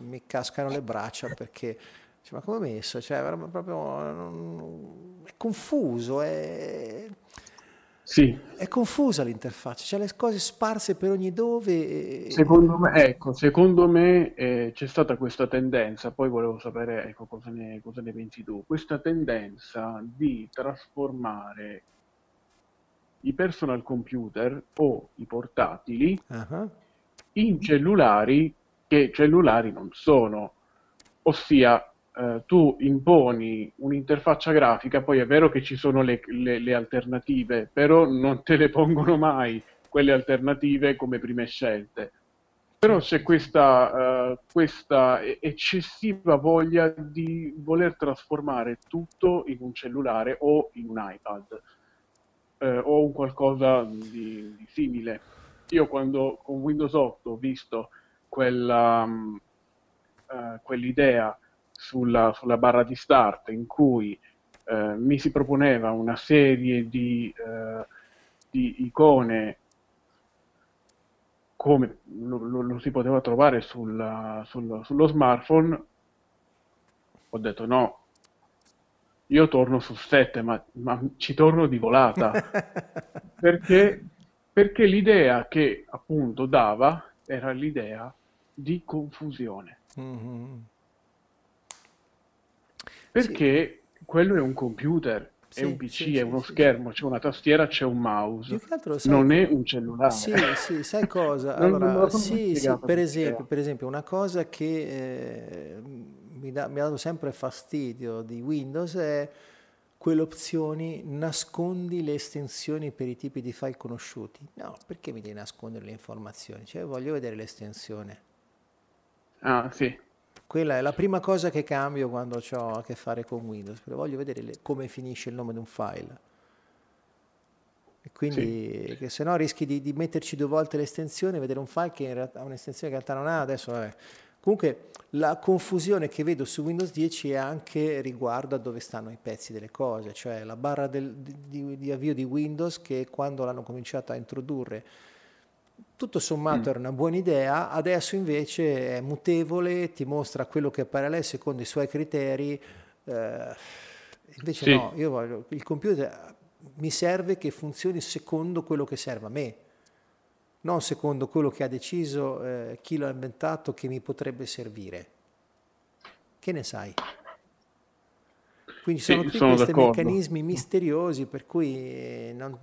mi cascano le braccia perché cioè, ma come ho messo? Cioè, proprio, è confuso, è, sì. è confusa l'interfaccia, c'è le cose sparse per ogni dove. E... Secondo me, ecco, secondo me eh, c'è stata questa tendenza, poi volevo sapere ecco, cosa, ne, cosa ne pensi tu, questa tendenza di trasformare i personal computer o i portatili uh-huh. in cellulari che cellulari non sono, ossia eh, tu imponi un'interfaccia grafica, poi è vero che ci sono le, le, le, alternative, però non te le pongono mai quelle alternative come prime scelte. Però c'è questa, uh, questa eccessiva voglia di voler trasformare tutto in un cellulare o in un iPad eh, o un qualcosa di, di simile. Io quando con Windows 8 ho visto quella, um, uh, quell'idea sulla, sulla, barra di start in cui uh, mi si proponeva una serie di, uh, di icone come lo, lo, lo, si poteva trovare sulla, sul, sullo smartphone, ho detto no, io torno su 7, ma, ma ci torno di volata. perché, perché l'idea che appunto dava era l'idea di confusione. Mm-hmm. Perché sì. quello è un computer, sì, è un PC, sì, è uno schermo, c'è una tastiera, c'è un mouse. Sai, non è un cellulare. Sì, sì, sai cosa? Allora, sì, sì, per esempio, per esempio, una cosa che eh, mi, da, mi ha dato sempre fastidio di Windows è quelle opzioni nascondi le estensioni per i tipi di file conosciuti. No, perché mi devi nascondere le informazioni? Cioè voglio vedere l'estensione. Ah, sì. Quella è la prima cosa che cambio quando ho a che fare con Windows, perché voglio vedere le, come finisce il nome di un file. E quindi, sì. se no rischi di, di, metterci due volte l'estensione, vedere un file che in realtà ha un'estensione che in realtà non ha, adesso vabbè. Comunque la confusione che vedo su Windows 10 è anche riguardo a dove stanno i pezzi delle cose, cioè la barra del, di, di, avvio di Windows che quando l'hanno cominciato a introdurre tutto sommato mm. era una buona idea, adesso invece è mutevole, ti mostra quello che pare a lei secondo i suoi criteri, eh, invece sì. no, io voglio, il computer mi serve che funzioni secondo quello che serve a me non secondo quello che ha deciso eh, chi l'ha inventato che mi potrebbe servire. Che ne sai? Quindi sono sì, tutti sono questi d'accordo. meccanismi misteriosi per cui eh, non,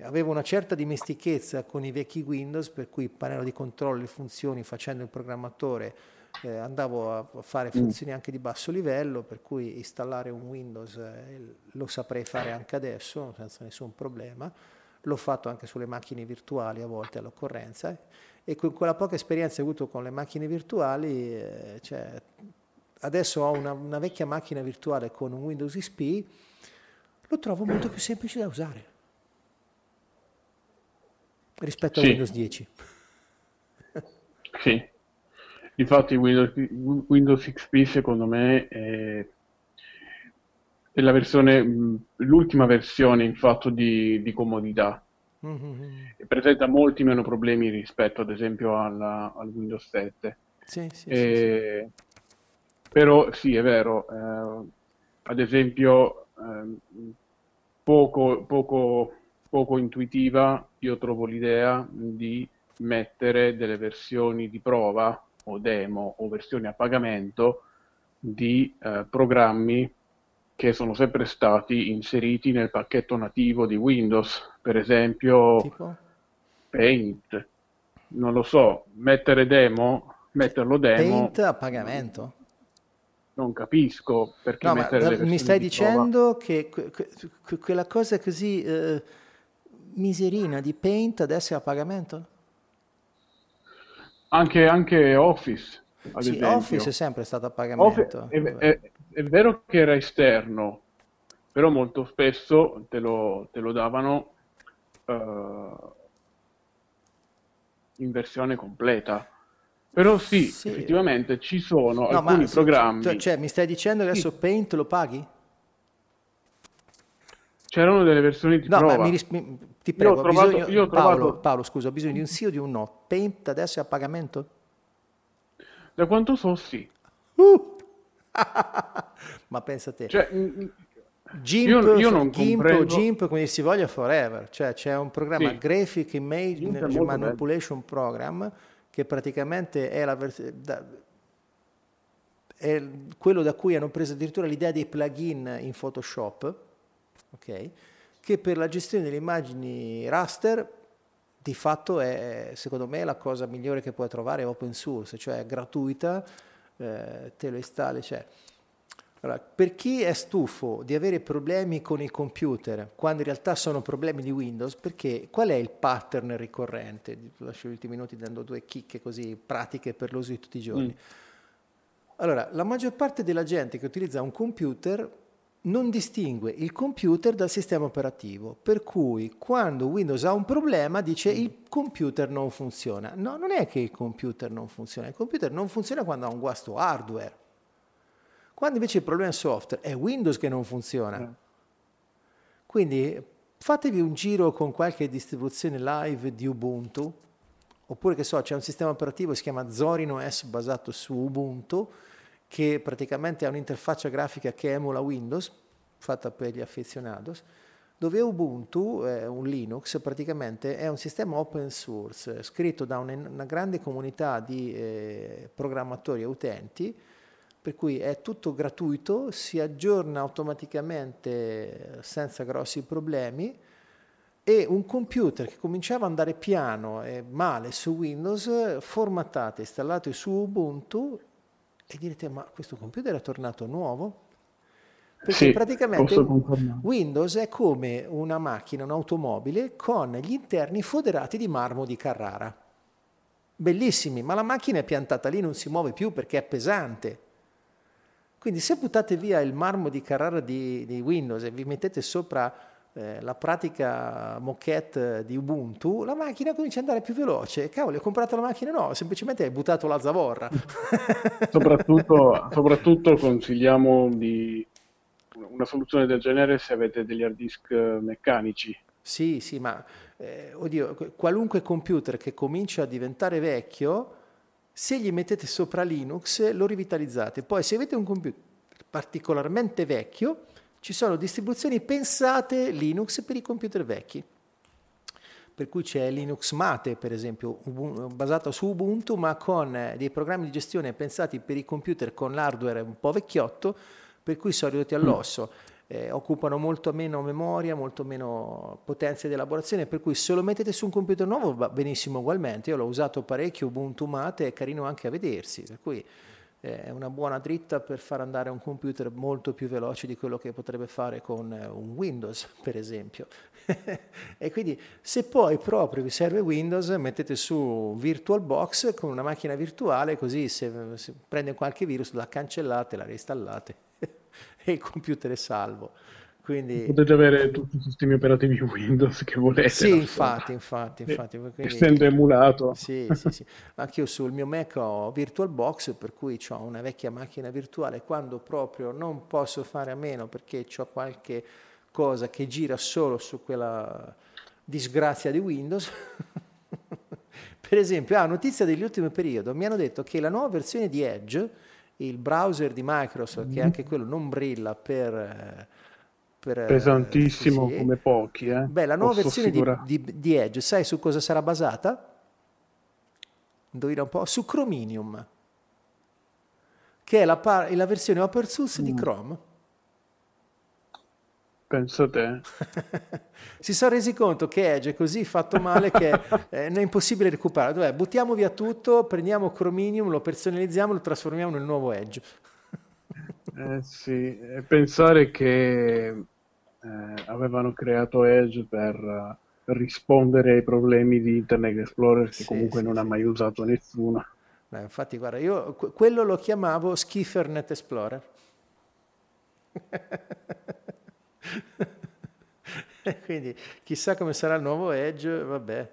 avevo una certa dimestichezza con i vecchi Windows, per cui il pannello di controllo, le funzioni, facendo il programmatore, eh, andavo a fare mm. funzioni anche di basso livello, per cui installare un Windows eh, lo saprei fare anche adesso senza nessun problema. L'ho fatto anche sulle macchine virtuali a volte all'occorrenza. E con quella poca esperienza che ho avuto con le macchine virtuali, eh, cioè, adesso ho una, una, vecchia macchina virtuale con un Windows XP, lo trovo molto più semplice da usare rispetto a Windows 10. Sì, infatti Windows, Windows XP secondo me è è la versione, l'ultima versione in fatto di, di comodità. Mm-hmm. presenta molti meno problemi rispetto ad esempio alla, al Windows 7. Sì, sì, e, sì, però sì, è vero, eh, ad esempio eh, poco, poco, poco intuitiva io trovo l'idea di mettere delle versioni di prova o demo o versioni a pagamento di eh, programmi che sono sempre stati inseriti nel pacchetto nativo di Windows, per esempio tipo? Paint. Non lo so, mettere demo, metterlo demo. Paint a pagamento? Non capisco perché no, mettere ma, Mi stai di dicendo prova. che que- que- quella cosa così eh, miserina di Paint adesso è a pagamento? Anche, anche Office. Ad sì, esempio. Office è sempre stato a pagamento. È, è, è vero che era esterno, però molto spesso te lo, te lo davano uh, in versione completa. Però sì, sì, effettivamente ci sono no, alcuni programmi. Cioè, cioè, mi stai dicendo che adesso sì. Paint lo paghi? C'erano delle versioni di no, prova. Ma mi, mi, ti prego, io trovato, bisogno, io trovato... Paolo, Paolo, scusa, ho bisogno di un sì o di un no. Paint adesso è a pagamento? Da quanto so, sì. Uh! Ma pensa a te. Cioè, GIMP, io, io non GIMP comprendo... GIMP, come si voglia, forever. Cioè c'è un programma sì. Graphic Image Manipulation bello. Program che praticamente è, la vers- da, è quello da cui hanno preso addirittura l'idea dei plugin in Photoshop, okay? Che per la gestione delle immagini raster di fatto è, secondo me, la cosa migliore che puoi trovare open source, cioè è gratuita, eh, te lo installi. Cioè. Allora, per chi è stufo di avere problemi con il computer, quando in realtà sono problemi di Windows, perché qual è il pattern ricorrente? Lascio gli ultimi minuti dando due chicche così pratiche per l'uso di tutti i giorni. Mm. Allora, la maggior parte della gente che utilizza un computer non distingue il computer dal sistema operativo, per cui quando Windows ha un problema dice il computer non funziona. No, non è che il computer non funziona, il computer non funziona quando ha un guasto hardware. Quando invece il problema è software, è Windows che non funziona. Mm. Quindi fatevi un giro con qualche distribuzione live di Ubuntu, oppure che so, c'è un sistema operativo che si chiama Zorino S basato su Ubuntu, che praticamente ha un'interfaccia grafica che emula Windows, fatta per gli affezionados, dove Ubuntu, eh, un Linux, praticamente è un sistema open source scritto da una, una grande comunità di eh, programmatori e utenti, per cui è tutto gratuito, si aggiorna automaticamente senza grossi problemi e un computer che cominciava ad andare piano e male su Windows, formattato e installato su Ubuntu, E direte, ma questo computer è tornato nuovo? Perché sì, praticamente Windows è come una macchina, un'automobile con gli interni foderati di marmo di Carrara. Bellissimi, ma la macchina è piantata lì, non si muove più perché è pesante. Quindi se buttate via il marmo di Carrara di, di Windows e vi mettete sopra eh, la pratica moquette di Ubuntu, la macchina comincia ad andare più veloce. Cavolo, hai comprato la macchina? No, semplicemente hai buttato la zavorra. soprattutto, soprattutto consigliamo di una soluzione del genere se avete degli hard disk meccanici. Sì, sì, ma eh, oddio, qualunque computer che comincia a diventare vecchio, se gli mettete sopra Linux lo rivitalizzate. Poi se avete un computer particolarmente vecchio, ci sono distribuzioni pensate Linux per i computer vecchi. Per cui c'è Linux Mate, per esempio, basato su Ubuntu, ma con eh, dei programmi di gestione pensati per i computer con l'hardware un po' vecchiotto, per cui sono ridotti all'osso. Eh, occupano molto meno memoria, molto meno potenza di elaborazione, per cui se lo mettete su un computer nuovo va benissimo ugualmente. Io l'ho usato parecchio, Ubuntu Mate, è carino anche a vedersi, per cui è una buona dritta per far andare un computer molto più veloce di quello che potrebbe fare con eh, un Windows, per esempio. e quindi se poi proprio vi serve Windows, mettete su VirtualBox con una macchina virtuale, così se, se prende qualche virus la cancellate, la reinstallate e il computer è salvo. Quindi... Potete avere tutti i sistemi operativi Windows che volete. Sì, infatti, infatti, infatti. Quindi... Essendo emulato. Sì, sì, sì. Anche io sul mio Mac ho VirtualBox, per cui ho una vecchia macchina virtuale. Quando proprio non posso fare a meno perché ho qualche cosa che gira solo su quella disgrazia di Windows. per esempio, ah, notizia dell'ultimo periodo, mi hanno detto che la nuova versione di Edge il browser di Microsoft, mm-hmm. che anche quello non brilla per... per Pesantissimo sì, come pochi. Eh? Beh, la nuova Posso versione di, di, di, Edge, sai su cosa sarà basata? Indovina un po', su Chromium, che è la, par- la versione open source mm. di Chrome. Penso a te. si sono resi conto che Edge è così fatto male che eh, è impossibile recuperare. Dov'è? Buttiamo via tutto, prendiamo Chromium, lo personalizziamo, lo trasformiamo nel nuovo Edge. eh sì, pensare che eh, avevano creato Edge per, rispondere ai problemi di Internet Explorer che sì, comunque sì, non sì. ha mai usato nessuno. Beh, infatti, guarda, io quello lo chiamavo Skiffer Net Explorer. Quindi chissà come sarà il nuovo Edge, vabbè,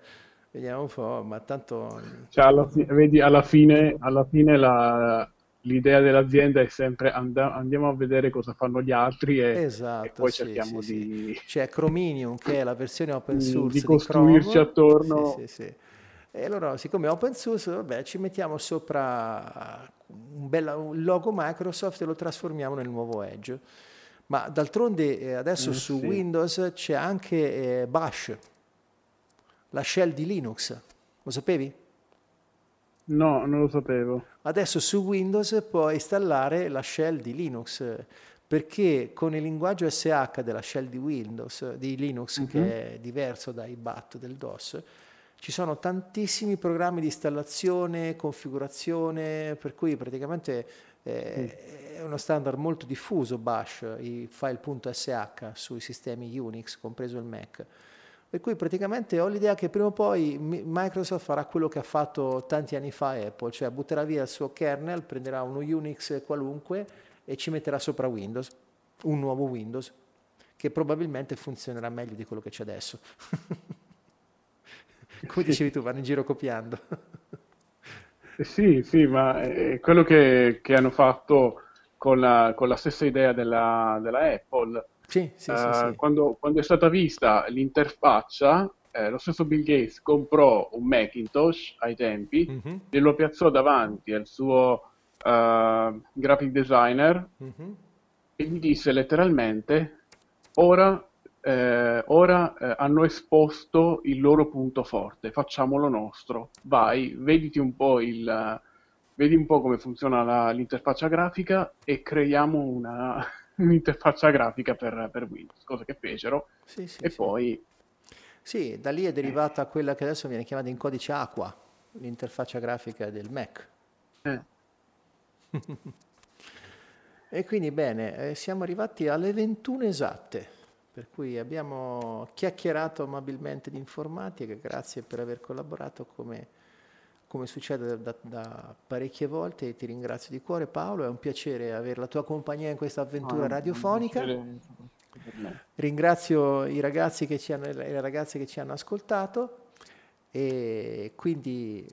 vediamo un po', ma tanto... Cioè, alla fi- vedi, alla fine, alla fine la, l'idea dell'azienda è sempre and- andiamo a vedere cosa fanno gli altri e, esatto, e poi sì, cerchiamo sì, di... Sì. C'è Chromium che è la versione open source di, di costruirci Chrome. attorno. E allora, siccome è open source, vabbè, ci mettiamo sopra un, bella, un logo Microsoft e lo trasformiamo nel nuovo Edge. Ma d'altronde eh, adesso mm, su. Windows c'è anche eh, Bash, la shell di Linux. Lo sapevi? No, non lo sapevo. Adesso su Windows puoi installare la shell di Linux perché con il linguaggio SH della shell di Windows, di Linux, uh-huh. che è diverso dai BAT del DOS, ci sono tantissimi programmi di installazione, configurazione, per cui praticamente eh, è uno standard molto diffuso Bash, i file.sh sui sistemi Unix, compreso il Mac. Per cui praticamente ho l'idea che prima o poi Microsoft farà quello che ha fatto tanti anni fa Apple, cioè butterà via il suo kernel, prenderà uno Unix qualunque e ci metterà sopra Windows, un nuovo Windows, che probabilmente funzionerà meglio di quello che c'è adesso. Come dicevi tu, vanno in giro copiando. Eh sì, sì, ma è quello che, che hanno fatto con la, con la, stessa idea della, della Apple. Sì, sì, sì, sì. Quando, quando, è stata vista l'interfaccia, eh, lo stesso Bill Gates comprò un Macintosh ai tempi mm-hmm. e lo piazzò davanti al suo uh, graphic designer mm-hmm. e gli disse letteralmente: Ora eh, ora eh, hanno esposto il loro punto forte, facciamolo nostro. Vai, vediti un po' il, vedi un po' come funziona la, l'interfaccia grafica e creiamo una, un'interfaccia grafica per, per, Windows, cosa che fecero. Sì, sì, e sì. poi... Sì, da lì è derivata quella che adesso viene chiamata in codice Aqua, l'interfaccia grafica del Mac. Eh. e quindi bene, eh, siamo arrivati alle 21 esatte, per cui abbiamo chiacchierato amabilmente di informatica, grazie per aver collaborato come, come succede da, da, parecchie volte, ti ringrazio di cuore Paolo, è un piacere avere la tua compagnia in questa avventura ah, radiofonica. Ringrazio i ragazzi che ci hanno, le ragazze che ci hanno ascoltato e quindi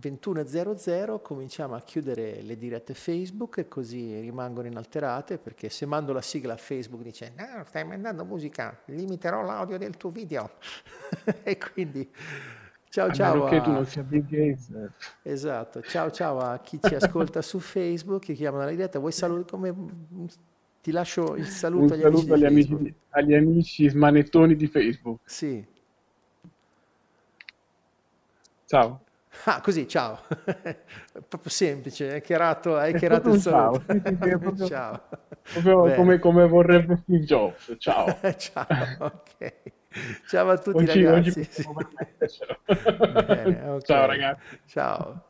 21.00 cominciamo a chiudere le dirette Facebook e così rimangono inalterate perché se mando la sigla a Facebook dice no stai mandando musica, limiterò l'audio del tuo video e quindi ciao ciao a... che tu non sia Bill Gates esatto, ciao ciao a chi ci ascolta su Facebook chi chiama la diretta vuoi salutare come ti lascio il saluto, agli, saluto amici agli, amici, agli amici smanettoni di Facebook. Sì. Ciao. Ah, così, ciao. proprio semplice, hai chiarato, hai chiarato il saluto. Ciao. Sì, sì, proprio, ciao. Proprio come, come, vorrebbe Steve Jobs. Ciao. ciao, ok. Ciao a tutti oggi, ragazzi. Oggi Bene, okay. Ciao ragazzi. Ciao.